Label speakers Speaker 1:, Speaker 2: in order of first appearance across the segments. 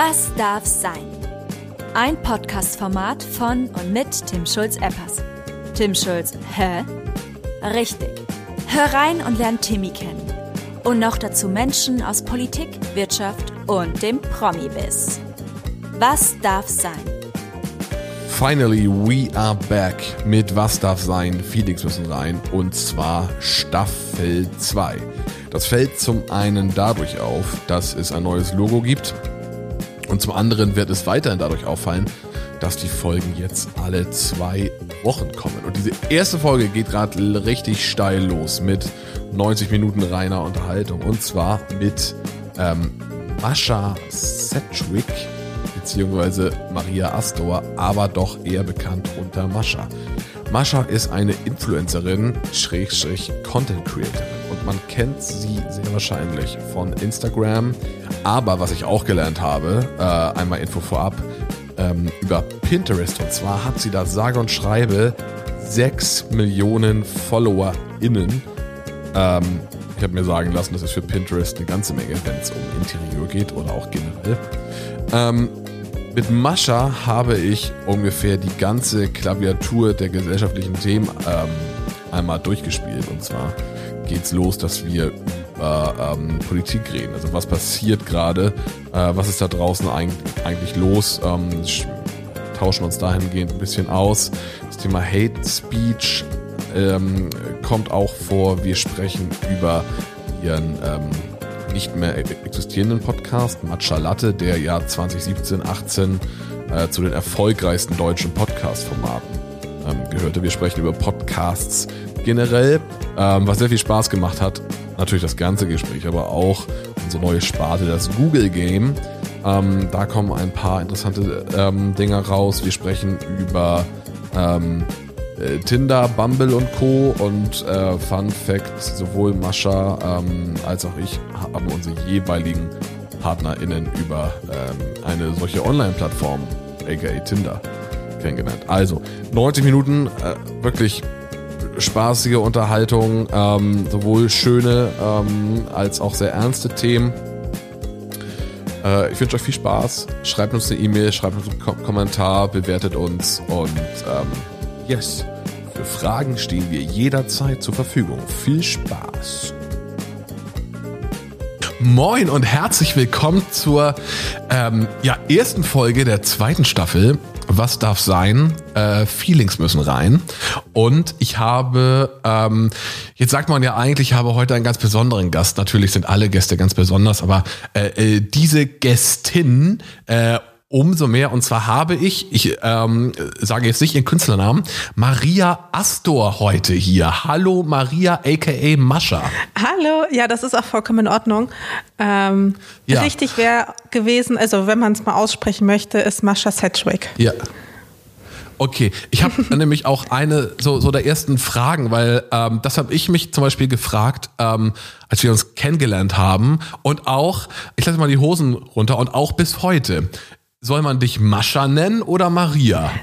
Speaker 1: Was darf sein? Ein Podcast-Format von und mit Tim Schulz-Eppers. Tim Schulz, hä? Richtig. Hör rein und lern Timmy kennen. Und noch dazu Menschen aus Politik, Wirtschaft und dem Promi-Biss. Was darf sein?
Speaker 2: Finally, we are back mit Was darf sein? Felix müssen rein und zwar Staffel 2. Das fällt zum einen dadurch auf, dass es ein neues Logo gibt und zum anderen wird es weiterhin dadurch auffallen, dass die Folgen jetzt alle zwei Wochen kommen. Und diese erste Folge geht gerade richtig steil los mit 90 Minuten reiner Unterhaltung und zwar mit ähm, Mascha Sedgwick beziehungsweise Maria Astor, aber doch eher bekannt unter Mascha. Mascha ist eine Influencerin, Schrägstrich Content Creatorin und man kennt sie sehr wahrscheinlich von Instagram, aber was ich auch gelernt habe, äh, einmal Info vorab, ähm, über Pinterest und zwar hat sie da sage und schreibe 6 Millionen FollowerInnen. Ähm, ich habe mir sagen lassen, das ist für Pinterest eine ganze Menge, wenn es um Interieur geht oder auch generell. Ähm, mit Mascha habe ich ungefähr die ganze Klaviatur der gesellschaftlichen Themen ähm, einmal durchgespielt. Und zwar geht es los, dass wir über ähm, Politik reden. Also was passiert gerade, äh, was ist da draußen eigentlich, los? Ähm, tauschen uns dahingehend ein bisschen aus. Das Thema Hate Speech ähm, kommt auch vor. Wir sprechen über ihren ähm, nicht mehr existierenden Podcast, Matcha Latte, der ja 2017, 18 äh, zu den erfolgreichsten deutschen Podcast-Formaten ähm, gehörte. Wir sprechen über Podcasts generell, ähm, was sehr viel Spaß gemacht hat. Natürlich das ganze Gespräch, aber auch unsere neue Sparte, das Google Game. Ähm, da kommen ein paar interessante ähm, Dinge raus. Wir sprechen über ähm, äh, Tinder, Bumble und Co. Und äh, Fun Fact, sowohl Mascha ähm, als auch ich haben unsere jeweiligen PartnerInnen über ähm, eine solche Online-Plattform, aka Tinder, kennengelernt. Also 90 Minuten, äh, wirklich spaßige Unterhaltung, ähm, sowohl schöne ähm, als auch sehr ernste Themen. Äh, ich wünsche euch viel Spaß. Schreibt uns eine E-Mail, schreibt uns einen Ko Kommentar, bewertet uns und ähm, yes, für Fragen stehen wir jederzeit zur Verfügung. Viel Spaß. Moin und herzlich willkommen zur ähm, ja, ersten Folge der zweiten Staffel. Was darf sein? Äh, Feelings müssen rein. Und ich habe, ähm, jetzt sagt man ja eigentlich, ich habe heute einen ganz besonderen Gast. Natürlich sind alle Gäste ganz besonders, aber äh, äh, diese Gästin äh, Umso mehr. Und zwar habe ich, ich ähm, sage jetzt nicht ihren Künstlernamen, Maria Astor heute hier. Hallo Maria, aka Mascha.
Speaker 3: Hallo, ja, das ist auch vollkommen in Ordnung. Ähm, ja. Richtig wäre gewesen, also wenn man es mal aussprechen möchte, ist Mascha Sedgwick.
Speaker 2: Ja. Okay, ich habe nämlich auch eine so, so der ersten Fragen, weil ähm, das habe ich mich zum Beispiel gefragt, ähm, als wir uns kennengelernt haben und auch, ich lasse mal die Hosen runter und auch bis heute. Soll man dich Mascha nennen oder Maria?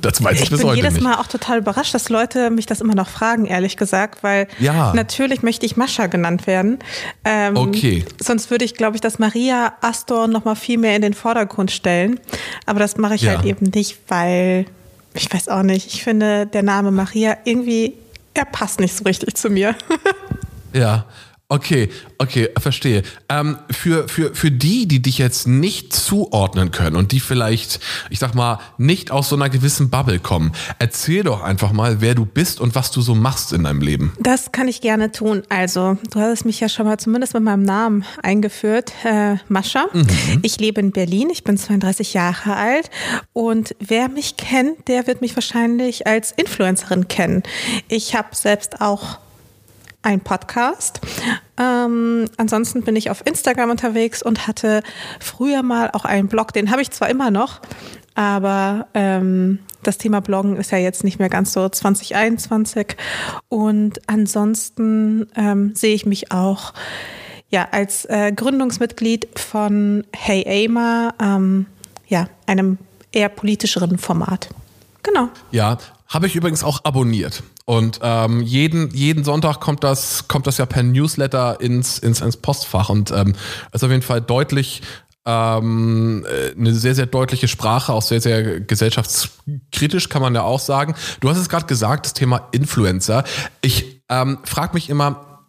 Speaker 2: Das weiß ich, ich bis heute nicht.
Speaker 3: Ich bin jedes Mal auch total überrascht, dass Leute mich das immer noch fragen, ehrlich gesagt, weil ja. natürlich möchte ich Mascha genannt werden. Ähm, okay. Sonst würde ich, glaube ich, das Maria Astor noch mal viel mehr in den Vordergrund stellen. Aber das mache ich ja. halt eben nicht, weil ich weiß auch nicht. Ich finde der Name Maria irgendwie, er passt nicht so richtig zu mir.
Speaker 2: ja. Okay, okay, verstehe. Ähm, für, für, für die, die dich jetzt nicht zuordnen können und die vielleicht, ich sag mal, nicht aus so einer gewissen Bubble kommen, erzähl doch einfach mal, wer du bist und was du so machst in deinem Leben.
Speaker 3: Das kann ich gerne tun. Also, du hast mich ja schon mal zumindest mit meinem Namen eingeführt, äh, Mascha. Mhm. Ich lebe in Berlin, ich bin 32 Jahre alt und wer mich kennt, der wird mich wahrscheinlich als Influencerin kennen. Ich habe selbst auch ein Podcast. Ähm, ansonsten bin ich auf Instagram unterwegs und hatte früher mal auch einen Blog, den habe ich zwar immer noch, aber ähm, das Thema Bloggen ist ja jetzt nicht mehr ganz so 2021. Und ansonsten ähm, sehe ich mich auch ja, als äh, Gründungsmitglied von Hey Aimer, ähm, ja, einem eher politischeren Format. Genau.
Speaker 2: Ja, habe ich übrigens auch abonniert. Und ähm, jeden, jeden Sonntag kommt das, kommt das ja per Newsletter ins, ins, ins Postfach und ähm, ist auf jeden Fall deutlich ähm, äh, eine sehr, sehr deutliche Sprache, auch sehr, sehr gesellschaftskritisch, kann man ja auch sagen. Du hast es gerade gesagt, das Thema Influencer. Ich ähm, frage mich immer,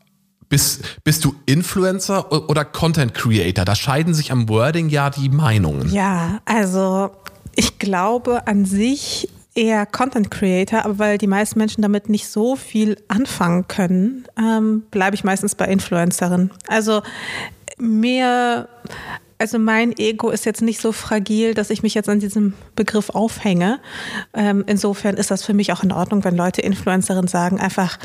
Speaker 2: bist, bist du Influencer oder Content Creator? Da scheiden sich am Wording ja die Meinungen.
Speaker 3: Ja, also ich glaube an sich eher Content Creator, aber weil die meisten Menschen damit nicht so viel anfangen können, ähm, bleibe ich meistens bei Influencerin. Also mir, also mein Ego ist jetzt nicht so fragil, dass ich mich jetzt an diesem Begriff aufhänge. Ähm, insofern ist das für mich auch in Ordnung, wenn Leute Influencerin sagen, einfach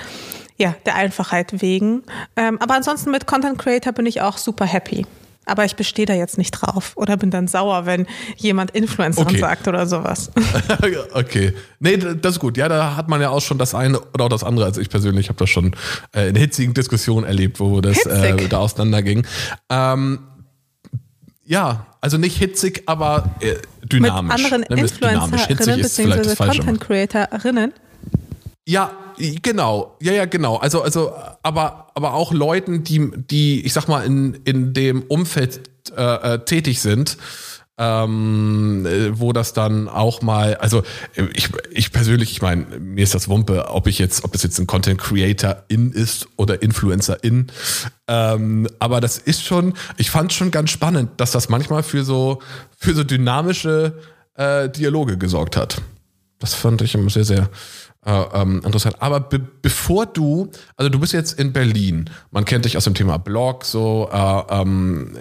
Speaker 3: ja, der Einfachheit wegen. Ähm, aber ansonsten mit Content Creator bin ich auch super happy. Aber ich bestehe da jetzt nicht drauf oder bin dann sauer, wenn jemand Influencer okay. sagt oder sowas.
Speaker 2: okay. Nee, das ist gut. Ja, da hat man ja auch schon das eine oder auch das andere. Also ich persönlich habe das schon äh, in hitzigen Diskussionen erlebt, wo das äh, da auseinanderging. Ähm, ja, also nicht hitzig, aber äh, dynamisch.
Speaker 3: Mit anderen ne, Influencerinnen bzw. Content Creatorinnen
Speaker 2: ja, genau. Ja, ja, genau. Also, also, aber, aber auch Leuten, die, die, ich sag mal, in, in dem Umfeld äh, äh, tätig sind, ähm, äh, wo das dann auch mal, also ich, ich persönlich, ich meine, mir ist das Wumpe, ob ich jetzt, ob es jetzt ein Content Creator in ist oder Influencer in. Ähm, aber das ist schon, ich fand schon ganz spannend, dass das manchmal für so, für so dynamische äh, Dialoge gesorgt hat. Das fand ich immer sehr, sehr, äh, ähm, interessant. Aber be bevor du, also du bist jetzt in Berlin, man kennt dich aus dem Thema Blog, so äh, ähm,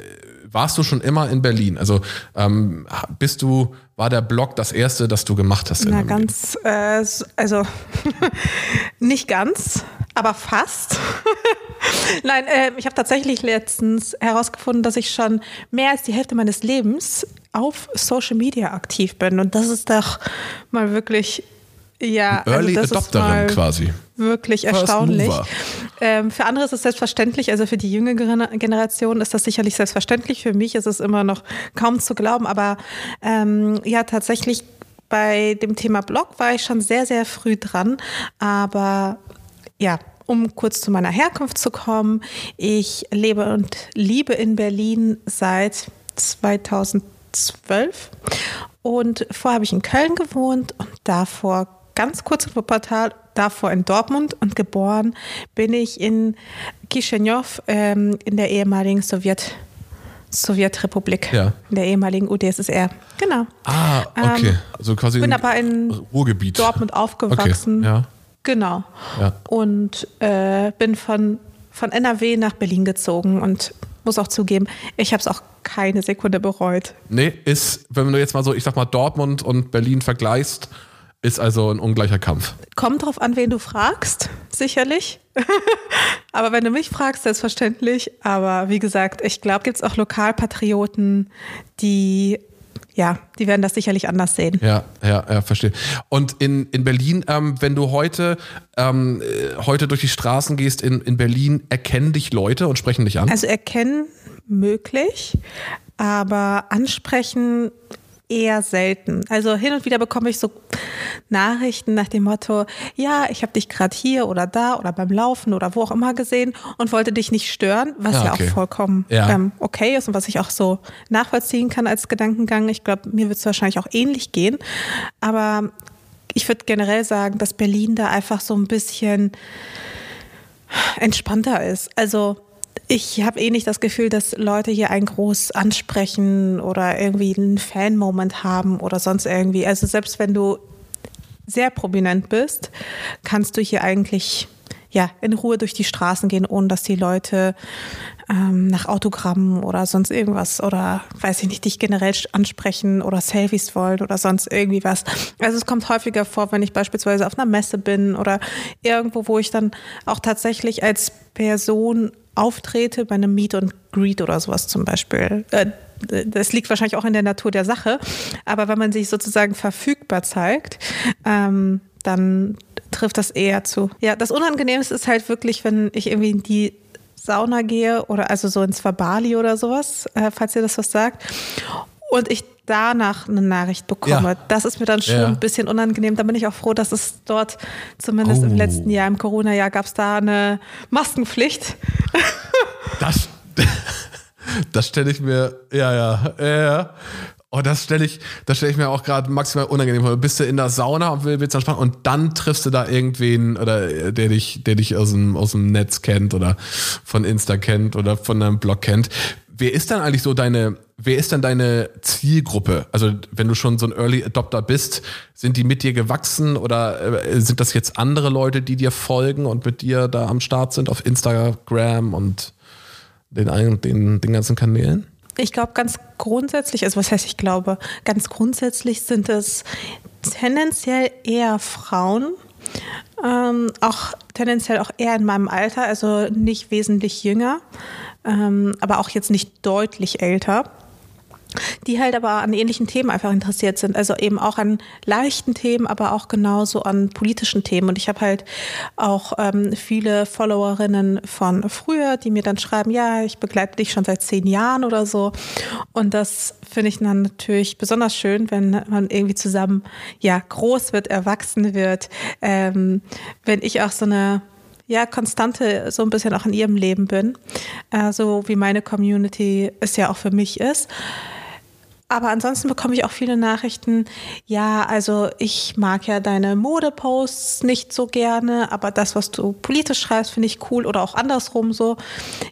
Speaker 2: warst du schon immer in Berlin? Also ähm, bist du, war der Blog das erste, das du gemacht hast?
Speaker 3: Na ganz, äh, also nicht ganz, aber fast. Nein, äh, ich habe tatsächlich letztens herausgefunden, dass ich schon mehr als die Hälfte meines Lebens auf Social Media aktiv bin. Und das ist doch mal wirklich ja,
Speaker 2: also Early also Adopterin quasi.
Speaker 3: Wirklich erstaunlich. Ähm, für andere ist es selbstverständlich, also für die jüngere Generation ist das sicherlich selbstverständlich. Für mich ist es immer noch kaum zu glauben, aber ähm, ja, tatsächlich bei dem Thema Blog war ich schon sehr, sehr früh dran. Aber ja, um kurz zu meiner Herkunft zu kommen, ich lebe und liebe in Berlin seit 2012 und vorher habe ich in Köln gewohnt und davor ganz kurz vor Portal, davor in Dortmund und geboren bin ich in Chisinau ähm, in der ehemaligen Sowjet Sowjetrepublik, ja. in der ehemaligen UdSSR. Genau.
Speaker 2: Ah, okay. Ähm, also quasi
Speaker 3: bin aber in
Speaker 2: Ruhrgebiet.
Speaker 3: Dortmund aufgewachsen.
Speaker 2: Okay. Ja.
Speaker 3: Genau. Ja. Und äh, bin von, von NRW nach Berlin gezogen und muss auch zugeben, ich habe es auch keine Sekunde bereut.
Speaker 2: Nee, ist, wenn du jetzt mal so, ich sag mal, Dortmund und Berlin vergleichst, ist also ein ungleicher Kampf.
Speaker 3: Kommt drauf an, wen du fragst, sicherlich. Aber wenn du mich fragst, selbstverständlich. Aber wie gesagt, ich glaube, gibt es auch Lokalpatrioten, die ja, die werden das sicherlich anders sehen.
Speaker 2: Ja, ja, ja, verstehe. Und in, in Berlin, ähm, wenn du heute, ähm, äh, heute durch die Straßen gehst in, in Berlin, erkennen dich Leute und sprechen dich an?
Speaker 3: Also erkennen möglich, aber ansprechen eher selten. Also hin und wieder bekomme ich so Nachrichten nach dem Motto, ja, ich habe dich gerade hier oder da oder beim Laufen oder wo auch immer gesehen und wollte dich nicht stören, was ja, okay. ja auch vollkommen ja. Ähm, okay ist und was ich auch so nachvollziehen kann als Gedankengang. Ich glaube, mir wird es wahrscheinlich auch ähnlich gehen. Aber ich würde generell sagen, dass Berlin da einfach so ein bisschen entspannter ist. Also ich habe eh nicht das Gefühl, dass Leute hier ein groß ansprechen oder irgendwie einen Fan-Moment haben oder sonst irgendwie. Also selbst wenn du sehr prominent bist, kannst du hier eigentlich ja, in Ruhe durch die Straßen gehen, ohne dass die Leute ähm, nach Autogrammen oder sonst irgendwas oder weiß ich nicht, dich generell ansprechen oder Selfies wollen oder sonst irgendwie was. Also es kommt häufiger vor, wenn ich beispielsweise auf einer Messe bin oder irgendwo, wo ich dann auch tatsächlich als Person auftrete, bei einem Meet und Greet oder sowas zum Beispiel. Äh, das liegt wahrscheinlich auch in der Natur der Sache, aber wenn man sich sozusagen verfügbar zeigt, ähm, dann trifft das eher zu. Ja, das Unangenehmste ist halt wirklich, wenn ich irgendwie in die Sauna gehe oder also so ins Verbali oder sowas, äh, falls ihr das was sagt. Und ich danach eine Nachricht bekomme. Ja. Das ist mir dann schon ja. ein bisschen unangenehm. Da bin ich auch froh, dass es dort, zumindest oh. im letzten Jahr, im Corona-Jahr, gab es da eine Maskenpflicht.
Speaker 2: Das. Das stelle ich mir, ja, ja, ja. Oh, das stelle ich, das stelle ich mir auch gerade maximal unangenehm vor. Bist du in der Sauna und willst entspannen und dann triffst du da irgendwen oder äh, der dich, der dich aus dem, aus dem Netz kennt oder von Insta kennt oder von deinem Blog kennt. Wer ist dann eigentlich so deine, wer ist dann deine Zielgruppe? Also wenn du schon so ein Early Adopter bist, sind die mit dir gewachsen oder äh, sind das jetzt andere Leute, die dir folgen und mit dir da am Start sind auf Instagram und den, den, den ganzen Kanälen?
Speaker 3: Ich glaube ganz grundsätzlich, also was heißt ich glaube, ganz grundsätzlich sind es tendenziell eher Frauen, ähm, auch tendenziell auch eher in meinem Alter, also nicht wesentlich jünger, ähm, aber auch jetzt nicht deutlich älter die halt aber an ähnlichen Themen einfach interessiert sind. Also eben auch an leichten Themen, aber auch genauso an politischen Themen. Und ich habe halt auch ähm, viele Followerinnen von früher, die mir dann schreiben, ja, ich begleite dich schon seit zehn Jahren oder so. Und das finde ich dann natürlich besonders schön, wenn man irgendwie zusammen ja groß wird, erwachsen wird. Ähm, wenn ich auch so eine ja, Konstante so ein bisschen auch in ihrem Leben bin, äh, so wie meine Community es ja auch für mich ist. Aber ansonsten bekomme ich auch viele Nachrichten, ja, also ich mag ja deine Modeposts nicht so gerne, aber das, was du politisch schreibst, finde ich cool oder auch andersrum so.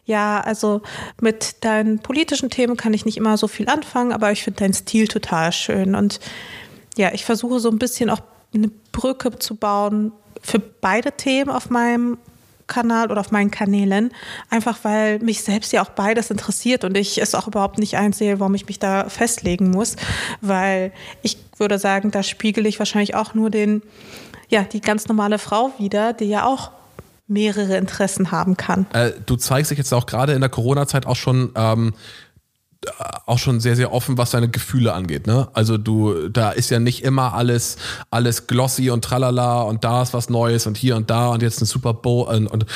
Speaker 3: Ja, also mit deinen politischen Themen kann ich nicht immer so viel anfangen, aber ich finde deinen Stil total schön. Und ja, ich versuche so ein bisschen auch eine Brücke zu bauen für beide Themen auf meinem Kanal oder auf meinen Kanälen, einfach weil mich selbst ja auch beides interessiert und ich es auch überhaupt nicht einsehe, warum ich mich da festlegen muss, weil ich würde sagen, da spiegel ich wahrscheinlich auch nur den, ja, die ganz normale Frau wieder, die ja auch mehrere Interessen haben kann.
Speaker 2: Äh, du zeigst dich jetzt auch gerade in der Corona-Zeit auch schon ähm, auch schon sehr, sehr offen, was deine Gefühle angeht. Ne? Also du, da ist ja nicht immer alles, alles glossy und tralala und da ist was Neues und hier und da und jetzt eine Super Bowl und, und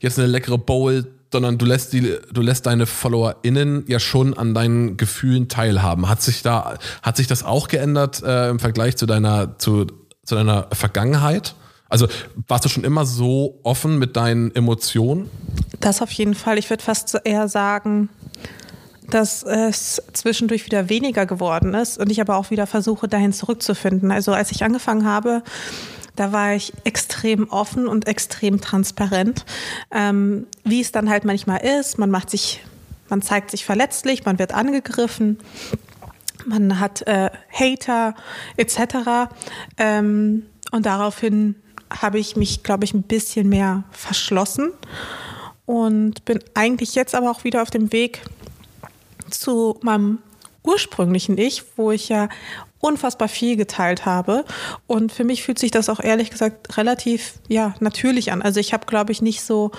Speaker 2: jetzt eine leckere Bowl, sondern du lässt die, du lässt deine FollowerInnen ja schon an deinen Gefühlen teilhaben. Hat sich da, hat sich das auch geändert äh, im Vergleich zu deiner, zu, zu deiner Vergangenheit? Also warst du schon immer so offen mit deinen Emotionen?
Speaker 3: Das auf jeden Fall. Ich würde fast eher sagen, dass es zwischendurch wieder weniger geworden ist und ich aber auch wieder versuche, dahin zurückzufinden. Also als ich angefangen habe, da war ich extrem offen und extrem transparent, ähm, wie es dann halt manchmal ist. Man macht sich, man zeigt sich verletzlich, man wird angegriffen, man hat äh, Hater etc. Ähm, und daraufhin habe ich mich, glaube ich, ein bisschen mehr verschlossen und bin eigentlich jetzt aber auch wieder auf dem Weg, zu meinem ursprünglichen Ich, wo ich ja unfassbar viel geteilt habe. Und für mich fühlt sich das auch ehrlich gesagt relativ ja, natürlich an. Also ich habe, glaube ich, nicht so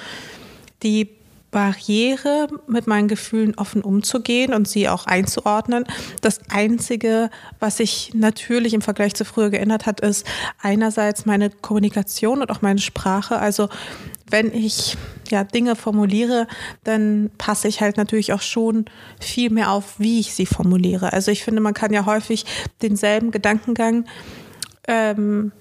Speaker 3: die Barriere, mit meinen Gefühlen offen umzugehen und sie auch einzuordnen. Das Einzige, was sich natürlich im Vergleich zu früher geändert hat, ist einerseits meine Kommunikation und auch meine Sprache. Also wenn ich ja Dinge formuliere, dann passe ich halt natürlich auch schon viel mehr auf, wie ich sie formuliere. Also ich finde, man kann ja häufig denselben Gedankengang ähm,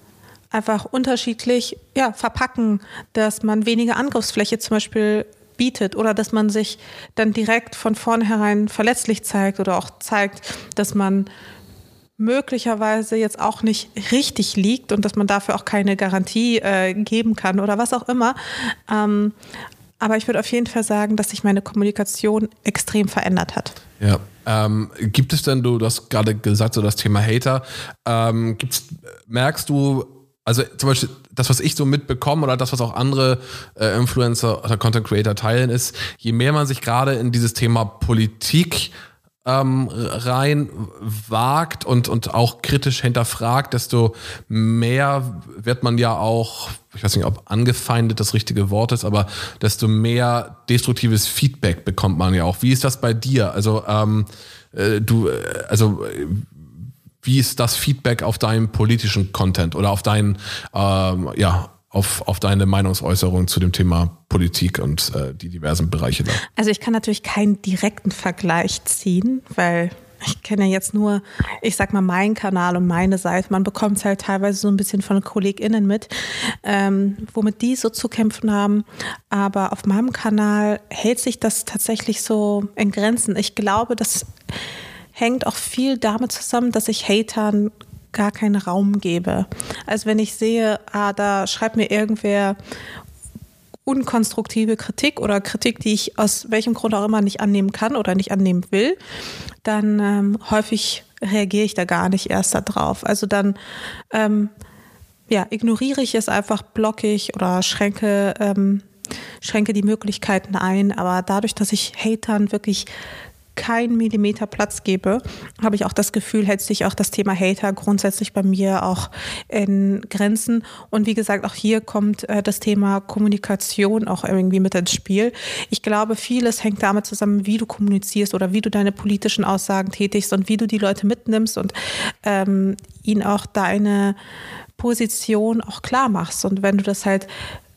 Speaker 3: einfach unterschiedlich ja, verpacken, dass man weniger Angriffsfläche zum Beispiel bietet oder dass man sich dann direkt von vornherein verletzlich zeigt oder auch zeigt, dass man möglicherweise jetzt auch nicht richtig liegt und dass man dafür auch keine Garantie äh, geben kann oder was auch immer. Ähm, aber ich würde auf jeden Fall sagen, dass sich meine Kommunikation extrem verändert hat.
Speaker 2: Ja. Ähm, gibt es denn, du, hast gerade gesagt, so das Thema Hater, ähm, gibt's, merkst du, also zum Beispiel das, was ich so mitbekomme oder das, was auch andere äh, Influencer oder Content Creator teilen, ist, je mehr man sich gerade in dieses Thema Politik ähm, rein wagt und, und auch kritisch hinterfragt, desto mehr wird man ja auch, ich weiß nicht, ob angefeindet das richtige Wort ist, aber desto mehr destruktives Feedback bekommt man ja auch. Wie ist das bei dir? Also ähm, äh, du, äh, also wie ist das Feedback auf deinen politischen Content oder auf deinen, ähm, ja, auf, auf deine Meinungsäußerung zu dem Thema Politik und äh, die diversen Bereiche da?
Speaker 3: Also ich kann natürlich keinen direkten Vergleich ziehen, weil ich kenne jetzt nur, ich sag mal, meinen Kanal und meine Seite. Man bekommt es halt teilweise so ein bisschen von KollegInnen mit, ähm, womit die so zu kämpfen haben. Aber auf meinem Kanal hält sich das tatsächlich so in Grenzen. Ich glaube, das hängt auch viel damit zusammen, dass ich Hatern gar keinen Raum gebe. Also wenn ich sehe, ah, da schreibt mir irgendwer unkonstruktive Kritik oder Kritik, die ich aus welchem Grund auch immer nicht annehmen kann oder nicht annehmen will, dann ähm, häufig reagiere ich da gar nicht erst darauf. Also dann ähm, ja, ignoriere ich es einfach, blocke ich oder schränke, ähm, schränke die Möglichkeiten ein. Aber dadurch, dass ich Hatern wirklich keinen Millimeter Platz gebe, habe ich auch das Gefühl, hält sich auch das Thema Hater grundsätzlich bei mir auch in Grenzen. Und wie gesagt, auch hier kommt äh, das Thema Kommunikation auch irgendwie mit ins Spiel. Ich glaube, vieles hängt damit zusammen, wie du kommunizierst oder wie du deine politischen Aussagen tätigst und wie du die Leute mitnimmst und ähm, ihnen auch deine Position auch klar machst. Und wenn du das halt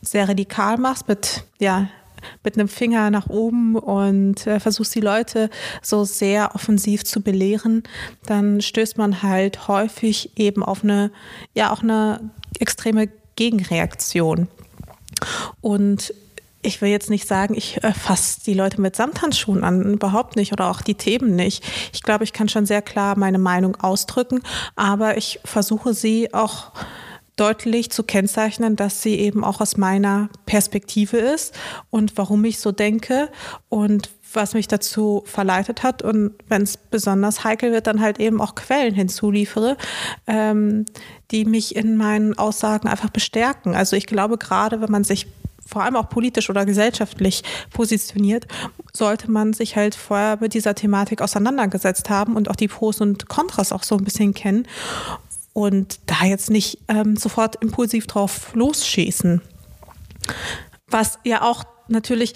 Speaker 3: sehr radikal machst mit ja mit einem Finger nach oben und äh, versuchst die Leute so sehr offensiv zu belehren, dann stößt man halt häufig eben auf eine, ja auch eine extreme Gegenreaktion. Und ich will jetzt nicht sagen, ich äh, fasse die Leute mit Samthandschuhen an, überhaupt nicht oder auch die Themen nicht. Ich glaube, ich kann schon sehr klar meine Meinung ausdrücken, aber ich versuche sie auch deutlich zu kennzeichnen, dass sie eben auch aus meiner Perspektive ist und warum ich so denke und was mich dazu verleitet hat und wenn es besonders heikel wird, dann halt eben auch Quellen hinzuliefere, ähm, die mich in meinen Aussagen einfach bestärken. Also ich glaube, gerade wenn man sich vor allem auch politisch oder gesellschaftlich positioniert, sollte man sich halt vorher mit dieser Thematik auseinandergesetzt haben und auch die Pros und Kontras auch so ein bisschen kennen und da jetzt nicht ähm, sofort impulsiv drauf losschießen. Was ja auch natürlich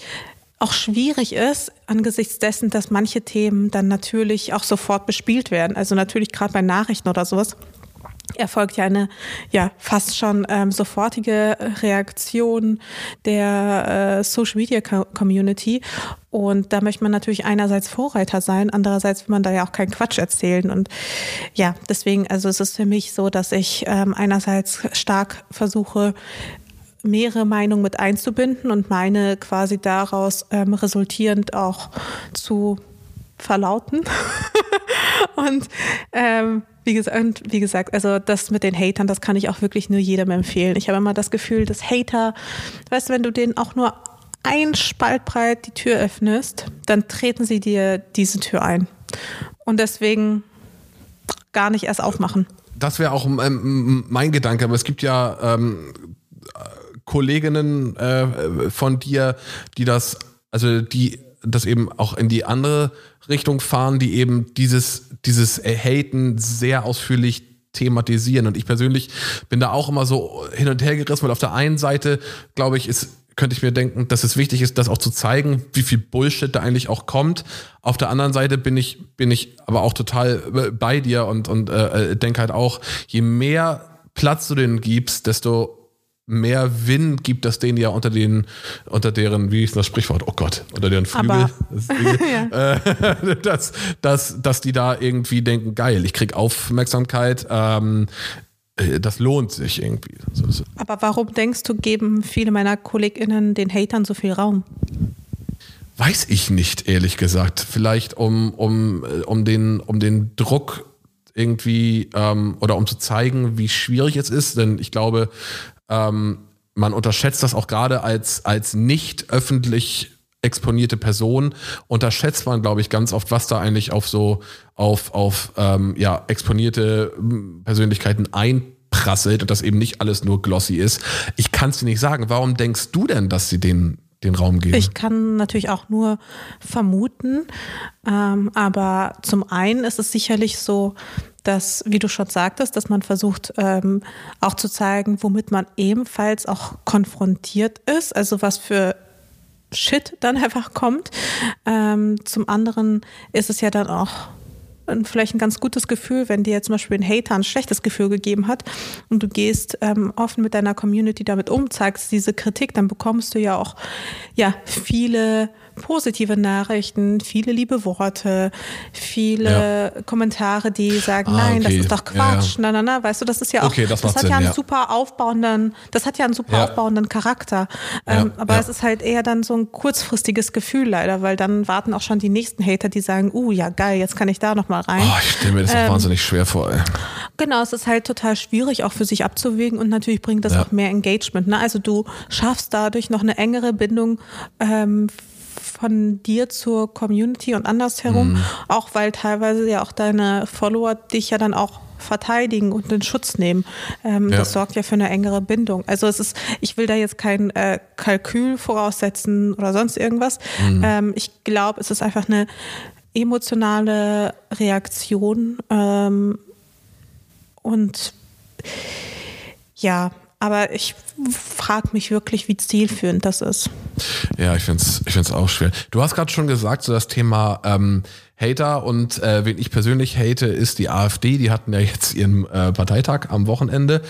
Speaker 3: auch schwierig ist angesichts dessen, dass manche Themen dann natürlich auch sofort bespielt werden. Also natürlich gerade bei Nachrichten oder sowas erfolgt ja eine ja fast schon ähm, sofortige Reaktion der äh, Social Media Community. Und da möchte man natürlich einerseits Vorreiter sein, andererseits will man da ja auch keinen Quatsch erzählen. Und ja deswegen also es ist für mich so, dass ich ähm, einerseits stark versuche mehrere Meinungen mit einzubinden und meine quasi daraus ähm, resultierend auch zu verlauten. Und ähm, wie gesagt, wie gesagt, also das mit den Hatern, das kann ich auch wirklich nur jedem empfehlen. Ich habe immer das Gefühl, dass Hater, weißt du, wenn du denen auch nur ein Spalt breit die Tür öffnest, dann treten sie dir diese Tür ein. Und deswegen gar nicht erst aufmachen.
Speaker 2: Das wäre auch ähm, mein Gedanke, aber es gibt ja ähm, Kolleginnen äh, von dir, die das, also die das eben auch in die andere Richtung fahren, die eben dieses, dieses Haten sehr ausführlich thematisieren. Und ich persönlich bin da auch immer so hin und her gerissen, weil auf der einen Seite, glaube ich, ist könnte ich mir denken, dass es wichtig ist, das auch zu zeigen, wie viel Bullshit da eigentlich auch kommt. Auf der anderen Seite bin ich, bin ich aber auch total äh, bei dir und, und äh, denke halt auch, je mehr Platz du denen gibst, desto mehr Wind gibt das denen ja unter den, unter deren, wie ist das Sprichwort? Oh Gott, unter deren Flügel. Das, ja. äh, dass, dass, dass die da irgendwie denken, geil, ich krieg Aufmerksamkeit, ähm, äh, das lohnt sich irgendwie.
Speaker 3: Aber warum denkst du, geben viele meiner KollegInnen den Hatern so viel Raum?
Speaker 2: Weiß ich nicht, ehrlich gesagt. Vielleicht um, um, äh, um, den, um den Druck irgendwie ähm, oder um zu zeigen, wie schwierig es ist. Denn ich glaube, ähm, man unterschätzt das auch gerade als, als nicht öffentlich exponierte Person, unterschätzt man, glaube ich, ganz oft, was da eigentlich auf so, auf, auf ähm, ja, exponierte hm, Persönlichkeiten einprasselt und das eben nicht alles nur glossy ist. Ich kann es dir nicht sagen. Warum denkst du denn, dass sie den den Raum geben?
Speaker 3: Ich kann natürlich auch nur vermuten, ähm, aber zum einen ist es sicherlich so, dass, wie du schon sagtest, dass man versucht ähm, auch zu zeigen, womit man ebenfalls auch konfrontiert ist, also was für Shit dann einfach kommt. Ähm, zum anderen ist es ja dann auch vielleicht ein ganz gutes Gefühl, wenn dir zum Beispiel ein Hater ein schlechtes Gefühl gegeben hat und du gehst ähm, offen mit deiner Community damit um, zeigst diese Kritik, dann bekommst du ja auch ja viele positive Nachrichten, viele liebe Worte, viele ja. Kommentare, die sagen, ah, nein, okay. das ist doch Quatsch, ja, ja. na, na, na, weißt du, das ist ja auch, okay, das, das hat Sinn, ja einen super aufbauenden, das hat ja einen super aufbauenden Charakter, ähm, aber es ist halt eher dann so ein kurzfristiges Gefühl leider, weil dann warten auch schon die nächsten Hater, die sagen, uh, ja geil, jetzt kann ich da nochmal rein.
Speaker 2: Oh, ich stelle mir das ähm, auch wahnsinnig schwer vor. Ey.
Speaker 3: Genau, es ist halt total schwierig auch für sich abzuwägen und natürlich bringt das auch mehr Engagement. Ne? Also du schaffst dadurch noch eine engere Bindung ähm, von dir zur Community und andersherum, mhm. auch weil teilweise ja auch deine Follower dich ja dann auch verteidigen und in Schutz nehmen. Ähm, ja. Das sorgt ja für eine engere Bindung. Also es ist, ich will da jetzt kein äh, Kalkül voraussetzen oder sonst irgendwas. Mhm. Ähm, ich glaube, es ist einfach eine emotionale Reaktion ähm, und ja, aber ich frage mich wirklich, wie zielführend das ist.
Speaker 2: Ja, ich finde es ich find's auch schwer. Du hast gerade schon gesagt, so das Thema ähm, Hater und äh, wen ich persönlich hate, ist die AfD. Die hatten ja jetzt ihren äh, Parteitag am Wochenende.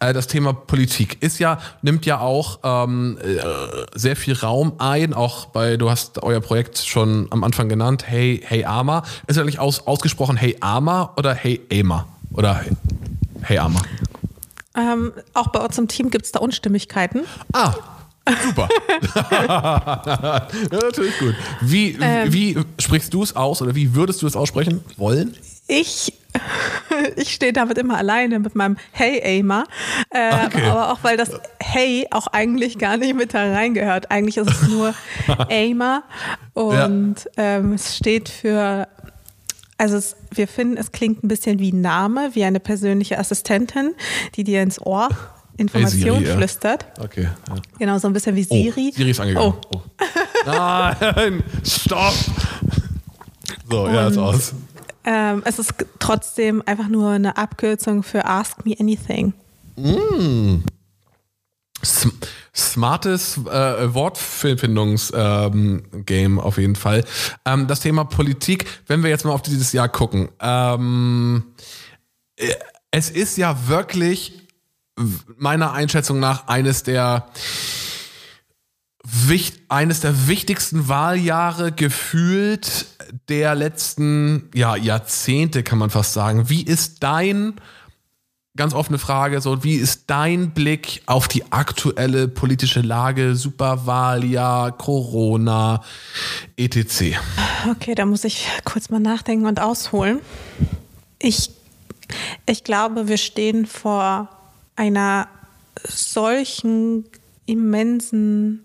Speaker 2: Äh, das Thema Politik ist ja, nimmt ja auch ähm, äh, sehr viel Raum ein. Auch bei, du hast euer Projekt schon am Anfang genannt, Hey, Hey Ama. Ist ja nicht aus, ausgesprochen Hey Ama oder Hey Ema? Oder Hey, hey Ama?
Speaker 3: Ähm, auch bei uns im Team gibt es da Unstimmigkeiten.
Speaker 2: Ah, Super. ja, natürlich gut. Wie, ähm, wie sprichst du es aus oder wie würdest du es aussprechen wollen?
Speaker 3: Ich, ich stehe damit immer alleine mit meinem Hey Aimer. Äh, okay. Aber auch weil das Hey auch eigentlich gar nicht mit da reingehört. Eigentlich ist es nur Aimer und ja. ähm, es steht für also es, wir finden, es klingt ein bisschen wie ein Name, wie eine persönliche Assistentin, die dir ins Ohr Informationen hey flüstert.
Speaker 2: Okay. Ja.
Speaker 3: Genau, so ein bisschen wie Siri.
Speaker 2: Oh, Siri ist angegangen. Oh. oh. Nein, stopp. So, Und, ja, ist aus.
Speaker 3: Ähm, es ist trotzdem einfach nur eine Abkürzung für Ask Me Anything. Mm
Speaker 2: smartes äh, Wortfindungsgame ähm, auf jeden Fall. Ähm, das Thema Politik, wenn wir jetzt mal auf dieses Jahr gucken. Ähm, äh, es ist ja wirklich meiner Einschätzung nach eines der eines der wichtigsten Wahljahre gefühlt der letzten ja, Jahrzehnte, kann man fast sagen. Wie ist dein ganz offene Frage, so wie ist dein Blick auf die aktuelle politische Lage, Superwahljahr, Corona, etc.?
Speaker 3: Okay, da muss ich kurz mal nachdenken und ausholen. Ich, ich glaube, wir stehen vor einer solchen immensen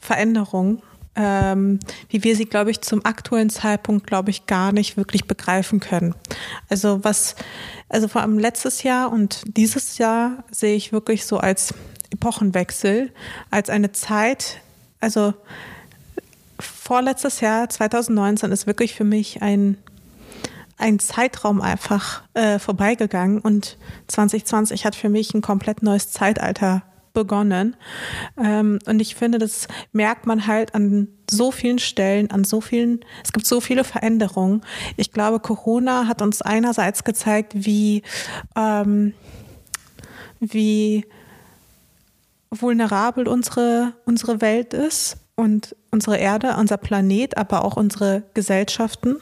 Speaker 3: Veränderung, ähm, wie wir sie, glaube ich, zum aktuellen Zeitpunkt, glaube ich, gar nicht wirklich begreifen können. Also was also vor allem letztes Jahr und dieses Jahr sehe ich wirklich so als Epochenwechsel, als eine Zeit, also vorletztes Jahr, 2019, ist wirklich für mich ein, ein Zeitraum einfach äh, vorbeigegangen und 2020 hat für mich ein komplett neues Zeitalter begonnen. Ähm, und ich finde, das merkt man halt an so vielen Stellen, an so vielen, es gibt so viele Veränderungen. Ich glaube, Corona hat uns einerseits gezeigt, wie, ähm, wie vulnerabel unsere, unsere Welt ist und unsere Erde, unser Planet, aber auch unsere Gesellschaften.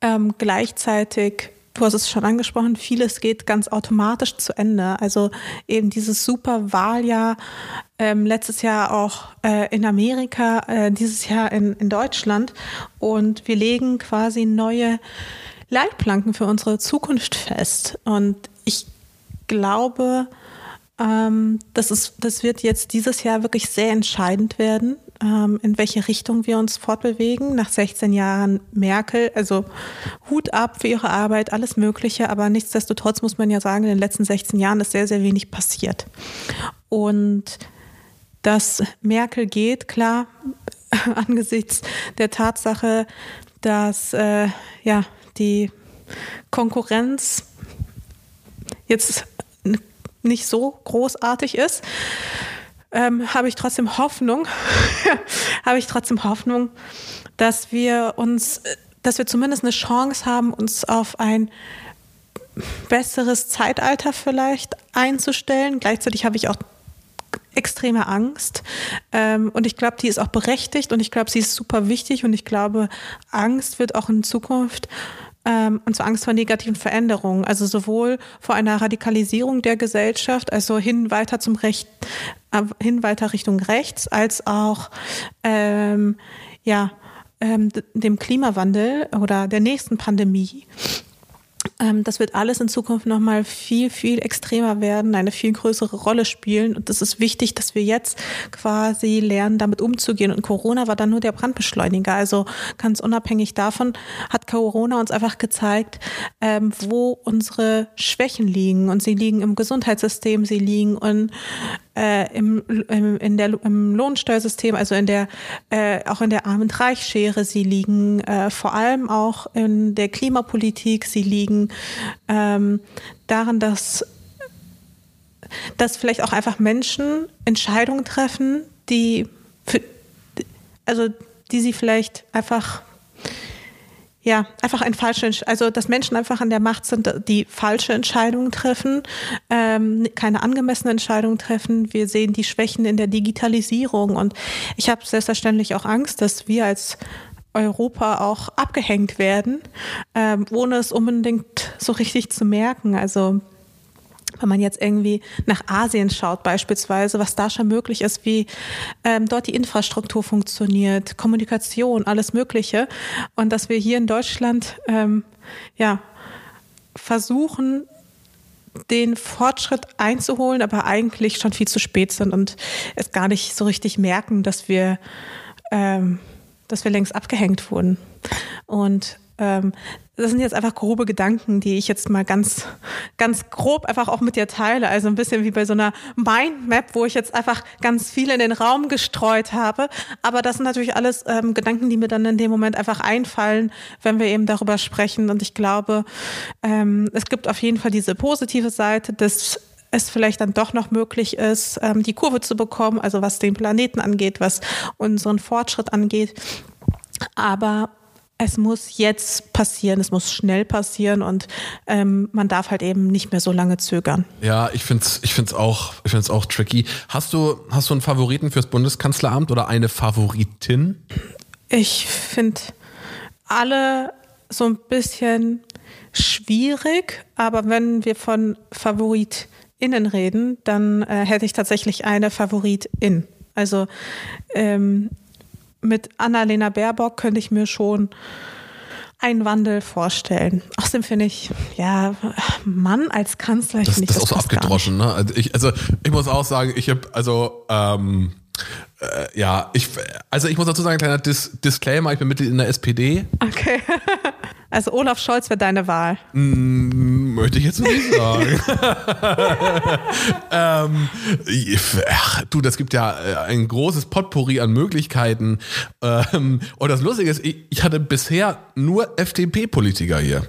Speaker 3: Ähm, gleichzeitig Du hast es schon angesprochen, vieles geht ganz automatisch zu Ende. Also eben dieses super Wahljahr, ähm, letztes Jahr auch äh, in Amerika, äh, dieses Jahr in, in Deutschland. Und wir legen quasi neue Leitplanken für unsere Zukunft fest. Und ich glaube, ähm, das, ist, das wird jetzt dieses Jahr wirklich sehr entscheidend werden in welche Richtung wir uns fortbewegen. Nach 16 Jahren Merkel, also Hut ab für ihre Arbeit, alles Mögliche, aber nichtsdestotrotz muss man ja sagen, in den letzten 16 Jahren ist sehr, sehr wenig passiert. Und dass Merkel geht, klar, angesichts der Tatsache, dass äh, ja, die Konkurrenz jetzt nicht so großartig ist ähm, habe ich trotzdem Hoffnung, habe ich trotzdem Hoffnung, dass wir uns dass wir zumindest eine Chance haben, uns auf ein besseres Zeitalter vielleicht einzustellen. Gleichzeitig habe ich auch extreme Angst. Ähm, und ich glaube, die ist auch berechtigt und ich glaube, sie ist super wichtig und ich glaube, Angst wird auch in Zukunft ähm, und zwar Angst vor negativen Veränderungen, also sowohl vor einer Radikalisierung der Gesellschaft, also hin weiter zum Recht, äh, hin weiter Richtung rechts, als auch ähm, ja ähm, dem Klimawandel oder der nächsten Pandemie. Ähm, das wird alles in Zukunft nochmal viel, viel extremer werden, eine viel größere Rolle spielen. Und es ist wichtig, dass wir jetzt quasi lernen, damit umzugehen. Und Corona war dann nur der Brandbeschleuniger. Also ganz unabhängig davon hat Corona uns einfach gezeigt, ähm, wo unsere Schwächen liegen. Und sie liegen im Gesundheitssystem, sie liegen in äh, im, im, in der, im Lohnsteuersystem, also in der, äh, auch in der Arm- und Reichsschere. Sie liegen äh, vor allem auch in der Klimapolitik. Sie liegen ähm, darin, dass, dass vielleicht auch einfach Menschen Entscheidungen treffen, die, für, also die sie vielleicht einfach ja, einfach ein falsche, also dass Menschen einfach an der Macht sind, die falsche Entscheidungen treffen, ähm, keine angemessene Entscheidungen treffen. Wir sehen die Schwächen in der Digitalisierung und ich habe selbstverständlich auch Angst, dass wir als Europa auch abgehängt werden, ähm, ohne es unbedingt so richtig zu merken. Also wenn man jetzt irgendwie nach Asien schaut beispielsweise, was da schon möglich ist, wie ähm, dort die Infrastruktur funktioniert, Kommunikation, alles Mögliche. Und dass wir hier in Deutschland ähm, ja versuchen, den Fortschritt einzuholen, aber eigentlich schon viel zu spät sind und es gar nicht so richtig merken, dass wir, ähm, dass wir längst abgehängt wurden. Und ähm, das sind jetzt einfach grobe Gedanken, die ich jetzt mal ganz, ganz grob einfach auch mit dir teile. Also ein bisschen wie bei so einer Mindmap, wo ich jetzt einfach ganz viel in den Raum gestreut habe. Aber das sind natürlich alles ähm, Gedanken, die mir dann in dem Moment einfach einfallen, wenn wir eben darüber sprechen. Und ich glaube, ähm, es gibt auf jeden Fall diese positive Seite dass es vielleicht dann doch noch möglich ist, ähm, die Kurve zu bekommen, also was den Planeten angeht, was unseren Fortschritt angeht. Aber es muss jetzt passieren, es muss schnell passieren und ähm, man darf halt eben nicht mehr so lange zögern.
Speaker 2: Ja, ich finde es ich find's auch, ich find's auch tricky. Hast du, hast du einen Favoriten fürs Bundeskanzleramt oder eine Favoritin?
Speaker 3: Ich finde alle so ein bisschen schwierig, aber wenn wir von FavoritInnen reden, dann äh, hätte ich tatsächlich eine Favoritin. Also ähm, mit Annalena Baerbock könnte ich mir schon einen Wandel vorstellen. Außerdem finde ich, ja, Mann als Kanzler,
Speaker 2: ich das,
Speaker 3: nicht,
Speaker 2: das, das ist auch so abgedroschen. Ne? Also ich, also ich muss auch sagen, ich habe also ähm, äh, ja, ich also ich muss dazu sagen, kleiner Dis Disclaimer, ich bin Mitglied in der SPD.
Speaker 3: Okay. Also Olaf Scholz wäre deine Wahl.
Speaker 2: Mm, möchte ich jetzt nicht sagen. ähm, ach, du, das gibt ja äh, ein großes Potpourri an Möglichkeiten. Ähm, und das Lustige ist, ich, ich hatte bisher nur FDP-Politiker hier.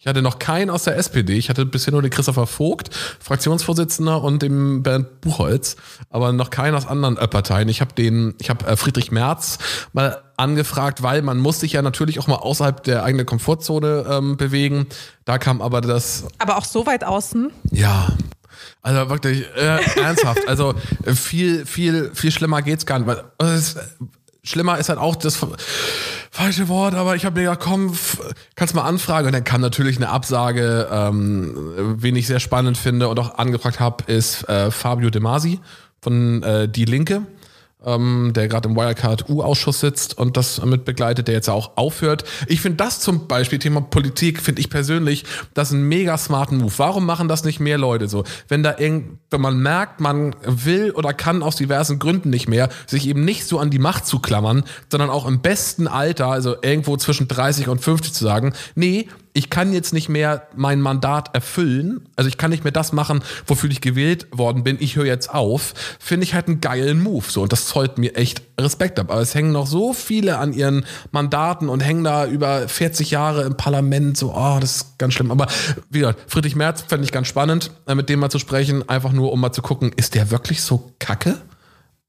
Speaker 2: Ich hatte noch keinen aus der SPD. Ich hatte bisher nur den Christopher Vogt, Fraktionsvorsitzender, und den Bernd Buchholz, aber noch keinen aus anderen Parteien. Ich habe den, ich habe äh, Friedrich Merz mal angefragt, weil man muss sich ja natürlich auch mal außerhalb der eigenen Komfortzone ähm, bewegen. Da kam aber das.
Speaker 3: Aber auch so weit außen?
Speaker 2: Ja. Also wirklich äh, ernsthaft. Also äh, viel, viel, viel schlimmer geht's gar nicht. Weil, äh, schlimmer ist halt auch das falsche Wort, aber ich habe mir gedacht, komm, kannst mal anfragen. Und dann kam natürlich eine Absage, ähm, wen ich sehr spannend finde und auch angefragt habe, ist äh, Fabio De Masi von äh, Die Linke ähm, der gerade im Wirecard-U-Ausschuss sitzt und das mit begleitet, der jetzt auch aufhört. Ich finde das zum Beispiel, Thema Politik, finde ich persönlich, das ist ein mega smarten Move. Warum machen das nicht mehr Leute so? Wenn da irgend, wenn man merkt, man will oder kann aus diversen Gründen nicht mehr, sich eben nicht so an die Macht zu klammern, sondern auch im besten Alter, also irgendwo zwischen 30 und 50 zu sagen, nee, ich kann jetzt nicht mehr mein Mandat erfüllen, also ich kann nicht mehr das machen, wofür ich gewählt worden bin, ich höre jetzt auf, finde ich halt einen geilen Move. So, und das zollt mir echt Respekt ab. Aber es hängen noch so viele an ihren Mandaten und hängen da über 40 Jahre im Parlament, so, oh, das ist ganz schlimm. Aber wie gesagt, Friedrich Merz fände ich ganz spannend, äh, mit dem mal zu sprechen, einfach nur um mal zu gucken, ist der wirklich so kacke?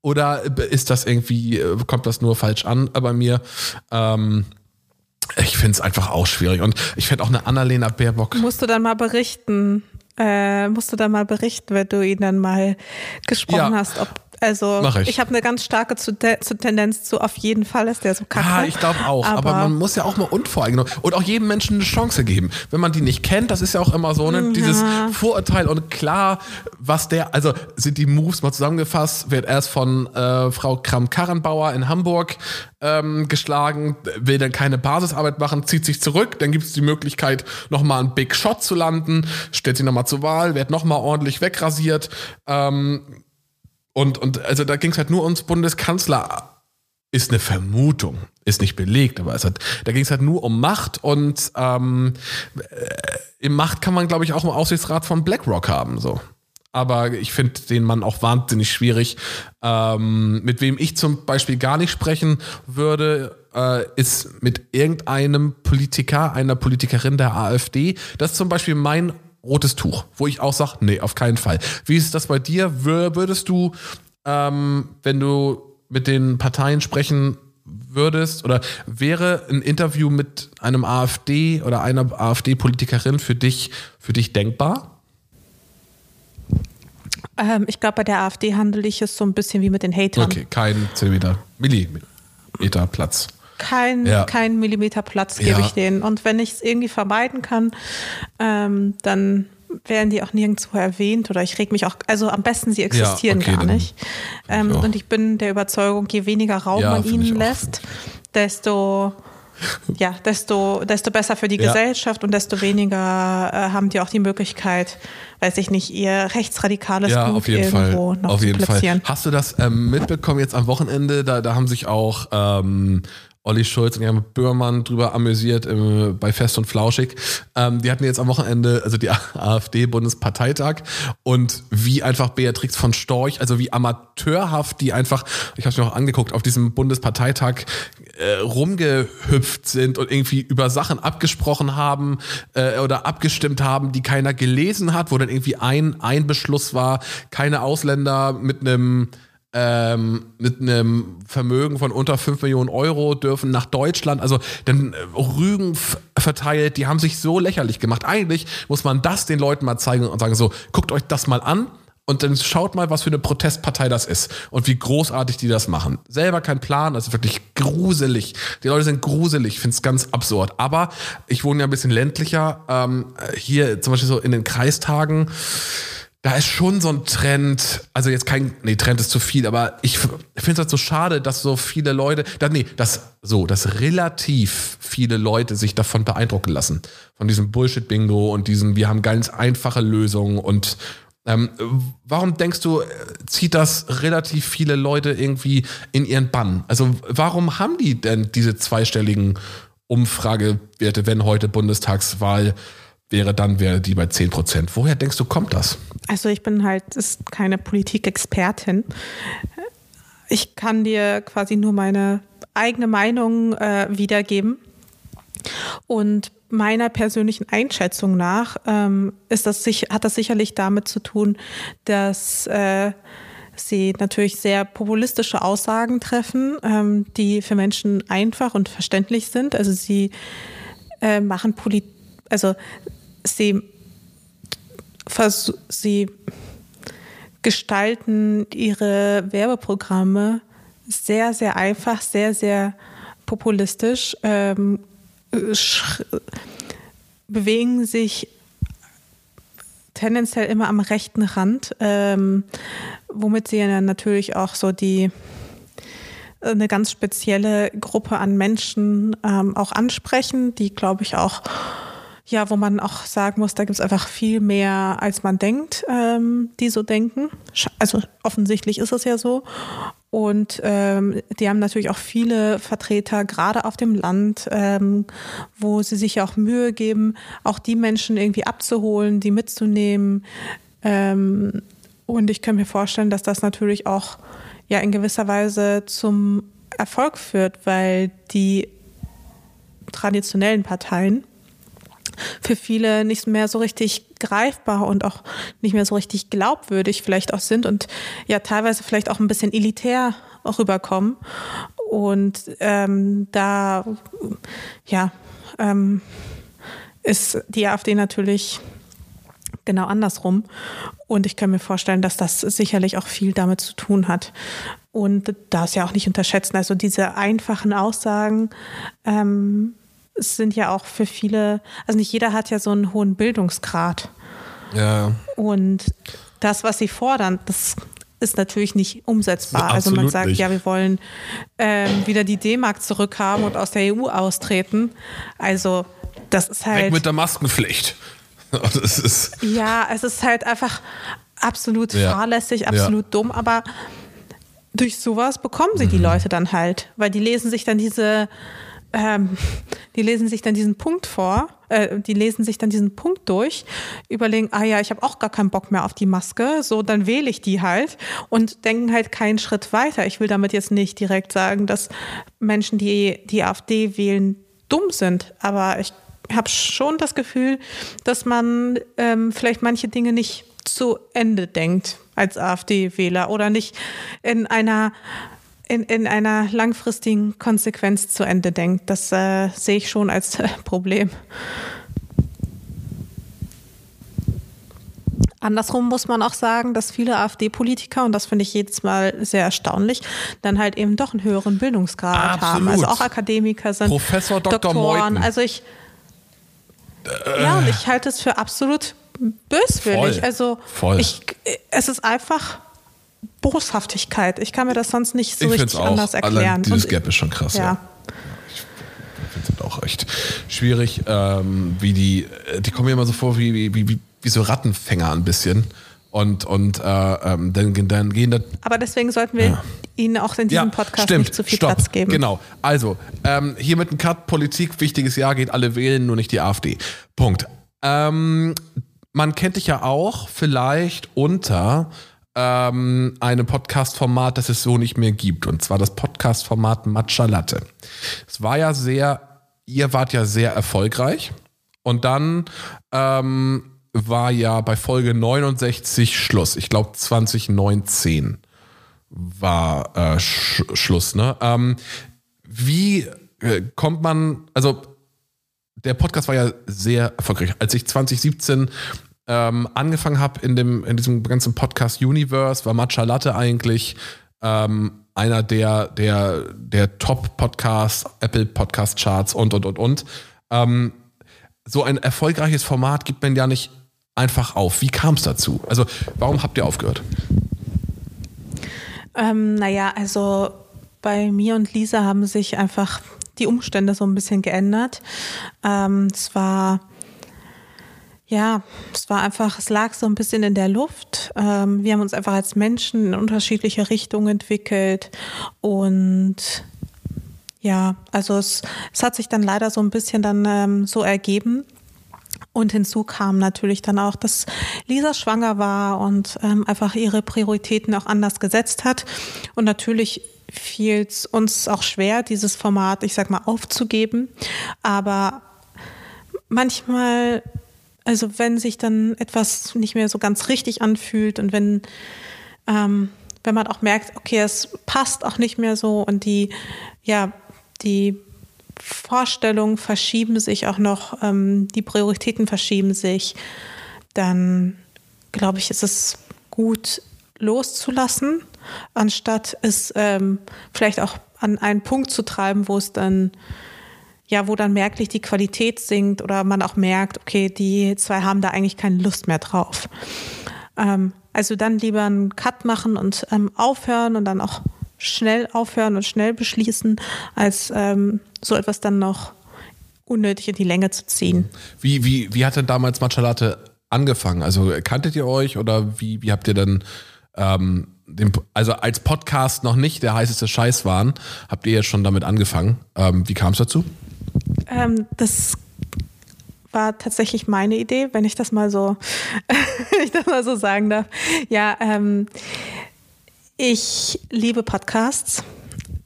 Speaker 2: Oder ist das irgendwie, äh, kommt das nur falsch an bei mir? Ähm, Ich finde es einfach auch schwierig. Und ich fände auch eine Annalena Baerbock.
Speaker 3: Musst du dann mal berichten, äh, musst du dann mal berichten, wenn du ihn dann mal gesprochen
Speaker 2: Ja.
Speaker 3: hast, ob also
Speaker 2: ich.
Speaker 3: ich, habe eine ganz starke zu, zu Tendenz zu auf jeden Fall ist der so kacke.
Speaker 2: Ah, ich glaube auch. Aber, man muss ja auch mal unvoreingenommen und auch jedem Menschen eine Chance geben. Wenn man die nicht kennt, das ist ja auch immer so, ne? Dieses Vorurteil und klar, was der, also sind die Moves mal zusammengefasst, wird erst von äh, Frau Kram-Karrenbauer in Hamburg ähm, geschlagen, will dann keine Basisarbeit machen, zieht sich zurück, dann gibt es die Möglichkeit, nochmal einen Big Shot zu landen, stellt sich nochmal zur Wahl, wird nochmal ordentlich wegrasiert. Ähm, und, und also da ging es halt nur ums Bundeskanzler ist eine Vermutung, ist nicht belegt, aber es hat, da ging es halt nur um Macht und ähm, äh, im Macht kann man, glaube ich, auch im Aufsichtsrat von BlackRock haben. So. Aber ich finde den Mann auch wahnsinnig schwierig. Ähm, mit wem ich zum Beispiel gar nicht sprechen würde, äh, ist mit irgendeinem Politiker, einer Politikerin der AfD. Das ist zum Beispiel mein rotes Tuch, wo ich auch sage, nee, auf keinen Fall. Wie ist das bei dir? Wür- Würdest du, ähm, wenn du mit den Parteien sprechen würdest oder wäre ein Interview mit einem AfD oder einer AfD-Politikerin für dich, für dich denkbar?
Speaker 3: Ähm, ich glaube, bei der AfD handle ich es so ein bisschen wie mit den Hatern.
Speaker 2: Okay, kein Zentimeter, Millimeter Platz.
Speaker 3: Kein,
Speaker 2: Ja.
Speaker 3: kein Millimeter Platz gebe
Speaker 2: Ja.
Speaker 3: ich denen. Und wenn ich es irgendwie vermeiden kann, ähm, dann werden die auch nirgendwo erwähnt oder ich reg mich auch, also am besten sie existieren
Speaker 2: okay,
Speaker 3: gar nicht.
Speaker 2: ich
Speaker 3: Ähm,
Speaker 2: auch.
Speaker 3: und ich bin der Überzeugung, je weniger Raum
Speaker 2: Ja,
Speaker 3: man
Speaker 2: ich
Speaker 3: ihnen lässt, desto ja, desto, desto besser für die
Speaker 2: Ja.
Speaker 3: Gesellschaft und desto weniger äh, haben die auch die Möglichkeit, weiß ich nicht, ihr rechtsradikales
Speaker 2: Ja,
Speaker 3: Blut
Speaker 2: auf jeden
Speaker 3: irgendwo
Speaker 2: Fall.
Speaker 3: noch
Speaker 2: Auf
Speaker 3: zu
Speaker 2: jeden Fall.
Speaker 3: platzieren.
Speaker 2: Hast du das ähm, mitbekommen jetzt am Wochenende? Da, da haben sich auch ähm, Olli Schulz und Jan Böhrmann drüber amüsiert im, bei Fest und Flauschig. Ähm, die hatten jetzt am Wochenende, also die AfD-Bundesparteitag und wie einfach Beatrix von Storch, also wie amateurhaft die einfach, ich habe es mir auch angeguckt, auf diesem Bundesparteitag äh, rumgehüpft sind und irgendwie über Sachen abgesprochen haben äh, oder abgestimmt haben, die keiner gelesen hat, wo dann irgendwie ein, ein Beschluss war, keine Ausländer mit einem ähm, mit einem Vermögen von unter 5 Millionen Euro dürfen nach Deutschland, also dann äh, Rügen verteilt, die haben sich so lächerlich gemacht. Eigentlich muss man das den Leuten mal zeigen und sagen so, guckt euch das mal an und dann schaut mal, was für eine Protestpartei das ist und wie großartig die das machen. Selber kein Plan, ist wirklich gruselig. Die Leute sind gruselig, ich finde es ganz absurd. Aber ich wohne ja ein bisschen ländlicher, ähm, hier zum Beispiel so in den Kreistagen, da ist schon so ein Trend, also jetzt kein, nee, Trend ist zu viel, aber ich finde es halt so schade, dass so viele Leute, da, nee, dass so, dass relativ viele Leute sich davon beeindrucken lassen. Von diesem Bullshit-Bingo und diesem, wir haben ganz einfache Lösungen und ähm, warum denkst du, äh, zieht das relativ viele Leute irgendwie in ihren Bann? Also warum haben die denn diese zweistelligen Umfragewerte, wenn heute Bundestagswahl wäre, dann wäre die bei 10 Prozent. Woher denkst du, kommt das?
Speaker 3: Also ich bin halt ist keine Politikexpertin. Ich kann dir quasi nur meine eigene Meinung äh, wiedergeben. Und meiner persönlichen Einschätzung nach ähm, ist das sich, hat das sicherlich damit zu tun, dass äh, sie natürlich sehr populistische Aussagen treffen, ähm, die für Menschen einfach und verständlich sind. Also sie äh, machen Polit also sie sie gestalten ihre Werbeprogramme sehr, sehr einfach, sehr, sehr populistisch, ähm, bewegen sich tendenziell immer am rechten Rand, ähm, womit sie dann natürlich auch so die eine ganz spezielle Gruppe an Menschen ähm, auch ansprechen, die, glaube ich, auch, ja, wo man auch sagen muss, da gibt es einfach viel mehr, als man denkt, ähm, die so denken. Also offensichtlich ist es ja so. Und ähm, die haben natürlich auch viele Vertreter, gerade auf dem Land, ähm, wo sie sich ja auch Mühe geben, auch die Menschen irgendwie abzuholen, die mitzunehmen. Ähm, und ich kann mir vorstellen, dass das natürlich auch ja in gewisser Weise zum Erfolg führt, weil die traditionellen Parteien für viele nicht mehr so richtig greifbar und auch nicht mehr so richtig glaubwürdig vielleicht auch sind und ja teilweise vielleicht auch ein bisschen elitär rüberkommen. Und ähm, da, ja, ähm, ist die AfD natürlich genau andersrum. Und ich kann mir vorstellen, dass das sicherlich auch viel damit zu tun hat. Und das ja auch nicht unterschätzen. Also diese einfachen Aussagen ähm, sind ja auch für viele, also nicht jeder hat ja so einen hohen Bildungsgrad.
Speaker 2: Ja.
Speaker 3: Und das, was sie fordern, das ist natürlich nicht umsetzbar. Also man sagt,
Speaker 2: nicht.
Speaker 3: ja, wir wollen ähm, wieder die D-Mark zurückhaben und aus der EU austreten. Also das ist halt.
Speaker 2: Weg mit der Maskenpflicht. Das ist
Speaker 3: Ja, es ist halt einfach absolut
Speaker 2: Ja.
Speaker 3: fahrlässig, absolut
Speaker 2: Ja.
Speaker 3: dumm, aber durch sowas bekommen sie die
Speaker 2: Mhm.
Speaker 3: Leute dann halt, weil die lesen sich dann diese, ähm, die lesen sich dann diesen Punkt vor, äh, die lesen sich dann diesen Punkt durch, überlegen, ah ja, ich habe auch gar keinen Bock mehr auf die Maske, so dann wähle ich die halt und denken halt keinen Schritt weiter. Ich will damit jetzt nicht direkt sagen, dass Menschen, die die AfD wählen, dumm sind, aber ich habe schon das Gefühl, dass man ähm, vielleicht manche Dinge nicht zu Ende denkt als AfD-Wähler oder nicht in einer in, in einer langfristigen Konsequenz zu Ende denkt. Das äh, sehe ich schon als äh, Problem. Andersrum muss man auch sagen, dass viele AfD-Politiker, und das finde ich jedes Mal sehr erstaunlich, dann halt eben doch einen höheren Bildungsgrad haben.
Speaker 2: Absolut.
Speaker 3: Also auch Akademiker sind
Speaker 2: Professor Dr.
Speaker 3: Doktoren.
Speaker 2: Meuthen.
Speaker 3: Also ich, ja, und ich halte es für absolut böswillig.
Speaker 2: Voll.
Speaker 3: Also
Speaker 2: Voll.
Speaker 3: ich, es ist einfach Boshaftigkeit. Ich kann mir das sonst nicht so
Speaker 2: ich
Speaker 3: richtig
Speaker 2: auch.
Speaker 3: anders erklären.
Speaker 2: dieses
Speaker 3: Und-
Speaker 2: Gap ist schon krass. Ja.
Speaker 3: ja.
Speaker 2: Ich finde es auch echt schwierig, ähm, wie die, äh, die kommen mir immer so vor wie, wie, wie, wie so Rattenfänger ein bisschen. Und, und äh, ähm, dann, dann gehen da
Speaker 3: Aber deswegen sollten wir Ihnen auch in diesem Podcast
Speaker 2: stimmt.
Speaker 3: nicht zu viel
Speaker 2: Stopp.
Speaker 3: Platz geben.
Speaker 2: Genau. Also, ähm, hier mit dem Cut Politik, wichtiges Jahr, geht alle wählen, nur nicht die AfD. Punkt. Ähm, man kennt dich ja auch vielleicht unter ähm, einem Podcast-Format, das es so nicht mehr gibt. Und zwar das Podcast-Format Matcha Latte. Es war ja sehr, ihr wart ja sehr erfolgreich. Und dann ähm, war ja bei Folge 69 Schluss. Ich glaube 2019 war äh, Sch Schluss. Ne? Ähm, wie äh, kommt man, also der Podcast war ja sehr erfolgreich. Als ich 2017 ähm, angefangen habe in, in diesem ganzen Podcast-Universe, war Matcha Latte eigentlich ähm, einer der, der, der Top-Podcasts, Apple Podcast-Charts und, und, und, und. Ähm, so ein erfolgreiches Format gibt man ja nicht einfach auf. Wie kam es dazu? Also, warum habt ihr aufgehört?
Speaker 3: Ähm, naja, also bei mir und Lisa haben sich einfach die Umstände so ein bisschen geändert. Ähm, es war, ja, es war einfach, es lag so ein bisschen in der Luft. Ähm, wir haben uns einfach als Menschen in unterschiedliche Richtungen entwickelt und ja, also es, es hat sich dann leider so ein bisschen dann ähm, so ergeben. Und hinzu kam natürlich dann auch, dass Lisa schwanger war und ähm, einfach ihre Prioritäten auch anders gesetzt hat. Und natürlich fiel es uns auch schwer, dieses Format, ich sag mal, aufzugeben. Aber manchmal, also wenn sich dann etwas nicht mehr so ganz richtig anfühlt und wenn, ähm, wenn man auch merkt, okay, es passt auch nicht mehr so und die, ja, die Vorstellungen verschieben sich auch noch, ähm, die Prioritäten verschieben sich, dann glaube ich, ist es gut loszulassen, anstatt es ähm, vielleicht auch an einen Punkt zu treiben, wo es dann ja, wo dann merklich die Qualität sinkt oder man auch merkt, okay, die zwei haben da eigentlich keine Lust mehr drauf. Ähm, also dann lieber einen Cut machen und ähm, aufhören und dann auch schnell aufhören und schnell beschließen, als ähm, so etwas dann noch unnötig in die Länge zu ziehen.
Speaker 2: Wie, wie, wie hat denn damals Matcha Latte angefangen? Also kanntet ihr euch oder wie, wie habt ihr dann, ähm, den, also als Podcast noch nicht der heißeste Scheiß waren, habt ihr jetzt schon damit angefangen? Ähm, wie kam es dazu?
Speaker 3: Ähm, das war tatsächlich meine Idee, wenn ich das mal so, ich das mal so sagen darf. Ja, ähm, ich liebe Podcasts.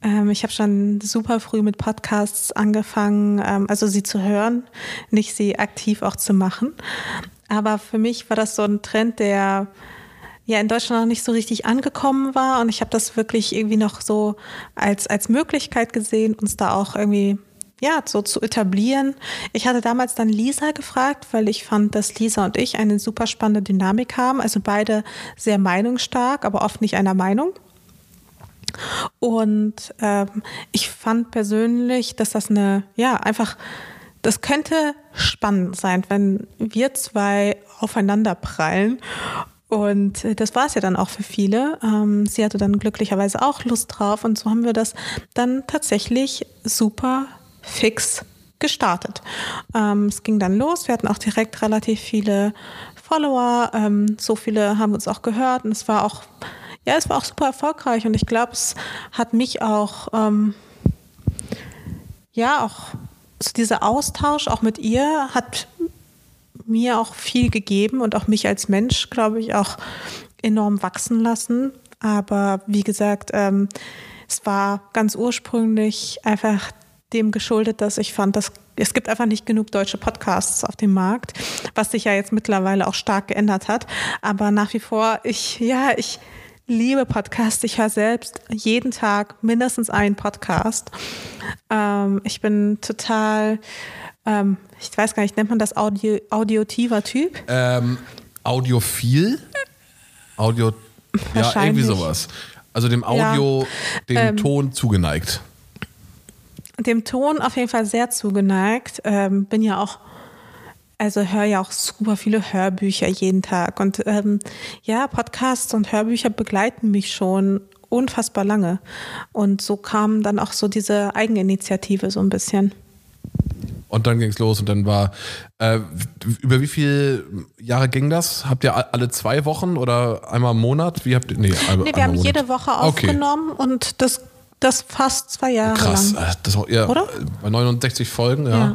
Speaker 3: Ähm, ich habe schon super früh mit Podcasts angefangen, ähm, also sie zu hören, nicht sie aktiv auch zu machen. Aber für mich war das so ein Trend, der ja in Deutschland noch nicht so richtig angekommen war. Und ich habe das wirklich irgendwie noch so als, als Möglichkeit gesehen, uns da auch irgendwie ja, so zu etablieren. Ich hatte damals dann Lisa gefragt, weil ich fand, dass Lisa und ich eine super spannende Dynamik haben. Also beide sehr meinungsstark, aber oft nicht einer Meinung. Und ähm, ich fand persönlich, dass das eine, ja, einfach, das könnte spannend sein, wenn wir zwei aufeinander prallen. Und das war es ja dann auch für viele. Ähm, sie hatte dann glücklicherweise auch Lust drauf und so haben wir das dann tatsächlich super fix gestartet. Ähm, es ging dann los. Wir hatten auch direkt relativ viele Follower. Ähm, so viele haben uns auch gehört und es war auch ja, es war auch super erfolgreich und ich glaube, es hat mich auch, ähm, ja, auch so dieser Austausch auch mit ihr hat mir auch viel gegeben und auch mich als Mensch, glaube ich, auch enorm wachsen lassen. Aber wie gesagt, ähm, es war ganz ursprünglich einfach dem geschuldet, dass ich fand, dass es gibt einfach nicht genug deutsche Podcasts auf dem Markt, was sich ja jetzt mittlerweile auch stark geändert hat. Aber nach wie vor, ich, ja, ich, liebe Podcasts. Ich höre selbst jeden Tag mindestens einen Podcast. Ähm, ich bin total, ähm, ich weiß gar nicht, nennt man das Audio, audiotiver Typ?
Speaker 2: Ähm, audiophil? Audio, ja, irgendwie sowas. Also dem Audio, ja, dem ähm, Ton zugeneigt.
Speaker 3: Dem Ton auf jeden Fall sehr zugeneigt. Ähm, bin ja auch also höre ja auch super viele Hörbücher jeden Tag. Und ähm, ja, Podcasts und Hörbücher begleiten mich schon unfassbar lange. Und so kam dann auch so diese Eigeninitiative so ein bisschen.
Speaker 2: Und dann ging es los und dann war, äh, über wie viele Jahre ging das? Habt ihr alle zwei Wochen oder einmal im Monat? Wie habt ihr,
Speaker 3: nee, einmal, nee wir haben Monat. jede Woche aufgenommen okay. und das, das fast zwei Jahre Krass, lang. Krass,
Speaker 2: das, ja, Oder? bei 69 Folgen, ja. ja.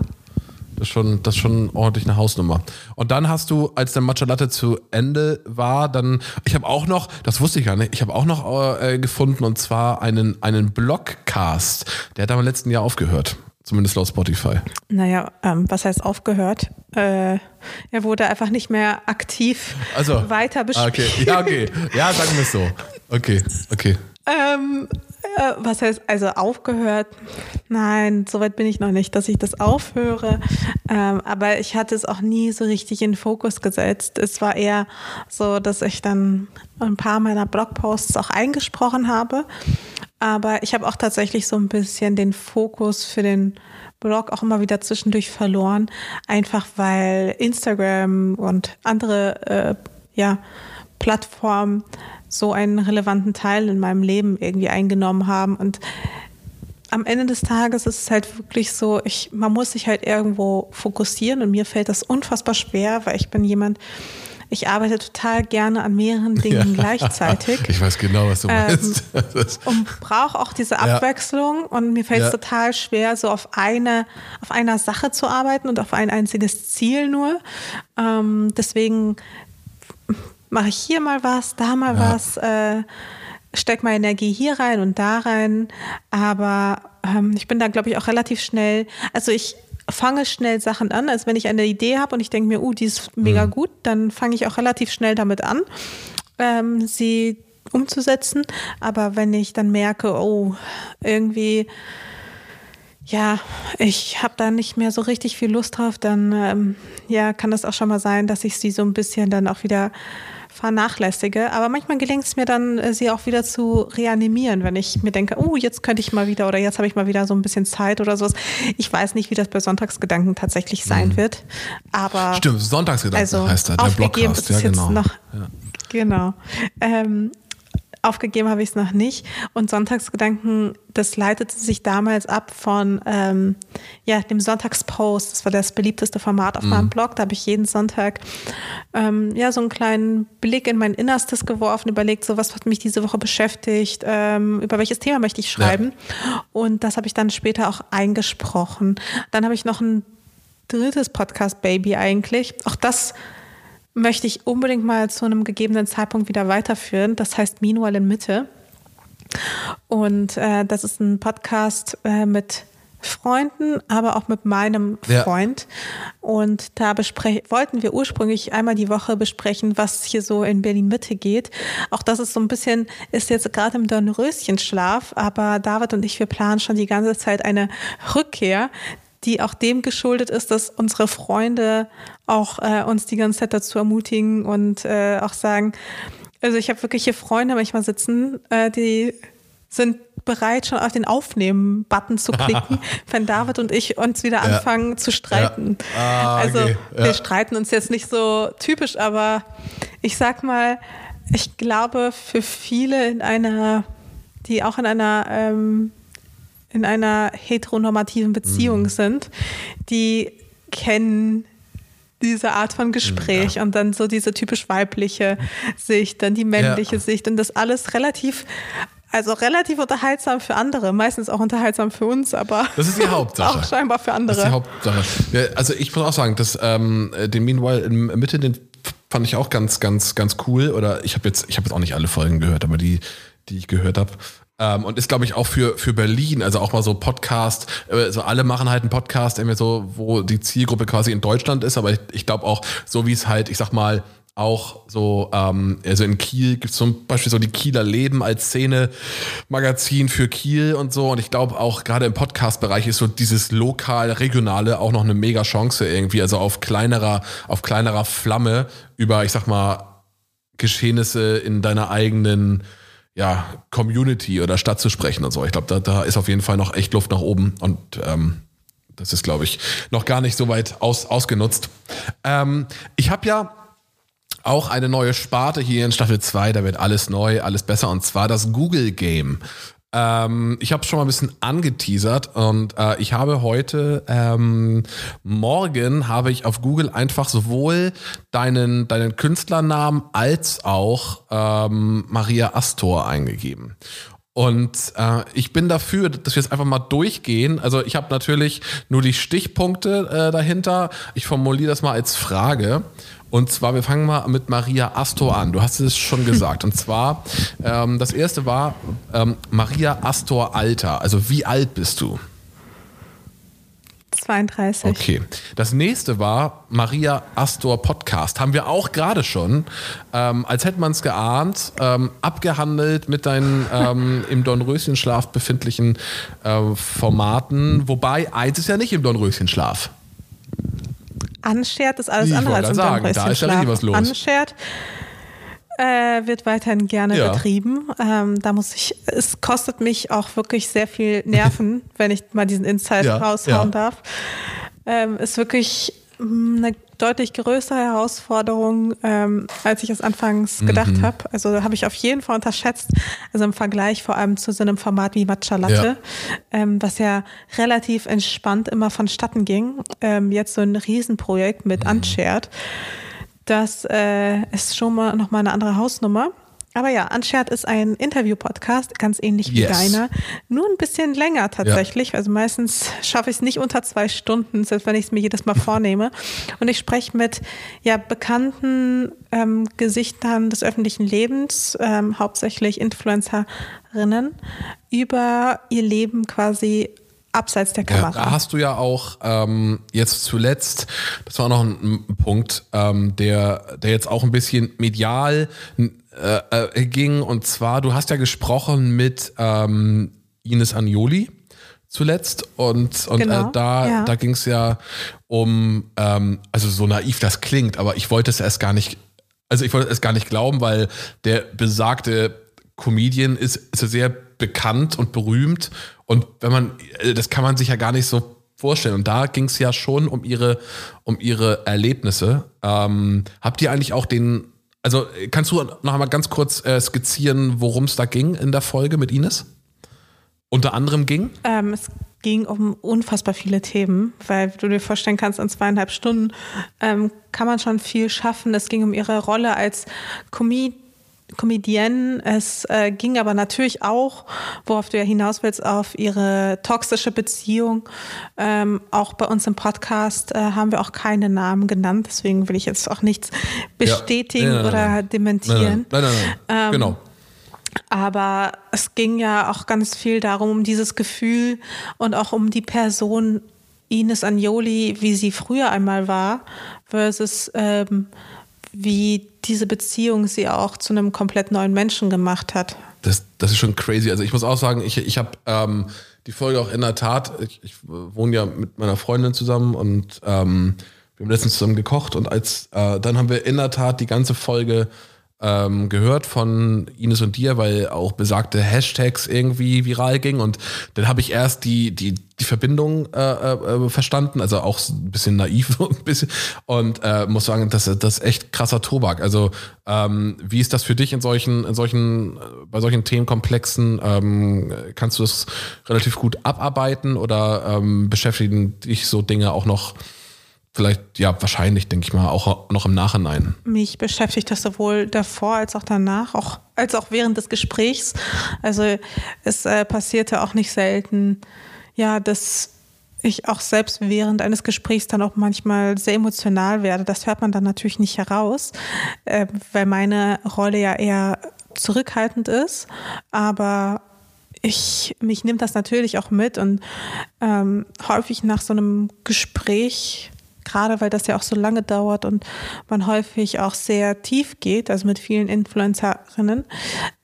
Speaker 2: Das ist schon, das ist schon ordentlich eine Hausnummer. Und dann hast du, als der Matcha Latte zu Ende war, dann, ich habe auch noch, das wusste ich gar nicht, ich habe auch noch äh, gefunden und zwar einen, einen Blogcast. Der hat aber im letzten Jahr aufgehört. Zumindest laut Spotify.
Speaker 3: Naja, ähm, was heißt aufgehört? Äh, er wurde einfach nicht mehr aktiv also, weiter bespielt.
Speaker 2: Okay, ja, okay. Ja, sagen wir es so. Okay, okay.
Speaker 3: Ähm, äh, was heißt also aufgehört? Nein, soweit bin ich noch nicht, dass ich das aufhöre. Ähm, aber ich hatte es auch nie so richtig in den Fokus gesetzt. Es war eher so, dass ich dann ein paar meiner Blogposts auch eingesprochen habe. Aber ich habe auch tatsächlich so ein bisschen den Fokus für den Blog auch immer wieder zwischendurch verloren, einfach weil Instagram und andere äh, ja, Plattformen so einen relevanten Teil in meinem Leben irgendwie eingenommen haben. Und am Ende des Tages ist es halt wirklich so, ich, man muss sich halt irgendwo fokussieren und mir fällt das unfassbar schwer, weil ich bin jemand, ich arbeite total gerne an mehreren Dingen ja. gleichzeitig.
Speaker 2: Ich weiß genau, was du ähm, meinst.
Speaker 3: und brauche auch diese Abwechslung ja. und mir fällt es ja. total schwer, so auf eine, auf einer Sache zu arbeiten und auf ein einziges Ziel nur. Ähm, deswegen mache ich hier mal was, da mal ja. was, äh, steck mal Energie hier rein und da rein. Aber ähm, ich bin da, glaube ich, auch relativ schnell. Also ich fange schnell Sachen an. Also wenn ich eine Idee habe und ich denke mir, uh, die ist mega mhm. gut, dann fange ich auch relativ schnell damit an, ähm, sie umzusetzen. Aber wenn ich dann merke, oh, irgendwie ja, ich habe da nicht mehr so richtig viel Lust drauf, dann ähm, ja, kann das auch schon mal sein, dass ich sie so ein bisschen dann auch wieder vernachlässige. Aber manchmal gelingt es mir dann, äh, sie auch wieder zu reanimieren, wenn ich mir denke, oh, jetzt könnte ich mal wieder oder jetzt habe ich mal wieder so ein bisschen Zeit oder sowas. Ich weiß nicht, wie das bei Sonntagsgedanken tatsächlich sein mhm. wird. Aber
Speaker 2: Stimmt, Sonntagsgedanken also heißt er, der Blogcast. Ja, genau. Noch, ja.
Speaker 3: Genau. Ähm, Aufgegeben habe ich es noch nicht. Und Sonntagsgedanken, das leitete sich damals ab von ähm, ja, dem Sonntagspost. Das war das beliebteste Format auf mhm. meinem Blog. Da habe ich jeden Sonntag ähm, ja, so einen kleinen Blick in mein Innerstes geworfen, überlegt, so was hat mich diese Woche beschäftigt, ähm, über welches Thema möchte ich schreiben. Ja. Und das habe ich dann später auch eingesprochen. Dann habe ich noch ein drittes Podcast-Baby eigentlich. Auch das möchte ich unbedingt mal zu einem gegebenen Zeitpunkt wieder weiterführen. Das heißt Meanwhile in Mitte. Und äh, das ist ein Podcast äh, mit Freunden, aber auch mit meinem
Speaker 2: Ja.
Speaker 3: Freund. Und da wollten wir ursprünglich einmal die Woche besprechen, was hier so in Berlin-Mitte geht. Auch das ist so ein bisschen, ist jetzt gerade im Dornröschenschlaf, aber David und ich, wir planen schon die ganze Zeit eine Rückkehr, die auch dem geschuldet ist, dass unsere Freunde auch äh, uns die ganze Zeit dazu ermutigen und äh, auch sagen, also ich habe wirklich hier Freunde manchmal sitzen, äh, die sind bereit, schon auf den Aufnehmen-Button zu klicken, wenn David und ich uns wieder anfangen zu streiten.
Speaker 2: Ja. Ah,
Speaker 3: also
Speaker 2: okay. Ja.
Speaker 3: wir streiten uns jetzt nicht so typisch, aber ich sag mal, ich glaube, für viele in einer, die auch in einer ähm, in einer heteronormativen Beziehung
Speaker 2: Mhm.
Speaker 3: sind, die kennen diese Art von Gespräch und dann so diese typisch weibliche Sicht, dann die männliche
Speaker 2: Ja.
Speaker 3: Sicht und das alles relativ, also relativ unterhaltsam für andere, meistens auch unterhaltsam für uns, aber
Speaker 2: Das ist die Hauptsache.
Speaker 3: auch scheinbar für
Speaker 2: Das ist die
Speaker 3: andere.
Speaker 2: Hauptsache. Ja, also ich muss auch sagen, dass ähm, den Meanwhile in Mitte, den fand ich auch ganz, ganz, ganz cool. Oder ich habe jetzt, ich habe jetzt auch nicht alle Folgen gehört, aber die, die ich gehört habe. Ähm, und ist, glaube ich, auch für, für Berlin, also auch mal so Podcast, äh, so alle machen halt einen Podcast, irgendwie so, wo die Zielgruppe quasi in Deutschland ist, aber ich, ich glaube auch, so wie es halt, ich sag mal, auch so, ähm, also in Kiel gibt es zum Beispiel so die Kieler Leben als Szene-Magazin für Kiel und so. Und ich glaube auch gerade im Podcast-Bereich ist so dieses lokal-regionale auch noch eine mega Chance irgendwie, also auf kleinerer, auf kleinerer Flamme über, ich sag mal, Geschehnisse in deiner eigenen ja, Community oder Stadt zu sprechen und so. Ich glaube, da, da ist auf jeden Fall noch echt Luft nach oben und ähm, das ist, glaube ich, noch gar nicht so weit aus, ausgenutzt. Ähm, ich habe ja auch eine neue Sparte hier in Staffel 2, da wird alles neu, alles besser und zwar das Google Game. Ähm, ich habe schon mal ein bisschen angeteasert und äh, ich habe heute, ähm, morgen habe ich auf Google einfach sowohl deinen, deinen Künstlernamen als auch ähm, Maria Astor eingegeben. Und äh, ich bin dafür, dass wir jetzt einfach mal durchgehen. Also ich habe natürlich nur die Stichpunkte äh, dahinter. Ich formuliere das mal als Frage. Und zwar, wir fangen mal mit Maria Astor an. Du hast es schon gesagt. Und zwar, ähm, das erste war ähm, Maria Astor Alter. Also wie alt bist du?
Speaker 3: 32.
Speaker 2: Okay. Das nächste war Maria Astor Podcast. Haben wir auch gerade schon, ähm, als hätte man es geahnt, ähm, abgehandelt mit deinen ähm, im Dornröschenschlaf befindlichen äh, Formaten. Wobei eins ist ja nicht im Dornröschenschlaf.
Speaker 3: Unshared ist alles
Speaker 2: Ich
Speaker 3: andere als im
Speaker 2: gerade sagen, da ist ja richtig was los.
Speaker 3: Unshared äh, wird weiterhin gerne
Speaker 2: Ja.
Speaker 3: betrieben. Ähm, da muss ich, es kostet mich auch wirklich sehr viel Nerven, wenn ich mal diesen Insight
Speaker 2: Ja,
Speaker 3: raushauen
Speaker 2: ja.
Speaker 3: darf. Ähm, ist wirklich mh, eine deutlich größere Herausforderung, ähm, als ich es anfangs gedacht
Speaker 2: Mhm.
Speaker 3: habe. Also habe ich auf jeden Fall unterschätzt. Also im Vergleich vor allem zu so einem Format wie Matcha Latte, ähm, was ja relativ entspannt immer vonstatten ging. Ähm, jetzt so ein Riesenprojekt mit
Speaker 2: Mhm.
Speaker 3: Unshared. Das äh, ist schon mal nochmal eine andere Hausnummer. Aber ja, Unshared ist ein Interview-Podcast, ganz ähnlich wie
Speaker 2: Yes.
Speaker 3: deiner. Nur ein bisschen länger tatsächlich. Also meistens schaffe ich es nicht unter zwei Stunden, selbst wenn ich es mir jedes Mal vornehme. Und ich spreche mit ja, bekannten ähm, Gesichtern des öffentlichen Lebens, ähm, hauptsächlich Influencerinnen, über ihr Leben quasi abseits der
Speaker 2: Ja,
Speaker 3: Kamera.
Speaker 2: da hast du ja auch ähm, jetzt zuletzt, das war noch ein, ein Punkt, ähm, der, der jetzt auch ein bisschen medial äh, äh, ging. Und zwar, du hast ja gesprochen mit ähm, Ines Agnoli zuletzt und, und
Speaker 3: Genau,
Speaker 2: äh, da,
Speaker 3: ja.
Speaker 2: da ging es ja um, ähm, also so naiv das klingt, aber ich wollte es erst gar nicht, also ich wollte es gar nicht glauben, weil der besagte Comedian ist, ist ja sehr bekannt und berühmt und wenn man, äh, das kann man sich ja gar nicht so vorstellen. Und da ging es ja schon um ihre, um ihre Erlebnisse. Ähm, habt ihr eigentlich auch den, also äh, kannst du noch einmal ganz kurz äh, skizzieren, worum es da ging in der Folge mit Ines? Unter anderem ging?
Speaker 3: Ähm, es ging um unfassbar viele Themen, weil du dir vorstellen kannst, in zweieinhalb Stunden ähm, kann man schon viel schaffen. Es ging um ihre Rolle als Comedian. Comedienne. Es äh, ging aber natürlich auch, worauf du ja hinaus willst, auf ihre toxische Beziehung. Ähm, auch bei uns im Podcast äh, haben wir auch keine Namen genannt, deswegen will ich jetzt auch nichts bestätigen
Speaker 2: Nee, nein, nein,
Speaker 3: oder
Speaker 2: nein.
Speaker 3: dementieren.
Speaker 2: Nein, nein. nein.
Speaker 3: Ähm,
Speaker 2: genau.
Speaker 3: Aber es ging ja auch ganz viel darum, um dieses Gefühl und auch um die Person Ines Agnoli, wie sie früher einmal war, versus ähm, wie diese Beziehung sie auch zu einem komplett neuen Menschen gemacht hat.
Speaker 2: Das, das ist schon crazy. Also ich muss auch sagen, ich, ich habe ähm, die Folge auch in der Tat, ich, ich wohne ja mit meiner Freundin zusammen und ähm, wir haben letztens zusammen gekocht und als äh, dann haben wir in der Tat die ganze Folge ähm, gehört von Ines und dir, weil auch besagte Hashtags irgendwie viral ging und dann habe ich erst die die die Verbindung äh, äh, verstanden, also auch ein bisschen naiv ein bisschen und äh, muss sagen, das das ist echt krasser Tobak. Also ähm, wie ist das für dich in solchen in solchen bei solchen Themenkomplexen? Ähm, kannst du das relativ gut abarbeiten oder ähm, beschäftigen dich so Dinge auch noch vielleicht, ja, wahrscheinlich, denke ich mal, auch noch im Nachhinein.
Speaker 3: Mich beschäftigt das sowohl davor als auch danach, auch, als auch während des Gesprächs. Also es äh, passierte auch nicht selten, ja, dass ich auch selbst während eines Gesprächs dann auch manchmal sehr emotional werde. Das hört man dann natürlich nicht heraus, äh, weil meine Rolle ja eher zurückhaltend ist. Aber ich, mich nimmt das natürlich auch mit und ähm, häufig nach so einem Gespräch gerade weil das ja auch so lange dauert und man häufig auch sehr tief geht, also mit vielen Influencerinnen,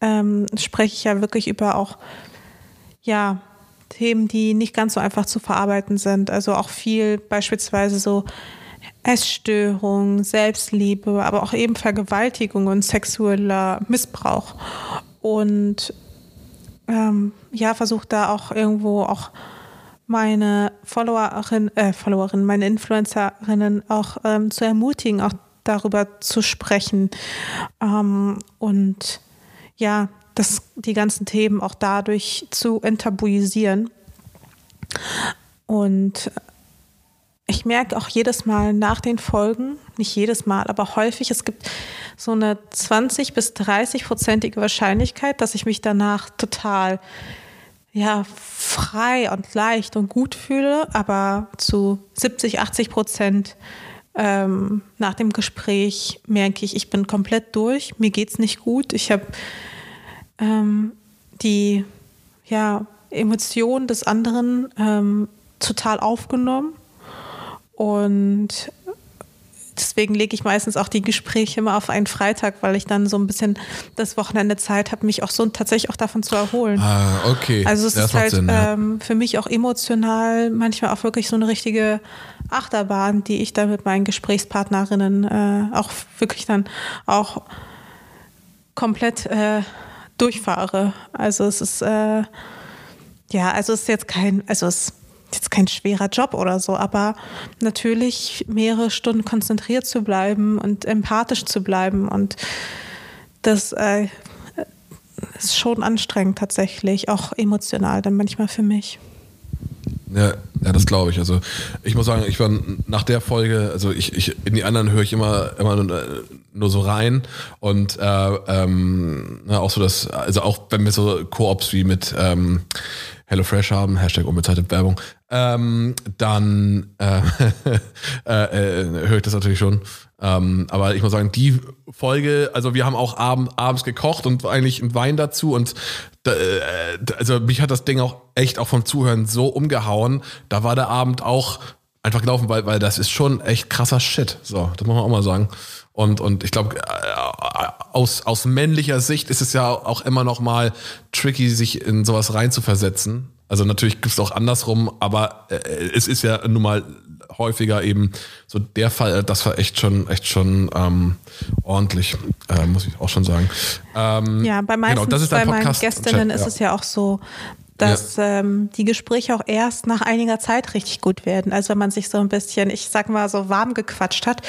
Speaker 3: ähm, spreche ich ja wirklich über auch, ja, Themen, die nicht ganz so einfach zu verarbeiten sind. Also auch viel beispielsweise so Essstörung, Selbstliebe, aber auch eben Vergewaltigung und sexueller Missbrauch. Und ähm, ja, versucht da auch irgendwo auch meine Followerin, äh, Followerin, meine Influencerinnen auch ähm, zu ermutigen, auch darüber zu sprechen ähm, und ja, das, die ganzen Themen auch dadurch zu enttabuisieren. Und ich merke auch jedes Mal nach den Folgen, nicht jedes Mal, aber häufig, es gibt so eine 20 bis 30 prozentige Wahrscheinlichkeit, dass ich mich danach total ja, frei und leicht und gut fühle, aber zu 70, 80 Prozent ähm, nach dem Gespräch merke ich, ich bin komplett durch, mir geht es nicht gut. Ich habe ähm, die ja, Emotionen des anderen ähm, total aufgenommen und deswegen lege ich meistens auch die Gespräche immer auf einen Freitag, weil ich dann so ein bisschen das Wochenende Zeit habe, mich auch so tatsächlich auch davon zu erholen.
Speaker 2: Ah, okay.
Speaker 3: Also es das ist halt Sinn, ja. ähm, für mich auch emotional manchmal auch wirklich so eine richtige Achterbahn, die ich da mit meinen Gesprächspartnerinnen äh, auch wirklich dann auch komplett äh, durchfahre. Also es ist äh, ja, also es ist jetzt kein, also es jetzt kein schwerer Job oder so, aber natürlich mehrere Stunden konzentriert zu bleiben und empathisch zu bleiben und das äh, ist schon anstrengend tatsächlich, auch emotional dann manchmal für mich.
Speaker 2: Ja, ja, das glaube ich. Also ich muss sagen, ich war nach der Folge, also ich, ich in die anderen höre ich immer immer nur, nur so rein und äh, ähm, auch so das, also auch wenn wir so Koops wie mit ähm, HelloFresh haben, Hashtag unbezahlte Werbung, ähm, dann äh, äh, äh, höre ich das natürlich schon. Ähm, aber ich muss sagen, die Folge, also wir haben auch abend, abends gekocht und eigentlich einen Wein dazu und da, äh, also mich hat das Ding auch echt auch vom Zuhören so umgehauen. Da war der Abend auch einfach gelaufen, weil, weil das ist schon echt krasser Shit. So, das muss man auch mal sagen. Und, und ich glaube, äh, aus, aus männlicher Sicht ist es ja auch immer noch mal tricky, sich in sowas reinzuversetzen. Also natürlich gibt es auch andersrum, aber äh, es ist ja nun mal häufiger eben so der Fall, das war echt schon, echt schon ähm, ordentlich, äh, muss ich auch schon sagen.
Speaker 3: Ähm, ja, bei meisten, genau, bei meinen Gästinnen ja. ist es ja auch so, dass ja. ähm, die Gespräche auch erst nach einiger Zeit richtig gut werden. Also wenn man sich so ein bisschen, ich sag mal, so warm gequatscht hat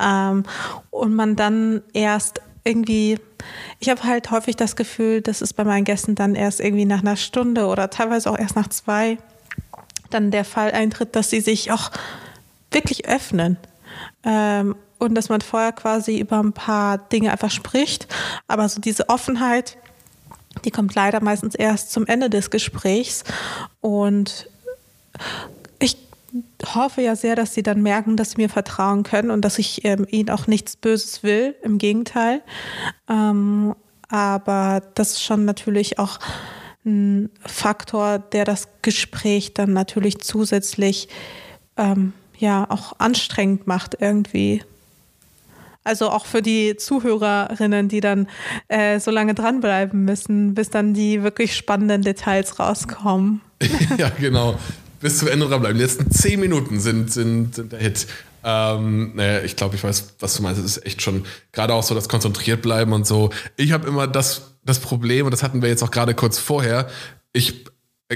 Speaker 3: ähm, und man dann erst irgendwie, ich habe halt häufig das Gefühl, dass es bei meinen Gästen dann erst irgendwie nach einer Stunde oder teilweise auch erst nach zwei dann der Fall eintritt, dass sie sich auch wirklich öffnen. Ähm, und dass man vorher quasi über ein paar Dinge einfach spricht. Aber so diese Offenheit, die kommt leider meistens erst zum Ende des Gesprächs. Und ich hoffe ja sehr, dass sie dann merken, dass sie mir vertrauen können und dass ich ähm, ihnen auch nichts Böses will. Im Gegenteil. Ähm, aber das ist schon natürlich auch ein Faktor, der das Gespräch dann natürlich zusätzlich ähm, ja auch anstrengend macht irgendwie. Also auch für die Zuhörerinnen, die dann äh, so lange dranbleiben müssen, bis dann die wirklich spannenden Details rauskommen.
Speaker 2: ja, genau. Bis zum Ende dranbleiben. Die letzten zehn Minuten sind, sind, sind der Hit. Ähm, naja, ich glaube, ich weiß, was du meinst. Es ist echt schon gerade auch so das konzentriert bleiben und so. Ich habe immer das, das Problem, und das hatten wir jetzt auch gerade kurz vorher, ich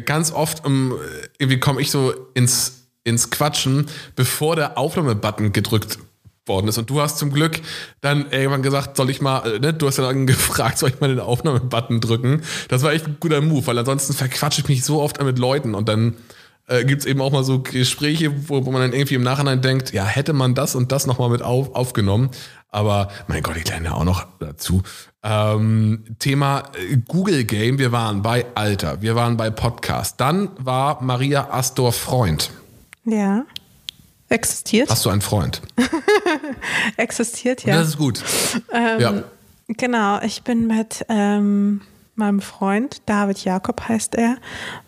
Speaker 2: ganz oft um, irgendwie komme ich so ins, ins Quatschen, bevor der Aufnahmebutton gedrückt worden ist. Und du hast zum Glück dann irgendwann gesagt, soll ich mal, äh, ne, du hast ja dann gefragt, soll ich mal den Aufnahmebutton drücken? Das war echt ein guter Move, weil ansonsten verquatsche ich mich so oft mit Leuten und dann äh, gibt es eben auch mal so Gespräche, wo, wo man dann irgendwie im Nachhinein denkt, ja, hätte man das und das nochmal mit auf, aufgenommen. Aber mein Gott, ich lerne ja auch noch dazu. Ähm, Thema äh, Google Game, wir waren bei Alter, wir waren bei Podcast. Dann war Maria Astor Freund.
Speaker 3: Ja. Existiert.
Speaker 2: Hast du einen Freund?
Speaker 3: Existiert, ja.
Speaker 2: Das ist gut.
Speaker 3: Ähm,
Speaker 2: ja.
Speaker 3: Genau, ich bin mit ähm, meinem Freund, David Jakob heißt er,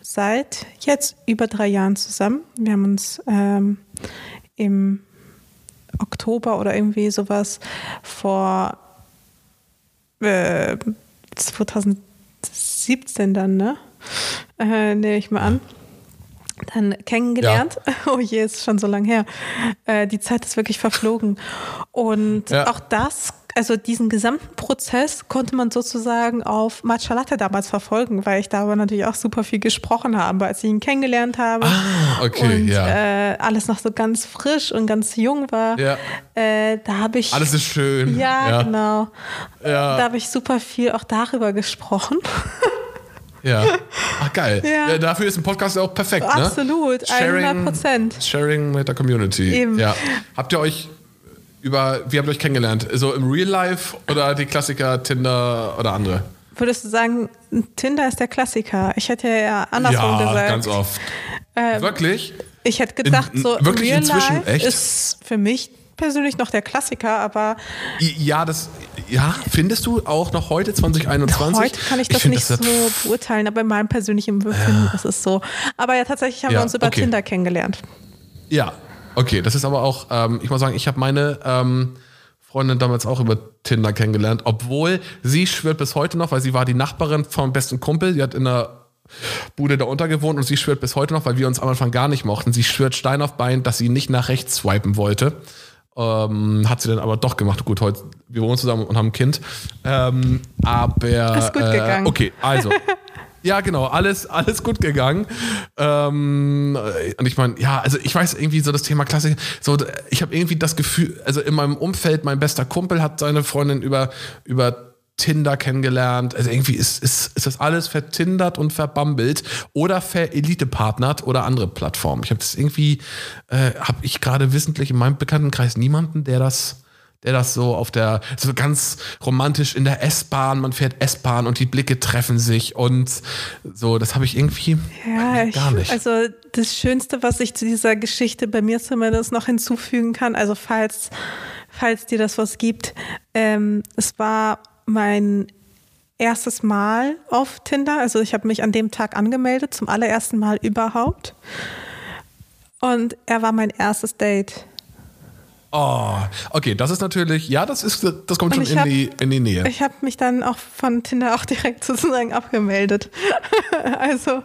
Speaker 3: seit jetzt über drei Jahren zusammen. Wir haben uns ähm, im Oktober oder irgendwie sowas vor äh, 2017 dann, ne? Äh, nehme ich mal an. Dann kennengelernt. Ja. Oh je, ist schon so lang her. Äh, die Zeit ist wirklich verflogen. Und ja. auch das also diesen gesamten Prozess konnte man sozusagen auf Matcha Latte damals verfolgen, weil ich darüber natürlich auch super viel gesprochen habe, als ich ihn kennengelernt habe.
Speaker 2: Ah, okay,
Speaker 3: und,
Speaker 2: ja.
Speaker 3: Äh, alles noch so ganz frisch und ganz jung war. Ja. Äh, da habe ich.
Speaker 2: Alles ist schön.
Speaker 3: Ja, ja. genau. Ja. Da habe ich super viel auch darüber gesprochen.
Speaker 2: Ja. Ach, geil. Ja. ja. dafür ist ein Podcast auch perfekt,
Speaker 3: Absolut,
Speaker 2: ne?
Speaker 3: Absolut, 100 Prozent.
Speaker 2: Sharing mit der Community. Eben. Ja. Habt ihr euch über, wie habt ihr euch kennengelernt? So im Real Life oder die Klassiker Tinder oder andere?
Speaker 3: Würdest du sagen, Tinder ist der Klassiker? Ich hätte ja andersrum
Speaker 2: ja,
Speaker 3: gesagt.
Speaker 2: Ganz oft. Ähm, wirklich?
Speaker 3: Ich hätte gedacht,
Speaker 2: in,
Speaker 3: so
Speaker 2: wirklich
Speaker 3: Real
Speaker 2: inzwischen
Speaker 3: Life
Speaker 2: echt?
Speaker 3: ist für mich persönlich noch der Klassiker, aber
Speaker 2: ja, das ja findest du auch noch heute 2021?
Speaker 3: Heute kann ich das ich nicht das so beurteilen, aber in meinem persönlichen Befinden ja. ist es so. Aber ja, tatsächlich haben ja, wir uns über okay. Tinder kennengelernt.
Speaker 2: Ja, Okay, das ist aber auch, ähm, ich muss sagen, ich habe meine ähm, Freundin damals auch über Tinder kennengelernt, obwohl sie schwört bis heute noch, weil sie war die Nachbarin vom besten Kumpel, die hat in der Bude da untergewohnt und sie schwört bis heute noch, weil wir uns am Anfang gar nicht mochten. Sie schwört Stein auf Bein, dass sie nicht nach rechts swipen wollte. Ähm, hat sie dann aber doch gemacht. Gut, heute, wir wohnen zusammen und haben ein Kind. Ähm, aber.
Speaker 3: Ist gut gegangen.
Speaker 2: Äh, okay, also. Ja, genau, alles, alles gut gegangen. Ähm, und ich meine, ja, also ich weiß irgendwie so das Thema Klassik, so ich habe irgendwie das Gefühl, also in meinem Umfeld, mein bester Kumpel hat seine Freundin über, über Tinder kennengelernt. Also irgendwie ist, ist, ist das alles vertindert und verbambelt oder verelitepartnert oder andere Plattformen. Ich habe das irgendwie, äh, habe ich gerade wissentlich in meinem Bekanntenkreis niemanden, der das der das so auf der, so ganz romantisch in der S-Bahn, man fährt S-Bahn und die Blicke treffen sich und so, das habe ich irgendwie
Speaker 3: ja,
Speaker 2: gar nicht.
Speaker 3: also das Schönste, was ich zu dieser Geschichte bei mir zumindest noch hinzufügen kann, also falls, falls dir das was gibt, ähm, es war mein erstes Mal auf Tinder, also ich habe mich an dem Tag angemeldet, zum allerersten Mal überhaupt. Und er war mein erstes Date.
Speaker 2: Oh, okay, das ist natürlich, ja, das ist, das kommt schon in, hab, die, in die Nähe.
Speaker 3: Ich habe mich dann auch von Tinder auch direkt sozusagen abgemeldet. also.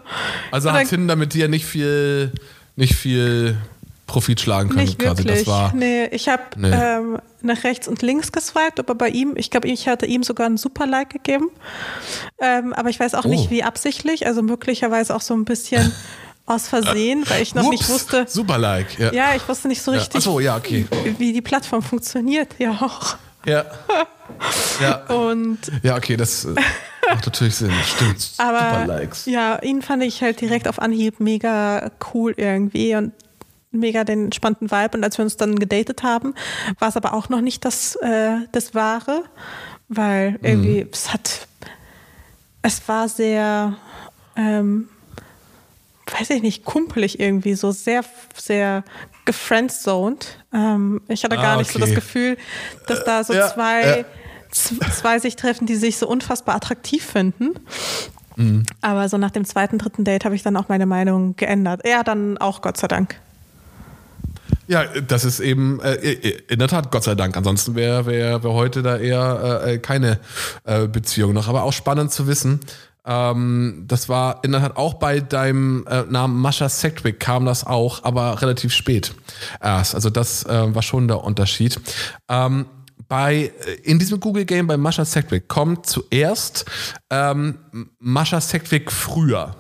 Speaker 2: Also hat Tinder mit dir nicht viel, nicht viel Profit schlagen können,
Speaker 3: nicht quasi.
Speaker 2: Wirklich. Das war.
Speaker 3: Nee, ich habe nee. ähm, nach rechts und links geswiped, aber bei ihm, ich glaube, ich hatte ihm sogar ein super Like gegeben. Ähm, aber ich weiß auch oh. nicht, wie absichtlich, also möglicherweise auch so ein bisschen. aus Versehen, weil ich noch Ups, nicht wusste.
Speaker 2: Super Like, ja.
Speaker 3: Ja, ich wusste nicht so richtig, ja.
Speaker 2: So, ja, okay.
Speaker 3: wie die Plattform funktioniert, ja auch.
Speaker 2: Ja.
Speaker 3: ja. Und
Speaker 2: ja, okay, das äh, macht natürlich Sinn. Stimmt.
Speaker 3: Aber Super Likes. Ja, ihn fand ich halt direkt auf Anhieb mega cool irgendwie und mega den entspannten Vibe. Und als wir uns dann gedatet haben, war es aber auch noch nicht das, äh, das Wahre, weil irgendwie mhm. es hat, es war sehr, ähm, weiß ich nicht, kumpelig irgendwie, so sehr, sehr gefriendzoned. Ähm, ich hatte gar ah, okay. nicht so das Gefühl, dass da so ja, zwei, zwei sich treffen, die sich so unfassbar attraktiv finden. Mhm. Aber so nach dem zweiten, dritten Date habe ich dann auch meine Meinung geändert. Er dann auch, Gott sei Dank.
Speaker 2: Ja, das ist eben äh, in der Tat Gott sei Dank. Ansonsten wäre wär, wär heute da eher äh, keine äh, Beziehung noch. Aber auch spannend zu wissen. Ähm, das war in der Tat auch bei deinem äh, Namen Mascha Sektwick kam das auch, aber relativ spät erst. Also das äh, war schon der Unterschied. Ähm, bei, äh, in diesem Google Game bei Mascha Sektwick kommt zuerst ähm, Mascha Sektwick früher.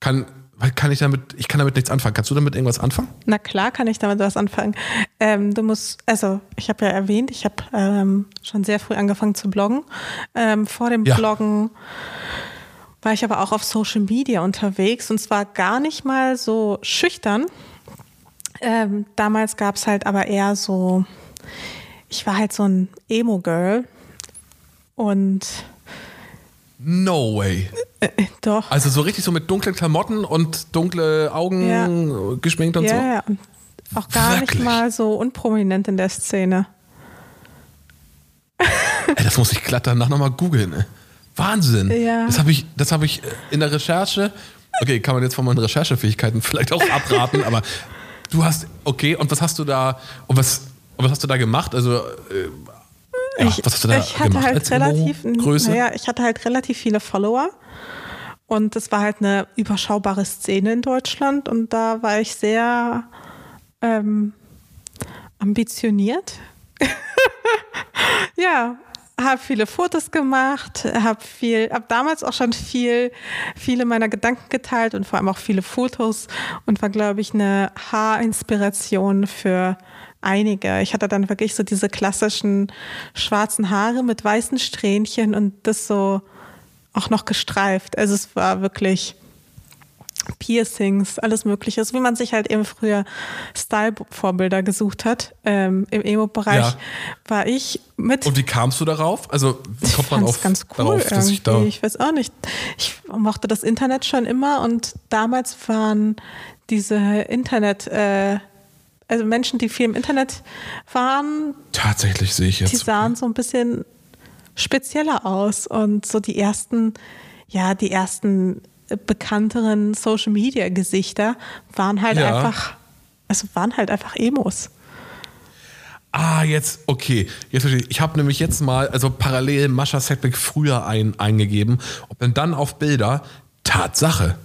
Speaker 2: Kann, kann ich damit, ich kann damit nichts anfangen. Kannst du damit irgendwas anfangen?
Speaker 3: Na klar kann ich damit was anfangen. Ähm, du musst, also ich habe ja erwähnt, ich habe ähm, schon sehr früh angefangen zu bloggen. Ähm, vor dem ja. Bloggen war ich aber auch auf Social Media unterwegs und zwar gar nicht mal so schüchtern. Ähm, damals gab es halt aber eher so, ich war halt so ein Emo-Girl und
Speaker 2: No way.
Speaker 3: Äh, äh, doch.
Speaker 2: Also so richtig so mit dunklen Klamotten und dunkle Augen ja. geschminkt und
Speaker 3: ja,
Speaker 2: so?
Speaker 3: Ja, auch gar Wirklich? nicht mal so unprominent in der Szene.
Speaker 2: Ey, das muss ich glatt danach nochmal googeln. Wahnsinn. Ja. Das habe ich, hab ich in der Recherche, okay, kann man jetzt von meinen Recherchefähigkeiten vielleicht auch abraten, aber du hast, okay, und was hast du da, und was, und was hast du da gemacht? Also äh,
Speaker 3: ja, ich, was hast du da ich hatte halt relativ, Größe? Naja, ich hatte halt relativ viele Follower. Und es war halt eine überschaubare Szene in Deutschland und da war ich sehr ähm, ambitioniert. ja, habe viele Fotos gemacht, habe viel, habe damals auch schon viel, viele meiner Gedanken geteilt und vor allem auch viele Fotos und war, glaube ich, eine Haarinspiration für einige. Ich hatte dann wirklich so diese klassischen schwarzen Haare mit weißen Strähnchen und das so auch noch gestreift. Also es war wirklich Piercings, alles Mögliche, also wie man sich halt eben früher Style-Vorbilder gesucht hat. Ähm, Im Emo-Bereich ja. war ich mit.
Speaker 2: Und wie kamst du darauf? Also wie kommt man auf,
Speaker 3: ganz cool darauf, dass ich da. Ich weiß auch nicht. Ich mochte das Internet schon immer und damals waren diese Internet- äh, also Menschen, die viel im Internet waren.
Speaker 2: Tatsächlich sehe ich jetzt.
Speaker 3: Die sahen so ein bisschen spezieller aus und so die ersten, ja, die ersten bekannteren Social Media Gesichter waren halt ja. einfach, also waren halt einfach Emos.
Speaker 2: Ah, jetzt, okay. Jetzt verstehe ich. Ich habe nämlich jetzt mal, also parallel Mascha Setbeck früher ein, eingegeben und dann auf Bilder. Tatsache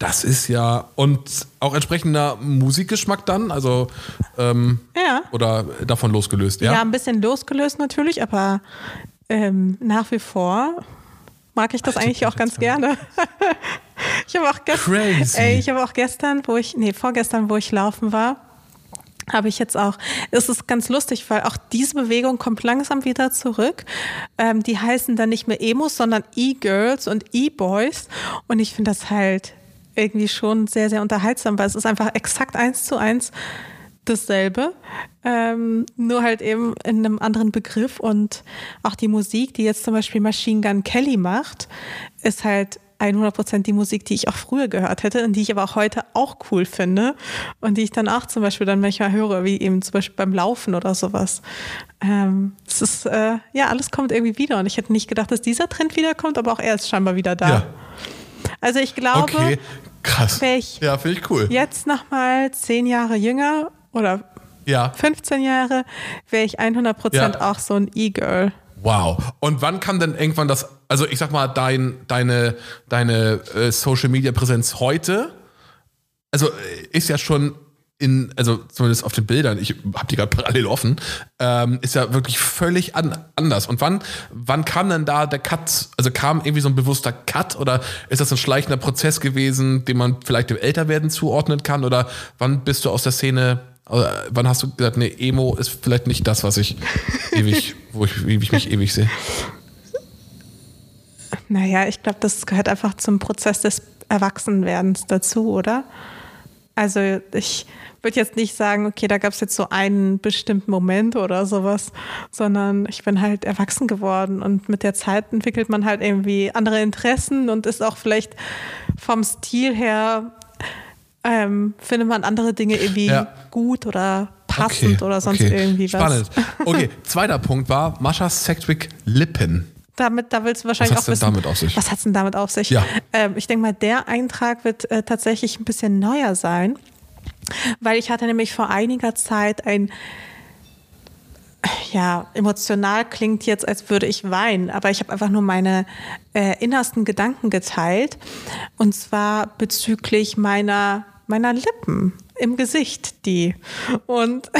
Speaker 2: das ist ja und auch entsprechender Musikgeschmack dann, also ähm,
Speaker 3: ja.
Speaker 2: oder davon losgelöst, ja?
Speaker 3: Ja, ein bisschen losgelöst natürlich, aber ähm, nach wie vor mag ich das Ach, eigentlich auch ganz gerne. ich habe auch gestern, ey, ich habe auch gestern, wo ich, nee, vorgestern, wo ich laufen war, habe ich jetzt auch. Es ist ganz lustig, weil auch diese Bewegung kommt langsam wieder zurück. Ähm, die heißen dann nicht mehr Emos, sondern E-Girls und E-Boys. Und ich finde das halt irgendwie schon sehr, sehr unterhaltsam, weil es ist einfach exakt eins zu eins dasselbe, ähm, nur halt eben in einem anderen Begriff und auch die Musik, die jetzt zum Beispiel Machine Gun Kelly macht, ist halt 100% die Musik, die ich auch früher gehört hätte und die ich aber auch heute auch cool finde und die ich dann auch zum Beispiel dann manchmal höre, wie eben zum Beispiel beim Laufen oder sowas. Ähm, es ist, äh, ja, alles kommt irgendwie wieder und ich hätte nicht gedacht, dass dieser Trend wiederkommt, aber auch er ist scheinbar wieder da. Ja. Also ich glaube,
Speaker 2: okay. Krass.
Speaker 3: Ich
Speaker 2: ja, finde ich cool.
Speaker 3: Jetzt nochmal zehn Jahre jünger oder ja. 15 Jahre, wäre ich 100% ja. auch so ein E-Girl.
Speaker 2: Wow. Und wann kann denn irgendwann das, also ich sag mal, dein, deine, deine äh, Social Media Präsenz heute, also äh, ist ja schon in, also zumindest auf den Bildern, ich habe die gerade parallel offen, ähm, ist ja wirklich völlig an, anders. Und wann, wann kam denn da der Cut? Also kam irgendwie so ein bewusster Cut oder ist das ein schleichender Prozess gewesen, den man vielleicht dem Älterwerden zuordnen kann? Oder wann bist du aus der Szene, oder wann hast du gesagt, nee, Emo ist vielleicht nicht das, was ich ewig, wo ich, wie ich mich ewig sehe?
Speaker 3: Naja, ich glaube, das gehört einfach zum Prozess des Erwachsenwerdens dazu, oder? Also ich würde jetzt nicht sagen, okay, da gab es jetzt so einen bestimmten Moment oder sowas, sondern ich bin halt erwachsen geworden und mit der Zeit entwickelt man halt irgendwie andere Interessen und ist auch vielleicht vom Stil her ähm, findet man andere Dinge irgendwie ja. gut oder passend okay, oder sonst okay. irgendwie was.
Speaker 2: Spannend. Okay, zweiter Punkt war Mascha Sektwick Lippen.
Speaker 3: Damit, da willst du wahrscheinlich
Speaker 2: was
Speaker 3: auch wissen.
Speaker 2: damit auf sich?
Speaker 3: Was hat es denn damit auf sich?
Speaker 2: Ja.
Speaker 3: Ähm, ich denke mal, der Eintrag wird äh, tatsächlich ein bisschen neuer sein, weil ich hatte nämlich vor einiger Zeit ein ja, emotional klingt jetzt, als würde ich weinen, aber ich habe einfach nur meine äh, innersten Gedanken geteilt. Und zwar bezüglich meiner, meiner Lippen im Gesicht, die. Und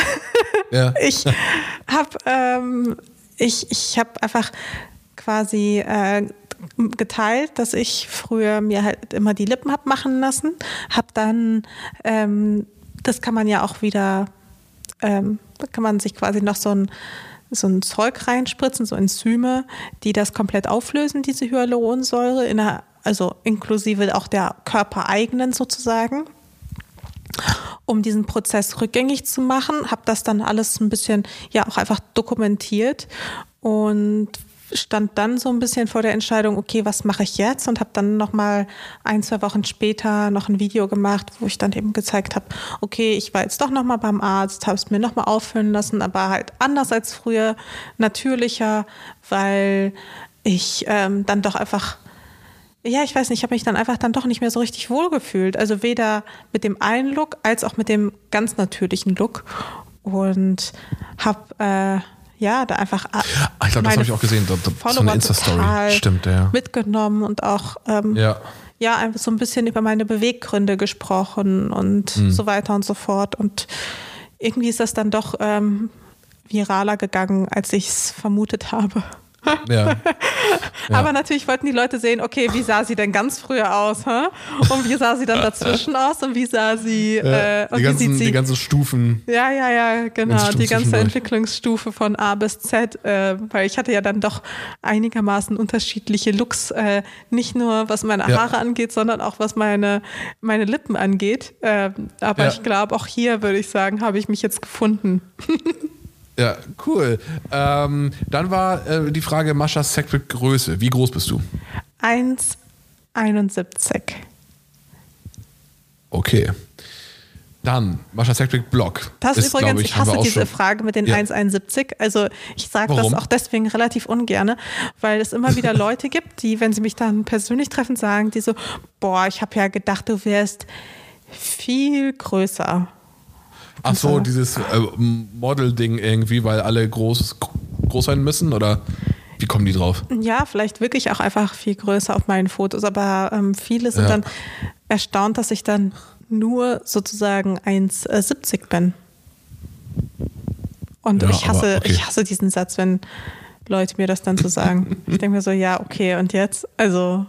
Speaker 3: ja. ich habe ähm, ich, ich hab einfach quasi äh, geteilt, dass ich früher mir halt immer die Lippen hab machen lassen, habe dann, ähm, das kann man ja auch wieder, ähm, kann man sich quasi noch so ein so ein Zeug reinspritzen, so Enzyme, die das komplett auflösen, diese Hyaluronsäure, in der, also inklusive auch der körpereigenen sozusagen. Um diesen Prozess rückgängig zu machen, habe das dann alles ein bisschen ja auch einfach dokumentiert. Und stand dann so ein bisschen vor der Entscheidung, okay, was mache ich jetzt? Und habe dann noch mal ein, zwei Wochen später noch ein Video gemacht, wo ich dann eben gezeigt habe, okay, ich war jetzt doch noch mal beim Arzt, habe es mir noch mal auffüllen lassen, aber halt anders als früher, natürlicher, weil ich ähm, dann doch einfach ja, ich weiß nicht, ich habe mich dann einfach dann doch nicht mehr so richtig wohl gefühlt. Also weder mit dem einen Look als auch mit dem ganz natürlichen Look. Und habe äh, ja, da einfach.
Speaker 2: Ah, ich glaube, das habe ich auch gesehen. Da, da, so eine Insta-Story. Stimmt, ja.
Speaker 3: Mitgenommen und auch. Ähm,
Speaker 2: ja.
Speaker 3: Ja, einfach so ein bisschen über meine Beweggründe gesprochen und mhm. so weiter und so fort. Und irgendwie ist das dann doch ähm, viraler gegangen, als ich es vermutet habe.
Speaker 2: Ja.
Speaker 3: Ja. Aber natürlich wollten die Leute sehen, okay, wie sah sie denn ganz früher aus? Hä? Und wie sah sie dann dazwischen aus? Und wie sah sie. Ja,
Speaker 2: äh, die, ganzen, sie, die ganzen Stufen.
Speaker 3: Ja, ja, ja, genau. Ganze die ganze Entwicklungsstufe von A bis Z. Äh, weil ich hatte ja dann doch einigermaßen unterschiedliche Looks. Äh, nicht nur was meine Haare angeht, sondern auch was meine, meine Lippen angeht. Äh, aber ich glaube, auch hier würde ich sagen, habe ich mich jetzt gefunden.
Speaker 2: Ja, cool. Ähm, dann war äh, die Frage Mascha Sekwick Größe. Wie groß bist du?
Speaker 3: 1,71.
Speaker 2: Okay. Dann, Mascha Sekwick Blog.
Speaker 3: Das ist übrigens, ich, ich hasse diese Frage mit den ja. 1,71. Also ich sage das auch deswegen relativ ungern, weil es immer wieder Leute gibt, die, wenn sie mich dann persönlich treffen, sagen, die so, boah, ich habe ja gedacht, du wärst viel größer.
Speaker 2: Ach so, dieses äh, Model-Ding irgendwie, weil alle groß, groß sein müssen oder wie kommen die drauf?
Speaker 3: Ja, vielleicht wirklich auch einfach viel größer auf meinen Fotos, aber ähm, viele sind ja. dann erstaunt, dass ich dann nur sozusagen 1,70 bin. Und ja, ich, hasse, okay. ich hasse diesen Satz, wenn Leute mir das dann so sagen. ich denke mir so, ja, okay, und jetzt? Also.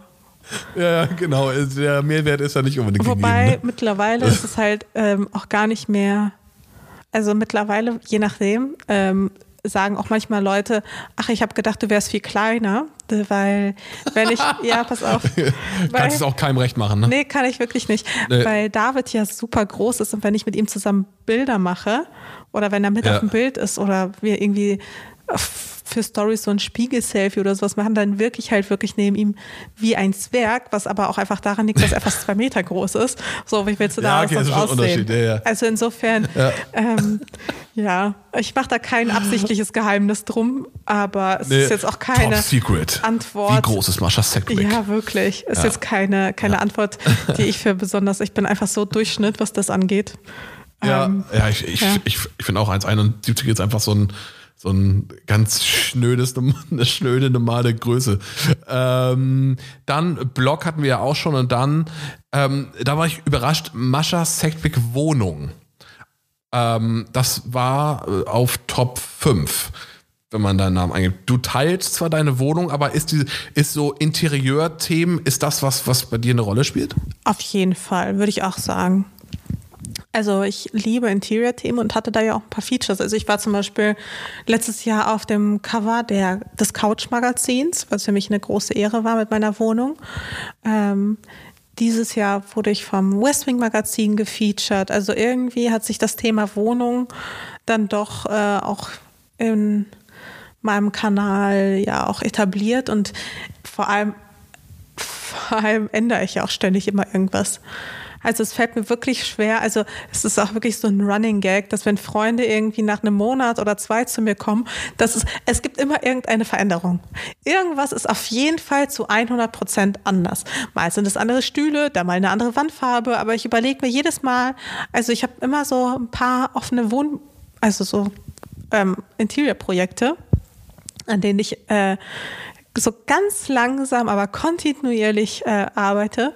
Speaker 2: Ja, genau. Der Mehrwert ist ja nicht unbedingt
Speaker 3: Wobei
Speaker 2: gegeben,
Speaker 3: ne? mittlerweile ist es halt ähm, auch gar nicht mehr also mittlerweile, je nachdem, ähm, sagen auch manchmal Leute, ach, ich habe gedacht, du wärst viel kleiner, weil wenn ich, ja, pass auf.
Speaker 2: Kannst es auch keinem recht machen, ne?
Speaker 3: Nee, kann ich wirklich nicht, nee. weil David ja super groß ist und wenn ich mit ihm zusammen Bilder mache oder wenn er mit ja. auf dem Bild ist oder wir irgendwie für Stories so ein Spiegel-Selfie oder sowas machen, dann wirklich halt wirklich neben ihm wie ein Zwerg, was aber auch einfach daran liegt, dass er fast zwei Meter groß ist. So, wie willst du da ja, okay, sonst aussehen? Ja, ja. Also insofern, ja, ähm, ja. ich mache da kein absichtliches Geheimnis drum, aber es nee, ist jetzt auch keine Antwort.
Speaker 2: Wie groß ist Mascha Sekwick?
Speaker 3: Ja, wirklich. Ist jetzt keine, keine Antwort, die ich für besonders, ich bin einfach so Durchschnitt, was das angeht.
Speaker 2: Ja, ähm, ja ich, ich, ich, ich finde auch 1,71 jetzt einfach so ein so ein ganz schnödes, eine schnöde normale Größe. Ähm, dann Blog hatten wir ja auch schon und dann, ähm, da war ich überrascht, Mascha Sektwick Wohnung. Ähm, das war äh, auf Top 5 wenn man deinen Namen eingibt. Du teilst zwar deine Wohnung, aber ist, die, ist so Interieurthemen, ist das was, was bei dir eine Rolle spielt?
Speaker 3: Auf jeden Fall, würde ich auch sagen. Also ich liebe Interior-Themen und hatte da ja auch ein paar Features. Also ich war zum Beispiel letztes Jahr auf dem Cover der, des Couch-Magazins, was für mich eine große Ehre war mit meiner Wohnung. Ähm, dieses Jahr wurde ich vom West Wing Magazin gefeatured. Also irgendwie hat sich das Thema Wohnung dann doch äh, auch in meinem Kanal ja auch etabliert und vor allem, vor allem ändere ich ja auch ständig immer irgendwas. Also es fällt mir wirklich schwer. Also es ist auch wirklich so ein Running Gag, dass wenn Freunde irgendwie nach einem Monat oder zwei zu mir kommen, dass es, es gibt immer irgendeine Veränderung. Irgendwas ist auf jeden Fall zu 100 Prozent anders. Mal sind es andere Stühle, da mal eine andere Wandfarbe, aber ich überlege mir jedes Mal, also ich habe immer so ein paar offene Wohn, also so ähm, Interior-Projekte, an denen ich äh, so ganz langsam, aber kontinuierlich äh, arbeite.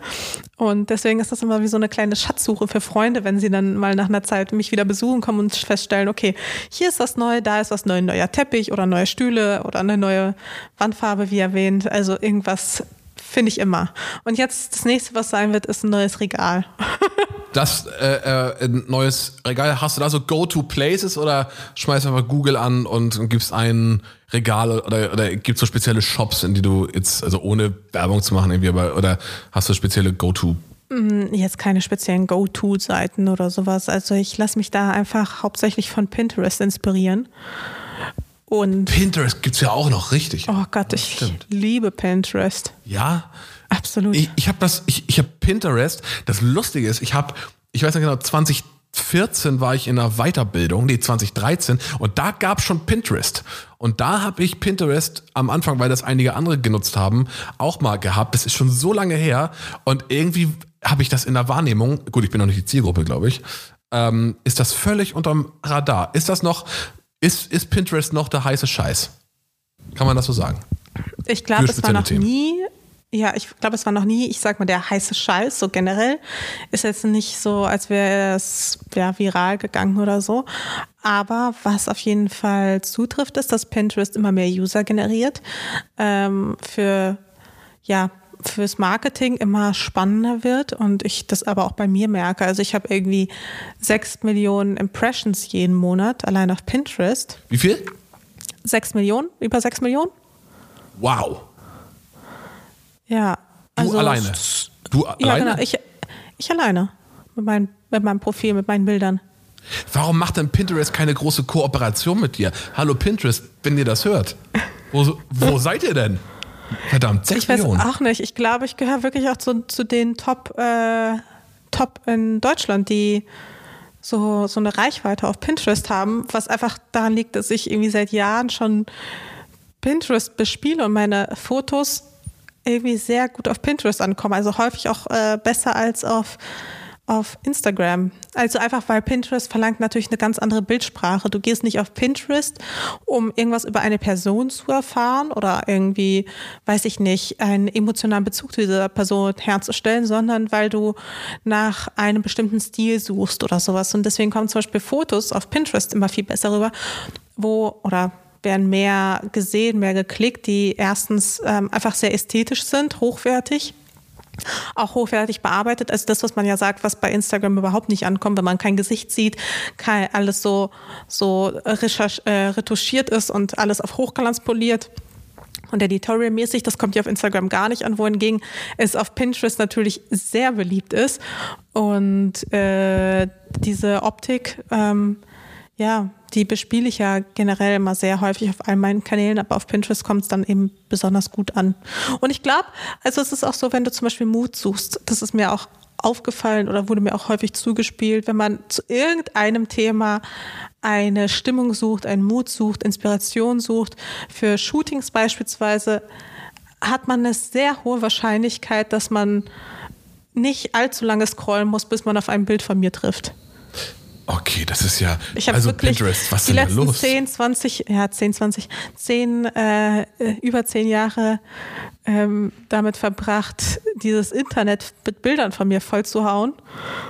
Speaker 3: Und deswegen ist das immer wie so eine kleine Schatzsuche für Freunde, wenn sie dann mal nach einer Zeit mich wieder besuchen kommen und feststellen, okay, hier ist was Neues, da ist was Neues, neuer Teppich oder neue Stühle oder eine neue Wandfarbe, wie erwähnt. Also irgendwas finde ich immer. Und jetzt das nächste, was sein wird, ist ein neues Regal.
Speaker 2: das äh, äh, ein neues Regal, hast du da so Go-to-Places oder schmeißt einfach Google an und, und gibst ein Regal oder, oder gibt es so spezielle Shops, in die du jetzt, also ohne Werbung zu machen, irgendwie, aber, oder hast du spezielle Go-to
Speaker 3: mm, Jetzt keine speziellen Go-To-Seiten oder sowas. Also ich lasse mich da einfach hauptsächlich von Pinterest inspirieren. Und
Speaker 2: Pinterest gibt es ja auch noch, richtig.
Speaker 3: Oh Gott, ich Stimmt. liebe Pinterest.
Speaker 2: Ja,
Speaker 3: Absolut.
Speaker 2: Ich, ich habe das, ich, ich habe Pinterest. Das Lustige ist, ich habe, ich weiß nicht genau, 2014 war ich in einer Weiterbildung, nee, 2013, und da gab es schon Pinterest. Und da habe ich Pinterest am Anfang, weil das einige andere genutzt haben, auch mal gehabt. Das ist schon so lange her. Und irgendwie habe ich das in der Wahrnehmung, gut, ich bin noch nicht die Zielgruppe, glaube ich, ähm, ist das völlig unterm Radar. Ist das noch, ist, ist Pinterest noch der heiße Scheiß? Kann man das so sagen?
Speaker 3: Ich glaube, es war noch Themen. nie ja, ich glaube, es war noch nie, ich sag mal, der heiße Scheiß, so generell. Ist jetzt nicht so, als wäre es ja, viral gegangen oder so. Aber was auf jeden Fall zutrifft, ist, dass Pinterest immer mehr User generiert. Ähm, für, ja, fürs Marketing immer spannender wird und ich das aber auch bei mir merke. Also ich habe irgendwie sechs Millionen Impressions jeden Monat allein auf Pinterest.
Speaker 2: Wie viel?
Speaker 3: Sechs Millionen, über sechs Millionen.
Speaker 2: Wow.
Speaker 3: Ja.
Speaker 2: Also, du alleine? Du
Speaker 3: ja, alleine? genau. Ich, ich alleine. Mit, mein, mit meinem Profil, mit meinen Bildern.
Speaker 2: Warum macht denn Pinterest keine große Kooperation mit dir? Hallo Pinterest, wenn ihr das hört. Wo, wo seid ihr denn? Verdammt, 6
Speaker 3: Ich weiß
Speaker 2: Millionen.
Speaker 3: auch nicht. Ich glaube, ich gehöre wirklich auch zu, zu den Top, äh, Top in Deutschland, die so, so eine Reichweite auf Pinterest haben, was einfach daran liegt, dass ich irgendwie seit Jahren schon Pinterest bespiele und meine Fotos irgendwie sehr gut auf Pinterest ankommen. Also häufig auch äh, besser als auf, auf Instagram. Also einfach, weil Pinterest verlangt natürlich eine ganz andere Bildsprache. Du gehst nicht auf Pinterest, um irgendwas über eine Person zu erfahren oder irgendwie, weiß ich nicht, einen emotionalen Bezug zu dieser Person herzustellen, sondern weil du nach einem bestimmten Stil suchst oder sowas. Und deswegen kommen zum Beispiel Fotos auf Pinterest immer viel besser rüber, wo, oder werden mehr gesehen, mehr geklickt, die erstens ähm, einfach sehr ästhetisch sind, hochwertig auch hochwertig bearbeitet. Also das, was man ja sagt, was bei Instagram überhaupt nicht ankommt, wenn man kein Gesicht sieht, kein, alles so, so äh, retuschiert ist und alles auf Hochglanz poliert. Und editorialmäßig, das kommt ja auf Instagram gar nicht an, wohingegen es auf Pinterest natürlich sehr beliebt ist. Und äh, diese Optik, ähm, ja, die bespiele ich ja generell immer sehr häufig auf all meinen Kanälen, aber auf Pinterest kommt es dann eben besonders gut an. Und ich glaube, also es ist auch so, wenn du zum Beispiel Mut suchst, das ist mir auch aufgefallen oder wurde mir auch häufig zugespielt, wenn man zu irgendeinem Thema eine Stimmung sucht, einen Mut sucht, Inspiration sucht, für Shootings beispielsweise, hat man eine sehr hohe Wahrscheinlichkeit, dass man nicht allzu lange scrollen muss, bis man auf ein Bild von mir trifft.
Speaker 2: Okay, das ist ja.
Speaker 3: Ich also Pinterest, was ist denn da los? 10, 20, ja, 10, 20, 10, äh, über 10 Jahre ähm, damit verbracht, dieses Internet mit Bildern von mir voll zu hauen.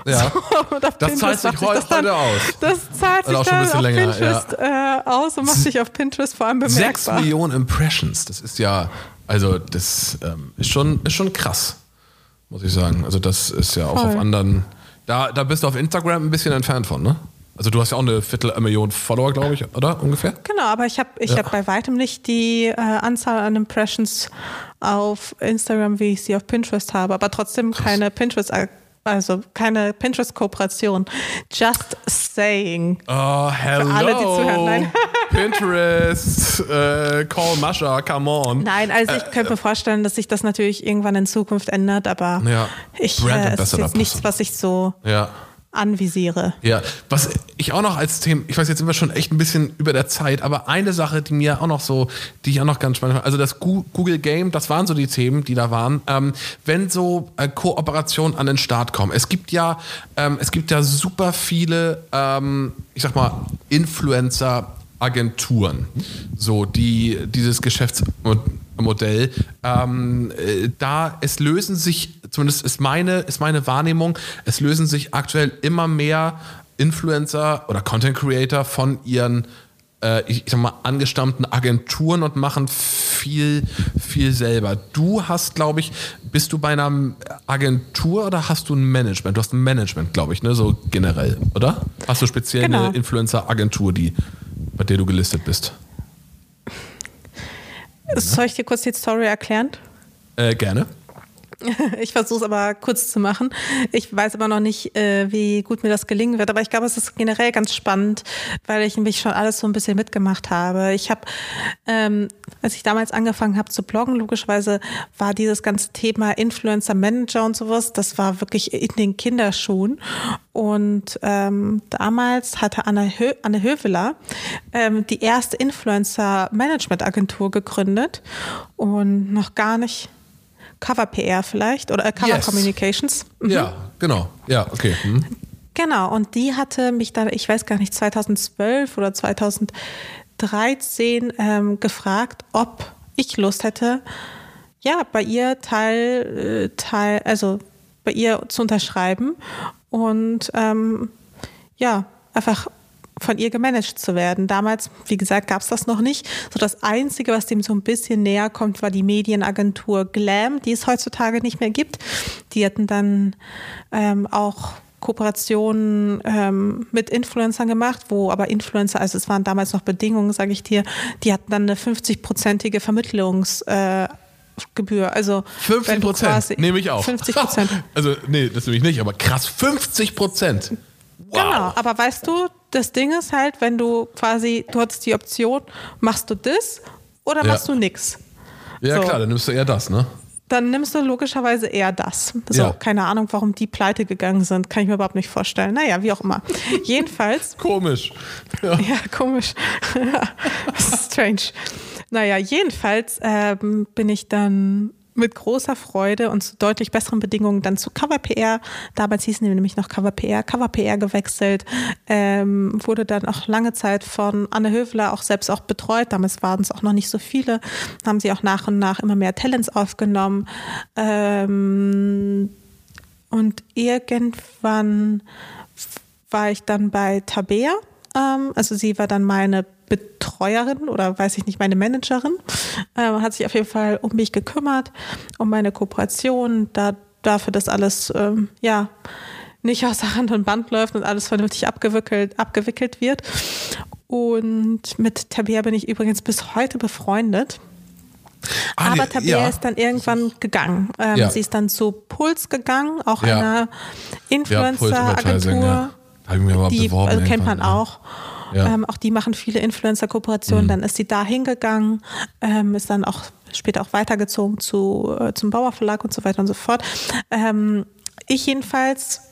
Speaker 2: Ja. So, das zahlt sich heute, das dann, aus.
Speaker 3: Das zahlt sich dann auf länger, Pinterest ja. äh, aus und macht sich auf Pinterest vor allem bemerkbar.
Speaker 2: 6 Millionen Impressions, das ist ja, also das ähm, ist, schon, ist schon krass, muss ich sagen. Also das ist ja auch voll. auf anderen da, da bist du auf Instagram ein bisschen entfernt von, ne? Also du hast ja auch eine Viertelmillion Follower, glaube ich, oder ungefähr?
Speaker 3: Genau, aber ich habe ich ja. hab bei weitem nicht die äh, Anzahl an Impressions auf Instagram, wie ich sie auf Pinterest habe, aber trotzdem Krass. keine Pinterest Also keine Pinterest-Kooperation. Just saying.
Speaker 2: Oh, hello.
Speaker 3: Für alle, die zuhören. Nein.
Speaker 2: Pinterest, äh, call Mascha, come on.
Speaker 3: Nein, also ich könnte mir vorstellen, dass sich das natürlich irgendwann in Zukunft ändert, aber
Speaker 2: Ja.
Speaker 3: ich äh, es ist jetzt nichts, was ich so
Speaker 2: Ja.
Speaker 3: Anvisiere.
Speaker 2: Ja, was ich auch noch als Thema, ich weiß, jetzt sind wir schon echt ein bisschen über der Zeit, aber eine Sache, die mir auch noch so, die ich auch noch ganz spannend fand, also das Google Game, das waren so die Themen, die da waren. Ähm, wenn so äh, Kooperationen an den Start kommen, es gibt ja, ähm, es gibt ja super viele, ähm, ich sag mal, Influencer. Agenturen, so die dieses Geschäftsmodell, ähm, äh, da es lösen sich, zumindest ist meine, ist meine Wahrnehmung, es lösen sich aktuell immer mehr Influencer oder Content Creator von ihren äh, ich, ich sag mal, angestammten Agenturen und machen viel, viel selber. Du hast, glaube ich, bist du bei einer Agentur oder hast du ein Management? Du hast ein Management, glaube ich, ne, so generell, oder? Hast du speziell
Speaker 3: Genau.
Speaker 2: eine Influencer-Agentur, die, bei der du gelistet bist?
Speaker 3: Soll ich dir kurz die Story erklären?
Speaker 2: Äh, gerne.
Speaker 3: Ich versuche es aber kurz zu machen. Ich weiß aber noch nicht, äh, wie gut mir das gelingen wird. Aber ich glaube, es ist generell ganz spannend, weil ich nämlich schon alles so ein bisschen mitgemacht habe. Ich habe, ähm, als ich damals angefangen habe zu bloggen, logischerweise war dieses ganze Thema Influencer Manager und sowas, das war wirklich in den Kinderschuhen. Und ähm, damals hatte Anne, Hö Anne Höveler ähm, die erste Influencer Management Agentur gegründet und noch gar nicht Cover PR vielleicht oder äh, Cover
Speaker 2: Yes.
Speaker 3: Communications. Mhm.
Speaker 2: Ja, genau. Ja, okay. Hm.
Speaker 3: Genau, und die hatte mich dann, ich weiß gar nicht, 2012 oder 2013 ähm, gefragt, ob ich Lust hätte, ja, bei ihr Teil, äh, Teil, also bei ihr zu unterschreiben und ähm, ja, einfach von ihr gemanagt zu werden. Damals, wie gesagt, gab es das noch nicht. So das Einzige, was dem so ein bisschen näher kommt, war die Medienagentur Glam, die es heutzutage nicht mehr gibt. Die hatten dann ähm, auch Kooperationen ähm, mit Influencern gemacht, wo aber Influencer, also es waren damals noch Bedingungen, sage ich dir, die hatten dann eine 50-prozentige Vermittlungs äh, Gebühr. Also
Speaker 2: 50
Speaker 3: wenn du
Speaker 2: Prozent
Speaker 3: quasi-
Speaker 2: nehme ich auch.
Speaker 3: 50 Prozent.
Speaker 2: Also, nee, das nehme ich nicht, aber krass, 50 Prozent. Wow.
Speaker 3: Genau, aber weißt du, das Ding ist halt, wenn du quasi, du hattest die Option, machst du das oder
Speaker 2: Ja.
Speaker 3: machst du nix?
Speaker 2: Ja,
Speaker 3: So.
Speaker 2: klar, dann nimmst du eher das, ne?
Speaker 3: Dann nimmst du logischerweise eher das. So,
Speaker 2: Ja.
Speaker 3: keine Ahnung, warum die pleite gegangen sind, kann ich mir überhaupt nicht vorstellen. Naja, wie auch immer. Jedenfalls,
Speaker 2: Komisch. Ja.
Speaker 3: ja, komisch. Strange. Naja, jedenfalls ähm, bin ich dann mit großer Freude und zu deutlich besseren Bedingungen dann zu Cover PR, damals hießen die nämlich noch Cover PR, Cover PR gewechselt, ähm, wurde dann auch lange Zeit von Anne Höfler auch selbst auch betreut, damals waren es auch noch nicht so viele, haben sie auch nach und nach immer mehr Talents aufgenommen. Ähm, und irgendwann war ich dann bei Tabea. Ähm, also sie war dann meine Betreuerin oder weiß ich nicht, meine Managerin. Ähm, hat sich auf jeden Fall um mich gekümmert, um meine Kooperation, da, dafür, dass alles ähm, ja nicht aus Hand und Band läuft und alles vernünftig abgewickelt, abgewickelt wird. Und mit Tabea bin ich übrigens bis heute befreundet.
Speaker 2: Ah,
Speaker 3: Aber Tabea
Speaker 2: ja.
Speaker 3: ist dann irgendwann gegangen. Ähm,
Speaker 2: Ja.
Speaker 3: Sie ist dann zu Puls gegangen, auch
Speaker 2: Ja.
Speaker 3: einer Influencer-Agentur.
Speaker 2: Ja. Aber
Speaker 3: Die also kennt man auch.
Speaker 2: Ja. Mhm.
Speaker 3: Ähm, auch die machen viele Influencer-Kooperationen. Dann ist sie da hingegangen, ähm, ist dann auch später auch weitergezogen zu, äh, zum Bauer Verlag und so weiter und so fort. Ähm, ich jedenfalls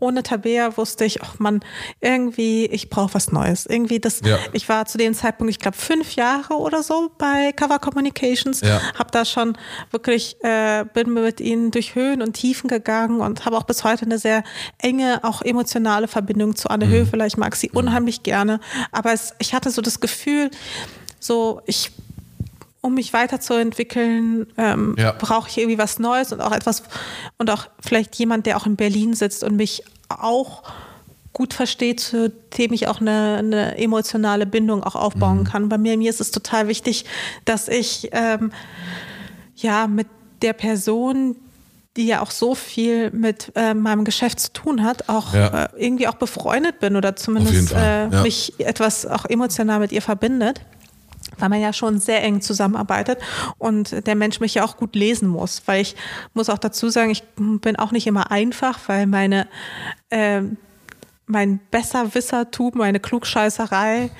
Speaker 3: ohne Tabea wusste ich, ach man, irgendwie, ich brauche was Neues. Irgendwie das,
Speaker 2: Ja.
Speaker 3: ich war zu dem Zeitpunkt, ich glaube, fünf Jahre oder so bei Cover Communications,
Speaker 2: Ja.
Speaker 3: habe da schon wirklich, äh, bin mit ihnen durch Höhen und Tiefen gegangen und habe auch bis heute eine sehr enge, auch emotionale Verbindung zu Anne Höfler. Ich mag sie unheimlich gerne, aber es, ich hatte so das Gefühl, so ich um mich weiterzuentwickeln, ähm,
Speaker 2: Ja.
Speaker 3: brauche ich irgendwie was Neues und auch etwas und auch vielleicht jemand, der auch in Berlin sitzt und mich auch gut versteht, zu dem ich auch eine, eine emotionale Bindung auch aufbauen kann. Bei mir, mir ist es total wichtig, dass ich ähm, ja mit der Person, die ja auch so viel mit äh, meinem Geschäft zu tun hat, auch
Speaker 2: Ja.
Speaker 3: äh, irgendwie auch befreundet bin oder zumindest äh,
Speaker 2: ja.
Speaker 3: mich etwas auch emotional mit ihr verbindet. Weil man ja schon sehr eng zusammenarbeitet und der Mensch mich ja auch gut lesen muss, weil ich muss auch dazu sagen, ich bin auch nicht immer einfach, weil meine äh, mein Besserwissertum, meine Klugscheißerei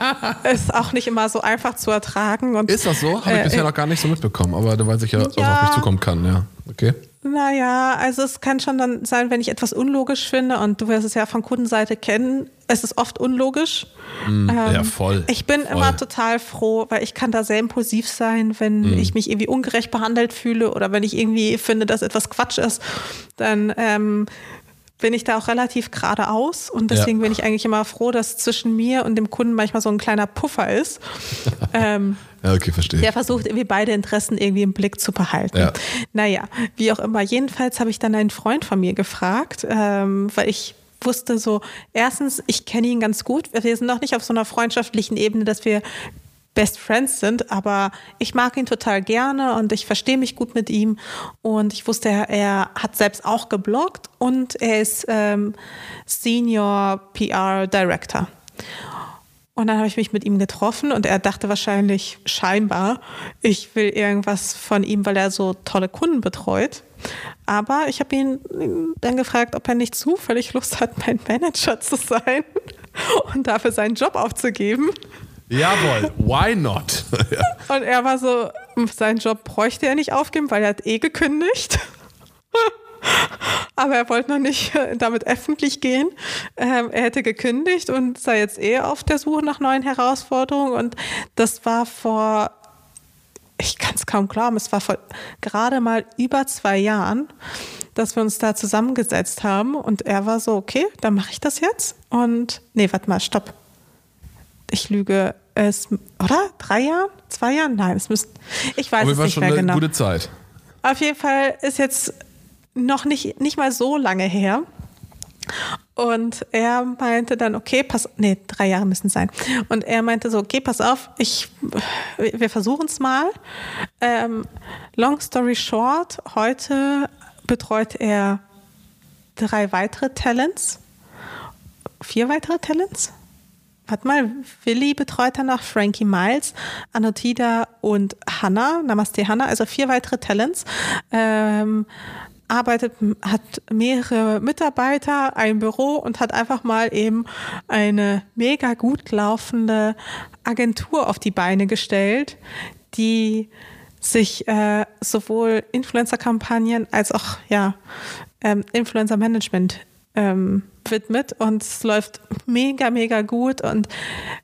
Speaker 3: ist auch nicht immer so einfach zu ertragen. Und,
Speaker 2: ist das so? Habe ich äh, bisher noch gar nicht so mitbekommen, aber da weiß ich ja, was auf mich zukommen kann, ja. Okay.
Speaker 3: Naja, also es kann schon dann sein, wenn ich etwas unlogisch finde und du wirst es ja von Kundenseite kennen, es ist oft unlogisch.
Speaker 2: Mm, ähm, ja, voll.
Speaker 3: Ich bin
Speaker 2: voll.
Speaker 3: immer total froh, weil ich kann da sehr impulsiv sein, wenn mm. ich mich irgendwie ungerecht behandelt fühle oder wenn ich irgendwie finde, dass etwas Quatsch ist, dann ähm, bin ich da auch relativ geradeaus und deswegen ja. bin ich eigentlich immer froh, dass zwischen mir und dem Kunden manchmal so ein kleiner Puffer ist.
Speaker 2: ähm, ja, okay, verstehe.
Speaker 3: Der versucht irgendwie beide Interessen irgendwie im Blick zu behalten. Ja. Naja, wie auch immer. Jedenfalls habe ich dann einen Freund von mir gefragt, ähm, weil ich wusste so, erstens, ich kenne ihn ganz gut. Wir sind noch nicht auf so einer freundschaftlichen Ebene, dass wir Best Friends sind, aber ich mag ihn total gerne und ich verstehe mich gut mit ihm. Und ich wusste, er hat selbst auch gebloggt und er ist ähm, Senior PR Director. Und dann habe ich mich mit ihm getroffen und er dachte wahrscheinlich scheinbar, ich will irgendwas von ihm, weil er so tolle Kunden betreut. Aber ich habe ihn dann gefragt, ob er nicht zufällig Lust hat, mein Manager zu sein und dafür seinen Job aufzugeben.
Speaker 2: Jawohl, why not?
Speaker 3: Und er war so, seinen Job bräuchte er nicht aufgeben, weil er hat eh gekündigt. Aber er wollte noch nicht damit öffentlich gehen. Ähm, er hätte gekündigt und sei jetzt eh auf der Suche nach neuen Herausforderungen. Und das war vor, ich kann es kaum glauben, es war vor gerade mal über zwei Jahren, dass wir uns da zusammengesetzt haben. Und er war so, okay, dann mache ich das jetzt. Und nee, warte mal, stopp ich lüge, es, oder? Drei Jahren? Zwei Jahren? Nein, es müsste, ich weiß Aber es nicht mehr genau.
Speaker 2: Gute Zeit.
Speaker 3: Auf jeden Fall ist jetzt noch nicht, nicht mal so lange her. Und er meinte dann, okay, pass, nee, drei Jahre müssen es sein. Und er meinte so, okay, pass auf, ich, wir versuchen es mal. Ähm, long story short, heute betreut er drei weitere Talents, vier weitere Talents warte mal, Willi betreut danach Frankie Miles, Anotida und Hannah, Namaste Hannah, also vier weitere Talents. Ähm, arbeitet, hat mehrere Mitarbeiter, ein Büro und hat einfach mal eben eine mega gut laufende Agentur auf die Beine gestellt, die sich äh, sowohl Influencer-Kampagnen als auch ja, ähm, Influencer-Management ähm, widmet und es läuft mega, mega gut und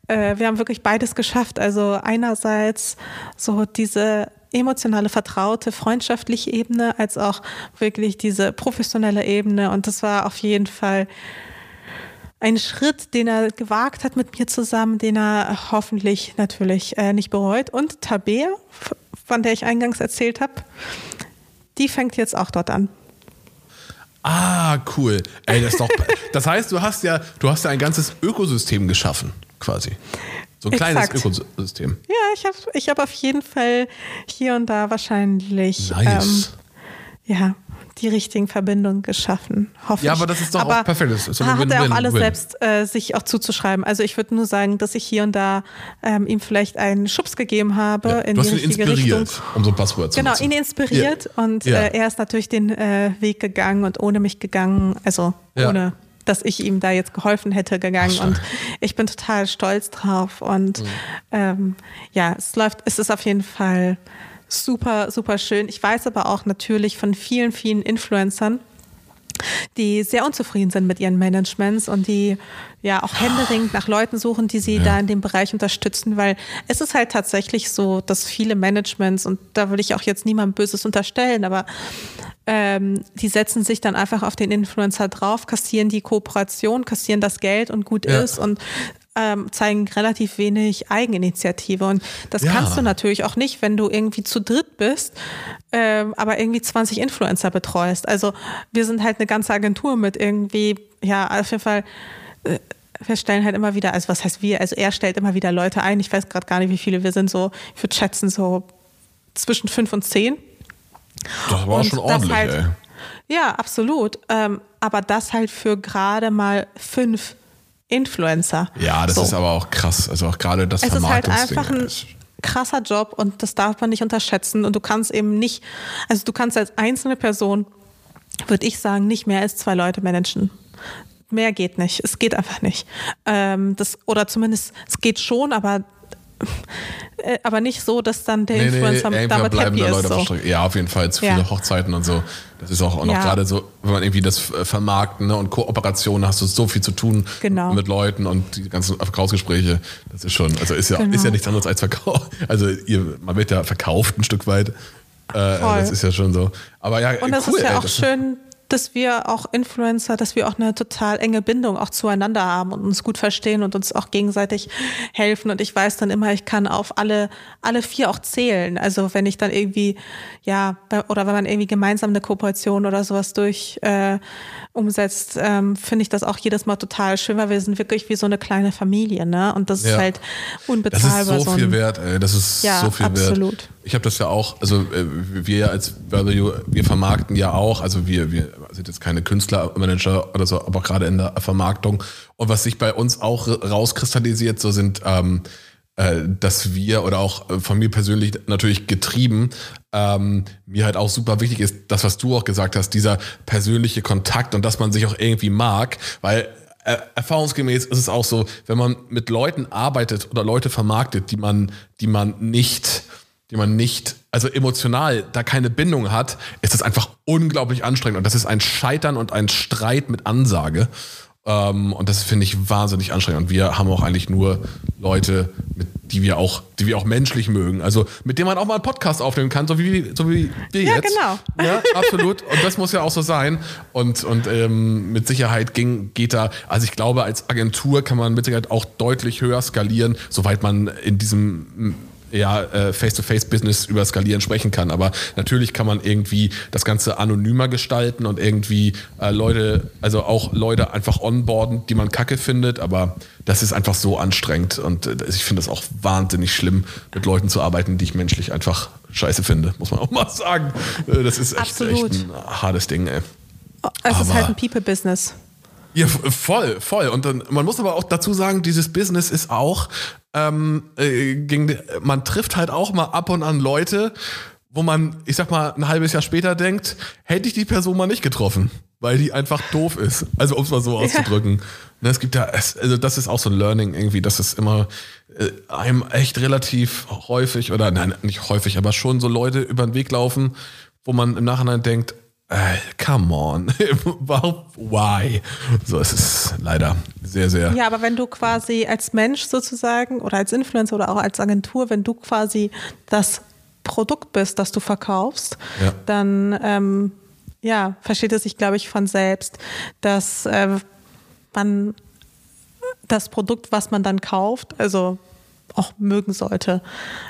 Speaker 3: äh, wir haben wirklich beides geschafft. Also einerseits so diese emotionale, vertraute, freundschaftliche Ebene, als auch wirklich diese professionelle Ebene und das war auf jeden Fall ein Schritt, den er gewagt hat mit mir zusammen, den er hoffentlich natürlich äh, nicht bereut. Und Tabea, von der ich eingangs erzählt habe, die fängt jetzt auch dort an.
Speaker 2: Ah, cool. Ey, das ist doch. das heißt, du hast ja, du hast ja ein ganzes Ökosystem geschaffen, quasi. So ein kleines Exakt. Ökosystem.
Speaker 3: Ja, ich habe ich hab auf jeden Fall hier und da wahrscheinlich.
Speaker 2: Nice.
Speaker 3: Ähm, ja, die richtigen Verbindungen geschaffen, hoffe
Speaker 2: Ja, aber das ist doch aber auch perfekt. Das
Speaker 3: ist hat er auch alles selbst äh, sich auch zuzuschreiben. Also ich würde nur sagen, dass ich hier und da ähm, ihm vielleicht einen Schubs gegeben habe ja, in
Speaker 2: du
Speaker 3: die
Speaker 2: inspiriert,
Speaker 3: Richtung.
Speaker 2: um so ein Passwort zu
Speaker 3: Genau,
Speaker 2: nutzen.
Speaker 3: ihn inspiriert ja. und. Äh, er ist natürlich den äh, Weg gegangen und ohne mich gegangen, also ohne dass ich ihm da jetzt geholfen hätte gegangen Ach, und ich bin total stolz drauf und mhm. ähm, ja, es läuft, es ist auf jeden Fall super, super schön. Ich weiß aber auch natürlich von vielen, vielen Influencern, die sehr unzufrieden sind mit ihren Managements und die ja auch händeringend nach Leuten suchen, die sie ja. da in dem Bereich unterstützen, weil es ist halt tatsächlich so, dass viele Managements, und da will ich auch jetzt niemandem Böses unterstellen, aber ähm, die setzen sich dann einfach auf den Influencer drauf, kassieren die Kooperation, kassieren das Geld und gut ja. ist und ähm, zeigen relativ wenig Eigeninitiative. Und das ja. kannst du natürlich auch nicht, wenn du irgendwie zu dritt bist, ähm, aber irgendwie 20 Influencer betreust. Also wir sind halt eine ganze Agentur mit irgendwie, ja, auf jeden Fall. Äh, wir stellen halt immer wieder, also was heißt wir? Also er stellt immer wieder Leute ein. Ich weiß gerade gar nicht, wie viele wir sind. So, ich würde schätzen, so zwischen fünf und zehn.
Speaker 2: Das war und schon ordentlich,
Speaker 3: halt,
Speaker 2: ey.
Speaker 3: Ja, absolut. Ähm, aber das halt für gerade mal fünf Influencer.
Speaker 2: Ja, das so. ist aber auch krass. Also auch gerade das
Speaker 3: Es ist halt einfach ein, krasser Job und das darf man nicht unterschätzen. Und du kannst eben nicht, also du kannst als einzelne Person, würde ich sagen, nicht mehr als zwei Leute managen. Mehr geht nicht. Es geht einfach nicht. Ähm, das, oder zumindest, es geht schon, aber aber nicht so, dass dann der nee, Influencer
Speaker 2: nee, damit happy ist. So. Ja, auf jeden Fall zu viele ja. Hochzeiten und so. Das ist auch, auch noch ja. gerade so, wenn man irgendwie das äh, vermarkten ne, und Kooperationen hast du so viel zu tun genau. mit Leuten und die ganzen Verkaufsgespräche. Das ist schon, also ist ja, genau. ist ja nichts anderes als Verkauf. Also ihr, man wird ja verkauft ein Stück weit. Äh, das ist ja schon so. Aber ja,
Speaker 3: und das cool, ist ja ey, auch schön dass wir auch Influencer, dass wir auch eine total enge Bindung auch zueinander haben und uns gut verstehen und uns auch gegenseitig helfen. Und ich weiß dann immer, ich kann auf alle, alle vier auch zählen. Also wenn ich dann irgendwie, ja, oder wenn man irgendwie gemeinsam eine Kooperation oder sowas durch äh, umsetzt, ähm, finde ich das auch jedes Mal total schön, weil wir sind wirklich wie so eine kleine Familie, ne? Und das ja. ist halt unbezahlbar.
Speaker 2: Das ist so, so viel wert, ey. Das ist ja, so viel
Speaker 3: absolut.
Speaker 2: wert. Ich habe das ja auch, also äh, wir als Value, wir vermarkten ja auch, also wir, wir sind jetzt keine Künstlermanager oder so, aber gerade in der Vermarktung. Und was sich bei uns auch rauskristallisiert, so sind ähm, äh, dass wir oder auch äh, von mir persönlich natürlich getrieben, ähm, mir halt auch super wichtig ist, das, was du auch gesagt hast, dieser persönliche Kontakt und dass man sich auch irgendwie mag, weil äh, erfahrungsgemäß ist es auch so, wenn man mit Leuten arbeitet oder Leute vermarktet, die man, die man nicht, die man nicht, also emotional da keine Bindung hat, ist das einfach unglaublich anstrengend und das ist ein Scheitern und ein Streit mit Ansage. Ähm, und das finde ich wahnsinnig anstrengend. Und wir haben auch eigentlich nur Leute, mit, die wir auch, die wir auch menschlich mögen. Also mit denen man auch mal einen Podcast aufnehmen kann, so wie, so wie wir
Speaker 3: ja,
Speaker 2: jetzt.
Speaker 3: Ja,
Speaker 2: genau. Ja, absolut. Und das muss ja auch so sein. Und, und ähm, mit Sicherheit ging, geht da, also ich glaube, als Agentur kann man mit Sicherheit auch deutlich höher skalieren, soweit man in diesem ja, äh, Face-to-Face-Business über Skalieren sprechen kann. Aber natürlich kann man irgendwie das Ganze anonymer gestalten und irgendwie äh, Leute, also auch Leute einfach onboarden, die man kacke findet. Aber das ist einfach so anstrengend und äh, ich finde das auch wahnsinnig schlimm, mit Leuten zu arbeiten, die ich menschlich einfach scheiße finde, muss man auch mal sagen. Äh, das ist echt, echt ein hartes Ding, ey.
Speaker 3: Es aber ist halt ein People-Business.
Speaker 2: Ja, voll, voll. Und dann, man muss aber auch dazu sagen, dieses Business ist auch, ähm, äh, gegen, man trifft halt auch mal ab und an Leute, wo man, ich sag mal, ein halbes Jahr später denkt, hätte ich die Person mal nicht getroffen, weil die einfach doof ist. Also um es mal so auszudrücken. Ja. Ne, es gibt ja, also das ist auch so ein Learning irgendwie, dass es immer äh, einem echt relativ häufig, oder nein, nicht häufig, aber schon so Leute über den Weg laufen, wo man im Nachhinein denkt, äh, come on, why? So, es ist leider sehr, sehr.
Speaker 3: Ja, aber wenn du quasi als Mensch sozusagen oder als Influencer oder auch als Agentur, wenn du quasi das Produkt bist, das du verkaufst, ja. dann ähm, ja, versteht es sich, glaube ich, von selbst, dass äh, man das Produkt, was man dann kauft, also auch mögen sollte.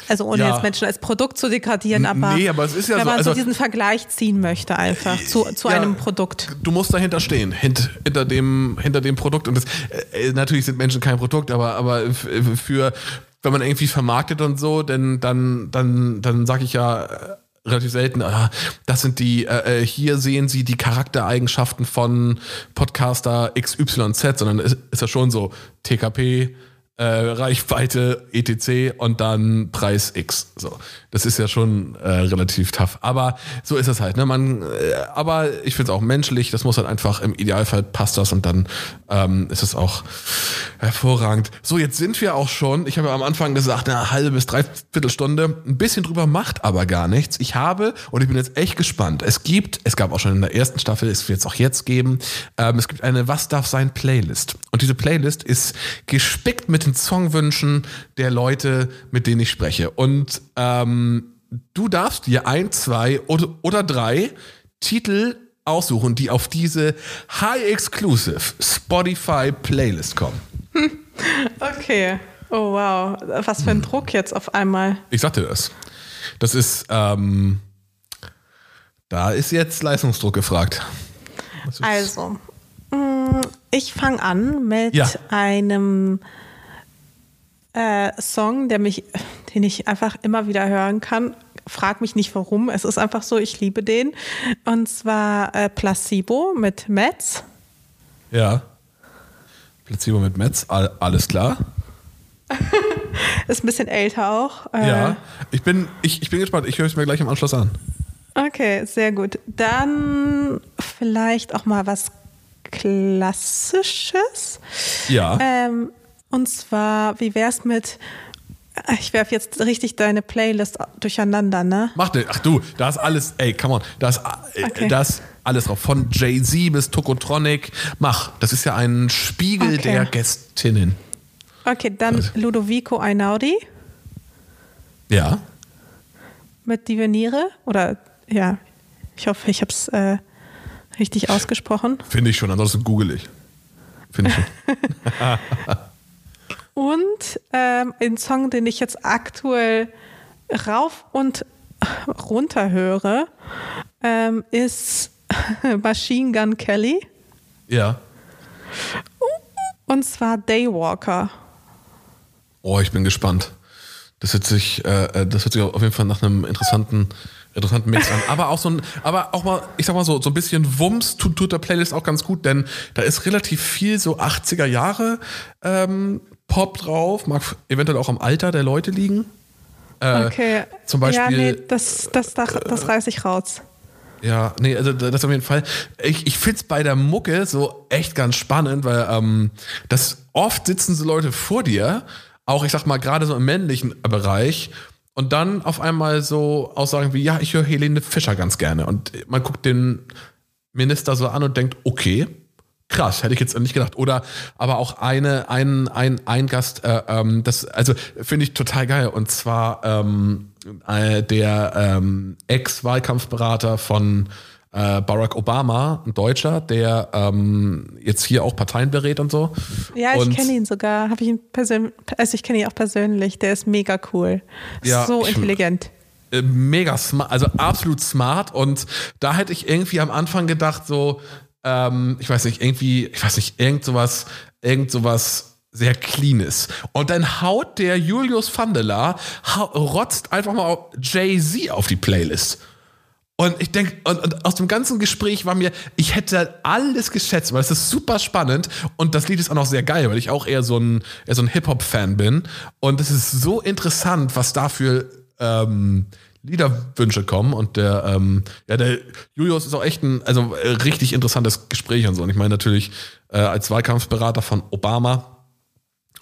Speaker 3: Also ohne ja. jetzt Menschen als Produkt zu degradieren, aber,
Speaker 2: nee, aber es ist ja
Speaker 3: wenn
Speaker 2: so,
Speaker 3: man
Speaker 2: also,
Speaker 3: so diesen Vergleich ziehen möchte einfach zu, zu ja, einem Produkt.
Speaker 2: Du musst dahinter stehen, hint, hinter, dem, hinter dem Produkt. Und das, äh, natürlich sind Menschen kein Produkt, aber, aber für, wenn man irgendwie vermarktet und so, denn dann, dann, dann sage ich ja äh, relativ selten, ah, das sind die, äh, äh, hier sehen Sie die Charaktereigenschaften von Podcaster XYZ, sondern ist, ist das schon so TKP, äh, Reichweite, etc. und dann Preis X. So, das ist ja schon äh, relativ tough. Aber so ist es halt. Ne? Man, äh, aber ich finde es auch menschlich. Das muss halt einfach im Idealfall passt das und dann ähm, ist es auch hervorragend. So, jetzt sind wir auch schon. Ich habe ja am Anfang gesagt, eine halbe bis dreiviertel Stunde. Ein bisschen drüber macht aber gar nichts. Ich habe und ich bin jetzt echt gespannt. Es gibt, es gab auch schon in der ersten Staffel, es wird es auch jetzt geben. Ähm, es gibt eine Was darf sein Playlist und diese Playlist ist gespickt mit den Songwünschen der Leute, mit denen ich spreche. Und ähm, du darfst dir ein, zwei oder, drei Titel aussuchen, die auf diese High Exclusive Spotify Playlist kommen.
Speaker 3: Okay. Oh wow. Was für ein Druck jetzt auf einmal.
Speaker 2: Ich sagte das. Das ist, ähm, da ist jetzt Leistungsdruck gefragt.
Speaker 3: Also, mm, ich fange an mit ja. einem äh, Song, der mich, den ich einfach immer wieder hören kann. Frag mich nicht warum. Es ist einfach so, ich liebe den. Und zwar äh, Placebo mit Metz.
Speaker 2: Ja. Placebo mit Metz, all, alles klar.
Speaker 3: Ist ein bisschen älter auch.
Speaker 2: Äh, ja, ich bin, ich, ich bin gespannt. Ich höre es mir gleich im Anschluss an.
Speaker 3: Okay, sehr gut. Dann vielleicht auch mal was Klassisches.
Speaker 2: Ja.
Speaker 3: Ähm, und zwar, wie wär's mit ich werfe jetzt richtig deine Playlist durcheinander, ne?
Speaker 2: Mach nicht. Ach du, da ist alles, ey, come on. Da ist, äh, okay. da ist alles drauf. Von Jay-Z bis Tokotronic. Mach. Das ist ja ein Spiegel okay. der Gästinnen.
Speaker 3: Okay, dann Was? Ludovico Einaudi.
Speaker 2: Ja.
Speaker 3: Mit Diveniere. Oder, ja, ich hoffe, ich habe es äh, richtig ausgesprochen.
Speaker 2: Finde ich schon, ansonsten google ich. Finde ich schon.
Speaker 3: Und ähm, ein Song, den ich jetzt aktuell rauf und runter höre, ähm, ist Machine Gun Kelly.
Speaker 2: Ja.
Speaker 3: Und zwar Daywalker.
Speaker 2: Oh, ich bin gespannt. Das hört sich, äh, äh, das hört sich auf jeden Fall nach einem interessanten, interessanten Mix an. Aber auch so ein, aber auch mal, ich sag mal so, so ein bisschen Wumms tut, tut der Playlist auch ganz gut, denn da ist relativ viel so 80er Jahre ähm, Pop drauf, mag eventuell auch am Alter der Leute liegen.
Speaker 3: Äh, okay.
Speaker 2: Zum Beispiel. Ja, nee,
Speaker 3: das, das, das, das reiß ich raus.
Speaker 2: Ja, nee, also das auf jeden Fall. Ich, ich finde es bei der Mucke so echt ganz spannend, weil ähm, das oft sitzen so Leute vor dir, auch ich sag mal gerade so im männlichen Bereich, und dann auf einmal so Aussagen wie, ja, ich höre Helene Fischer ganz gerne. Und man guckt den Minister so an und denkt, okay, krass, hätte ich jetzt nicht gedacht. Oder aber auch eine, ein, ein, ein Gast, äh, ähm, das, also finde ich total geil. Und zwar ähm, äh, der ähm, Ex-Wahlkampfberater von äh, Barack Obama, ein Deutscher, der ähm, jetzt hier auch Parteien berät und so.
Speaker 3: Ja, ich kenne ihn sogar. Habe ich ihn persönlich, also ich kenne ihn auch persönlich. Der ist mega cool. Ja, so intelligent
Speaker 2: äh, mega smart, also absolut smart. Und da hätte ich irgendwie am Anfang gedacht, so, ähm, ich weiß nicht, irgendwie, ich weiß nicht, irgend sowas, irgend sowas sehr cleanes. Und dann haut der Julius Vandela, rotzt einfach mal Jay-Z auf die Playlist. Und ich denke, und, und, aus dem ganzen Gespräch war mir, ich hätte alles geschätzt, weil es ist super spannend und das Lied ist auch noch sehr geil, weil ich auch eher so ein, eher so ein Hip-Hop-Fan bin. Und es ist so interessant, was dafür ähm, Liederwünsche kommen und der, ähm, ja, der Julius ist auch echt ein, also äh, richtig interessantes Gespräch und so. Und ich meine natürlich äh, als Wahlkampfberater von Obama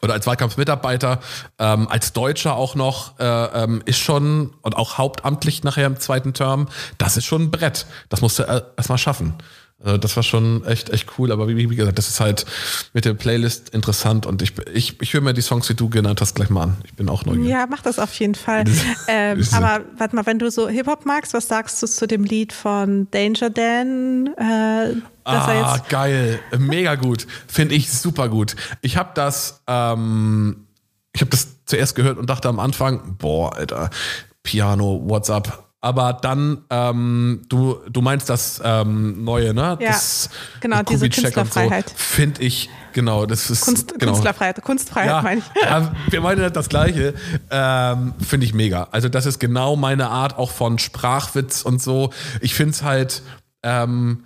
Speaker 2: oder als Wahlkampfmitarbeiter, ähm, als Deutscher auch noch, äh, ähm, ist schon, und auch hauptamtlich nachher im zweiten Term, das ist schon ein Brett. Das musst du äh, erstmal schaffen. Äh, das war schon echt, echt cool. Aber wie, wie gesagt, das ist halt mit der Playlist interessant und ich, ich, ich höre mir die Songs, die du genannt hast, gleich mal an. Ich bin auch neugierig.
Speaker 3: Ja, mach das auf jeden Fall. ähm, aber warte mal, wenn du so Hip-Hop magst, was sagst du zu dem Lied von Danger Dan? Äh,
Speaker 2: ah, geil. Mega gut. Finde ich super gut. Ich habe das, ähm, ich habe das zuerst gehört und dachte am Anfang, boah, Alter, Piano, WhatsApp, aber dann, ähm, du, du meinst das ähm, Neue, ne?
Speaker 3: Ja,
Speaker 2: das,
Speaker 3: genau, diese Künstlerfreiheit.
Speaker 2: So, Finde ich, genau, das ist.
Speaker 3: Kunst,
Speaker 2: genau.
Speaker 3: Künstlerfreiheit, Kunstfreiheit
Speaker 2: ja,
Speaker 3: meine ich.
Speaker 2: Ja, wir meinen das Gleiche. Ähm, finde ich mega. Also, das ist genau meine Art auch von Sprachwitz und so. Ich finde es halt, ähm,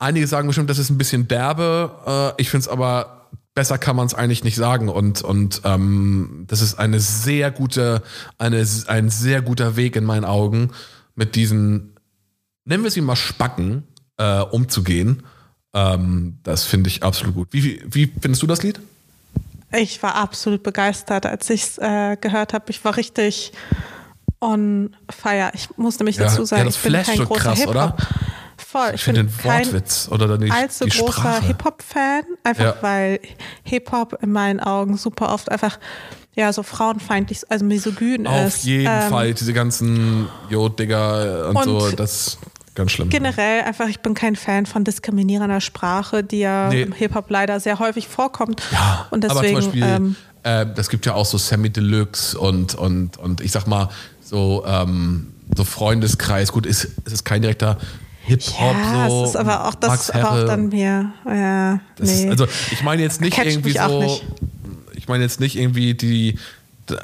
Speaker 2: einige sagen bestimmt, das ist ein bisschen derbe. Äh, ich finde es aber besser kann man es eigentlich nicht sagen. Und, und ähm, das ist eine sehr gute, eine, ein sehr guter Weg in meinen Augen, mit diesen, nennen wir sie mal Spacken, äh, umzugehen. Ähm, das finde ich absolut gut. Wie, wie, findest du das Lied?
Speaker 3: Ich war absolut begeistert, als ich es äh, gehört habe. Ich war richtig on fire. Ich muss nämlich dazu sagen, ja, ich bin kein großer Hip-Hop voll.
Speaker 2: Ich, finde den Wortwitz oder dann die,
Speaker 3: allzu
Speaker 2: die
Speaker 3: großer Hip-Hop-Fan, einfach ja. weil Hip-Hop in meinen Augen super oft einfach ja so frauenfeindlich, also misogyn
Speaker 2: Auf
Speaker 3: ist.
Speaker 2: Auf jeden ähm, Fall, diese ganzen Jo-Digger und, und, so, das ganz schlimm.
Speaker 3: Generell einfach, ich bin kein Fan von diskriminierender Sprache, die ja nee. im Hip-Hop leider sehr häufig vorkommt.
Speaker 2: Ja,
Speaker 3: und deswegen,
Speaker 2: aber zum Beispiel, ähm, äh, das gibt ja auch so Sammy Deluxe und, und, und ich sag mal, so, ähm, so Freundeskreis. Gut, ist, es ist kein direkter Hip-Hop ja, so.
Speaker 3: Das ist aber auch, das Max aber auch dann mehr. Ja, nee.
Speaker 2: Ist, also ich meine jetzt nicht irgendwie so. Nicht. Ich meine jetzt nicht irgendwie die,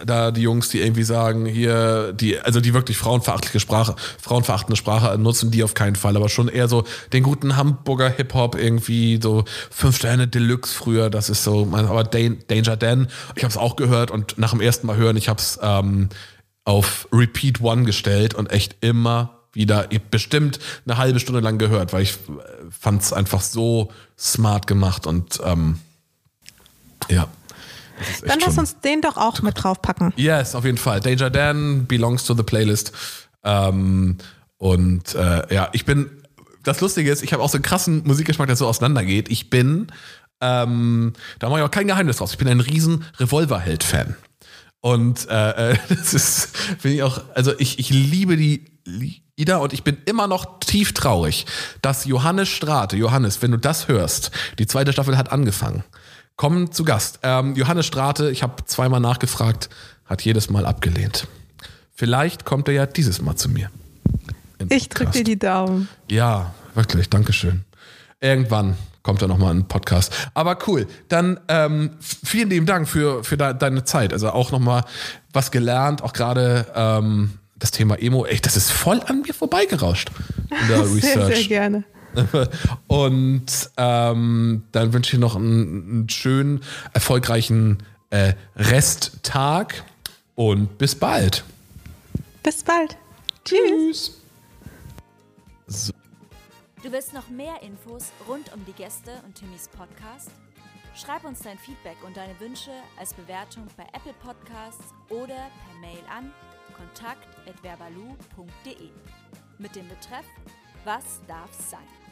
Speaker 2: da die Jungs, die irgendwie sagen, hier, die, also die wirklich frauenverachtliche Sprache, frauenverachtende Sprache nutzen, die auf keinen Fall, aber schon eher so den guten Hamburger Hip-Hop irgendwie, so fünf Sterne Deluxe früher, das ist so, aber Danger Dan, ich habe es auch gehört und nach dem ersten Mal hören, ich habe es ähm, auf Repeat One gestellt und echt immer wieder bestimmt eine halbe Stunde lang gehört, weil ich fand es einfach so smart gemacht und ähm, ja.
Speaker 3: Dann lass uns den doch auch mit draufpacken.
Speaker 2: Yes, auf jeden Fall. Danger Dan belongs to the playlist. Ähm, und äh, ja, ich bin. Das Lustige ist, ich habe auch so einen krassen Musikgeschmack, der so auseinandergeht. Ich bin, ähm, da mache ich auch kein Geheimnis draus. Ich bin ein riesen Revolverheld-Fan. Und äh, äh das ist, finde ich auch, also ich, ich liebe die Lieder und ich bin immer noch tief traurig, dass Johannes Strate, Johannes, wenn du das hörst, die zweite Staffel hat angefangen kommen zu Gast. Ähm, Johannes Strate, ich habe zweimal nachgefragt, hat jedes Mal abgelehnt. Vielleicht kommt er ja dieses Mal zu mir.
Speaker 3: Ich drücke dir die Daumen.
Speaker 2: Ja, wirklich, Dankeschön. Irgendwann kommt er nochmal ein Podcast. Aber cool, dann ähm, vielen lieben Dank für, für de deine Zeit. Also auch nochmal was gelernt, auch gerade ähm, das Thema Emo. Echt, das ist voll an mir vorbeigerauscht in der Research.
Speaker 3: Sehr, sehr gerne.
Speaker 2: Und ähm, dann wünsche ich noch einen, einen schönen, erfolgreichen äh, Resttag und bis bald.
Speaker 3: Bis bald. Tschüss.
Speaker 1: So. Du willst noch mehr Infos rund um die Gäste und Timmys Podcast? Schreib uns dein Feedback und deine Wünsche als Bewertung bei Apple Podcasts oder per Mail an kontakt.verbalu.de mit dem Betreff Was darf sein?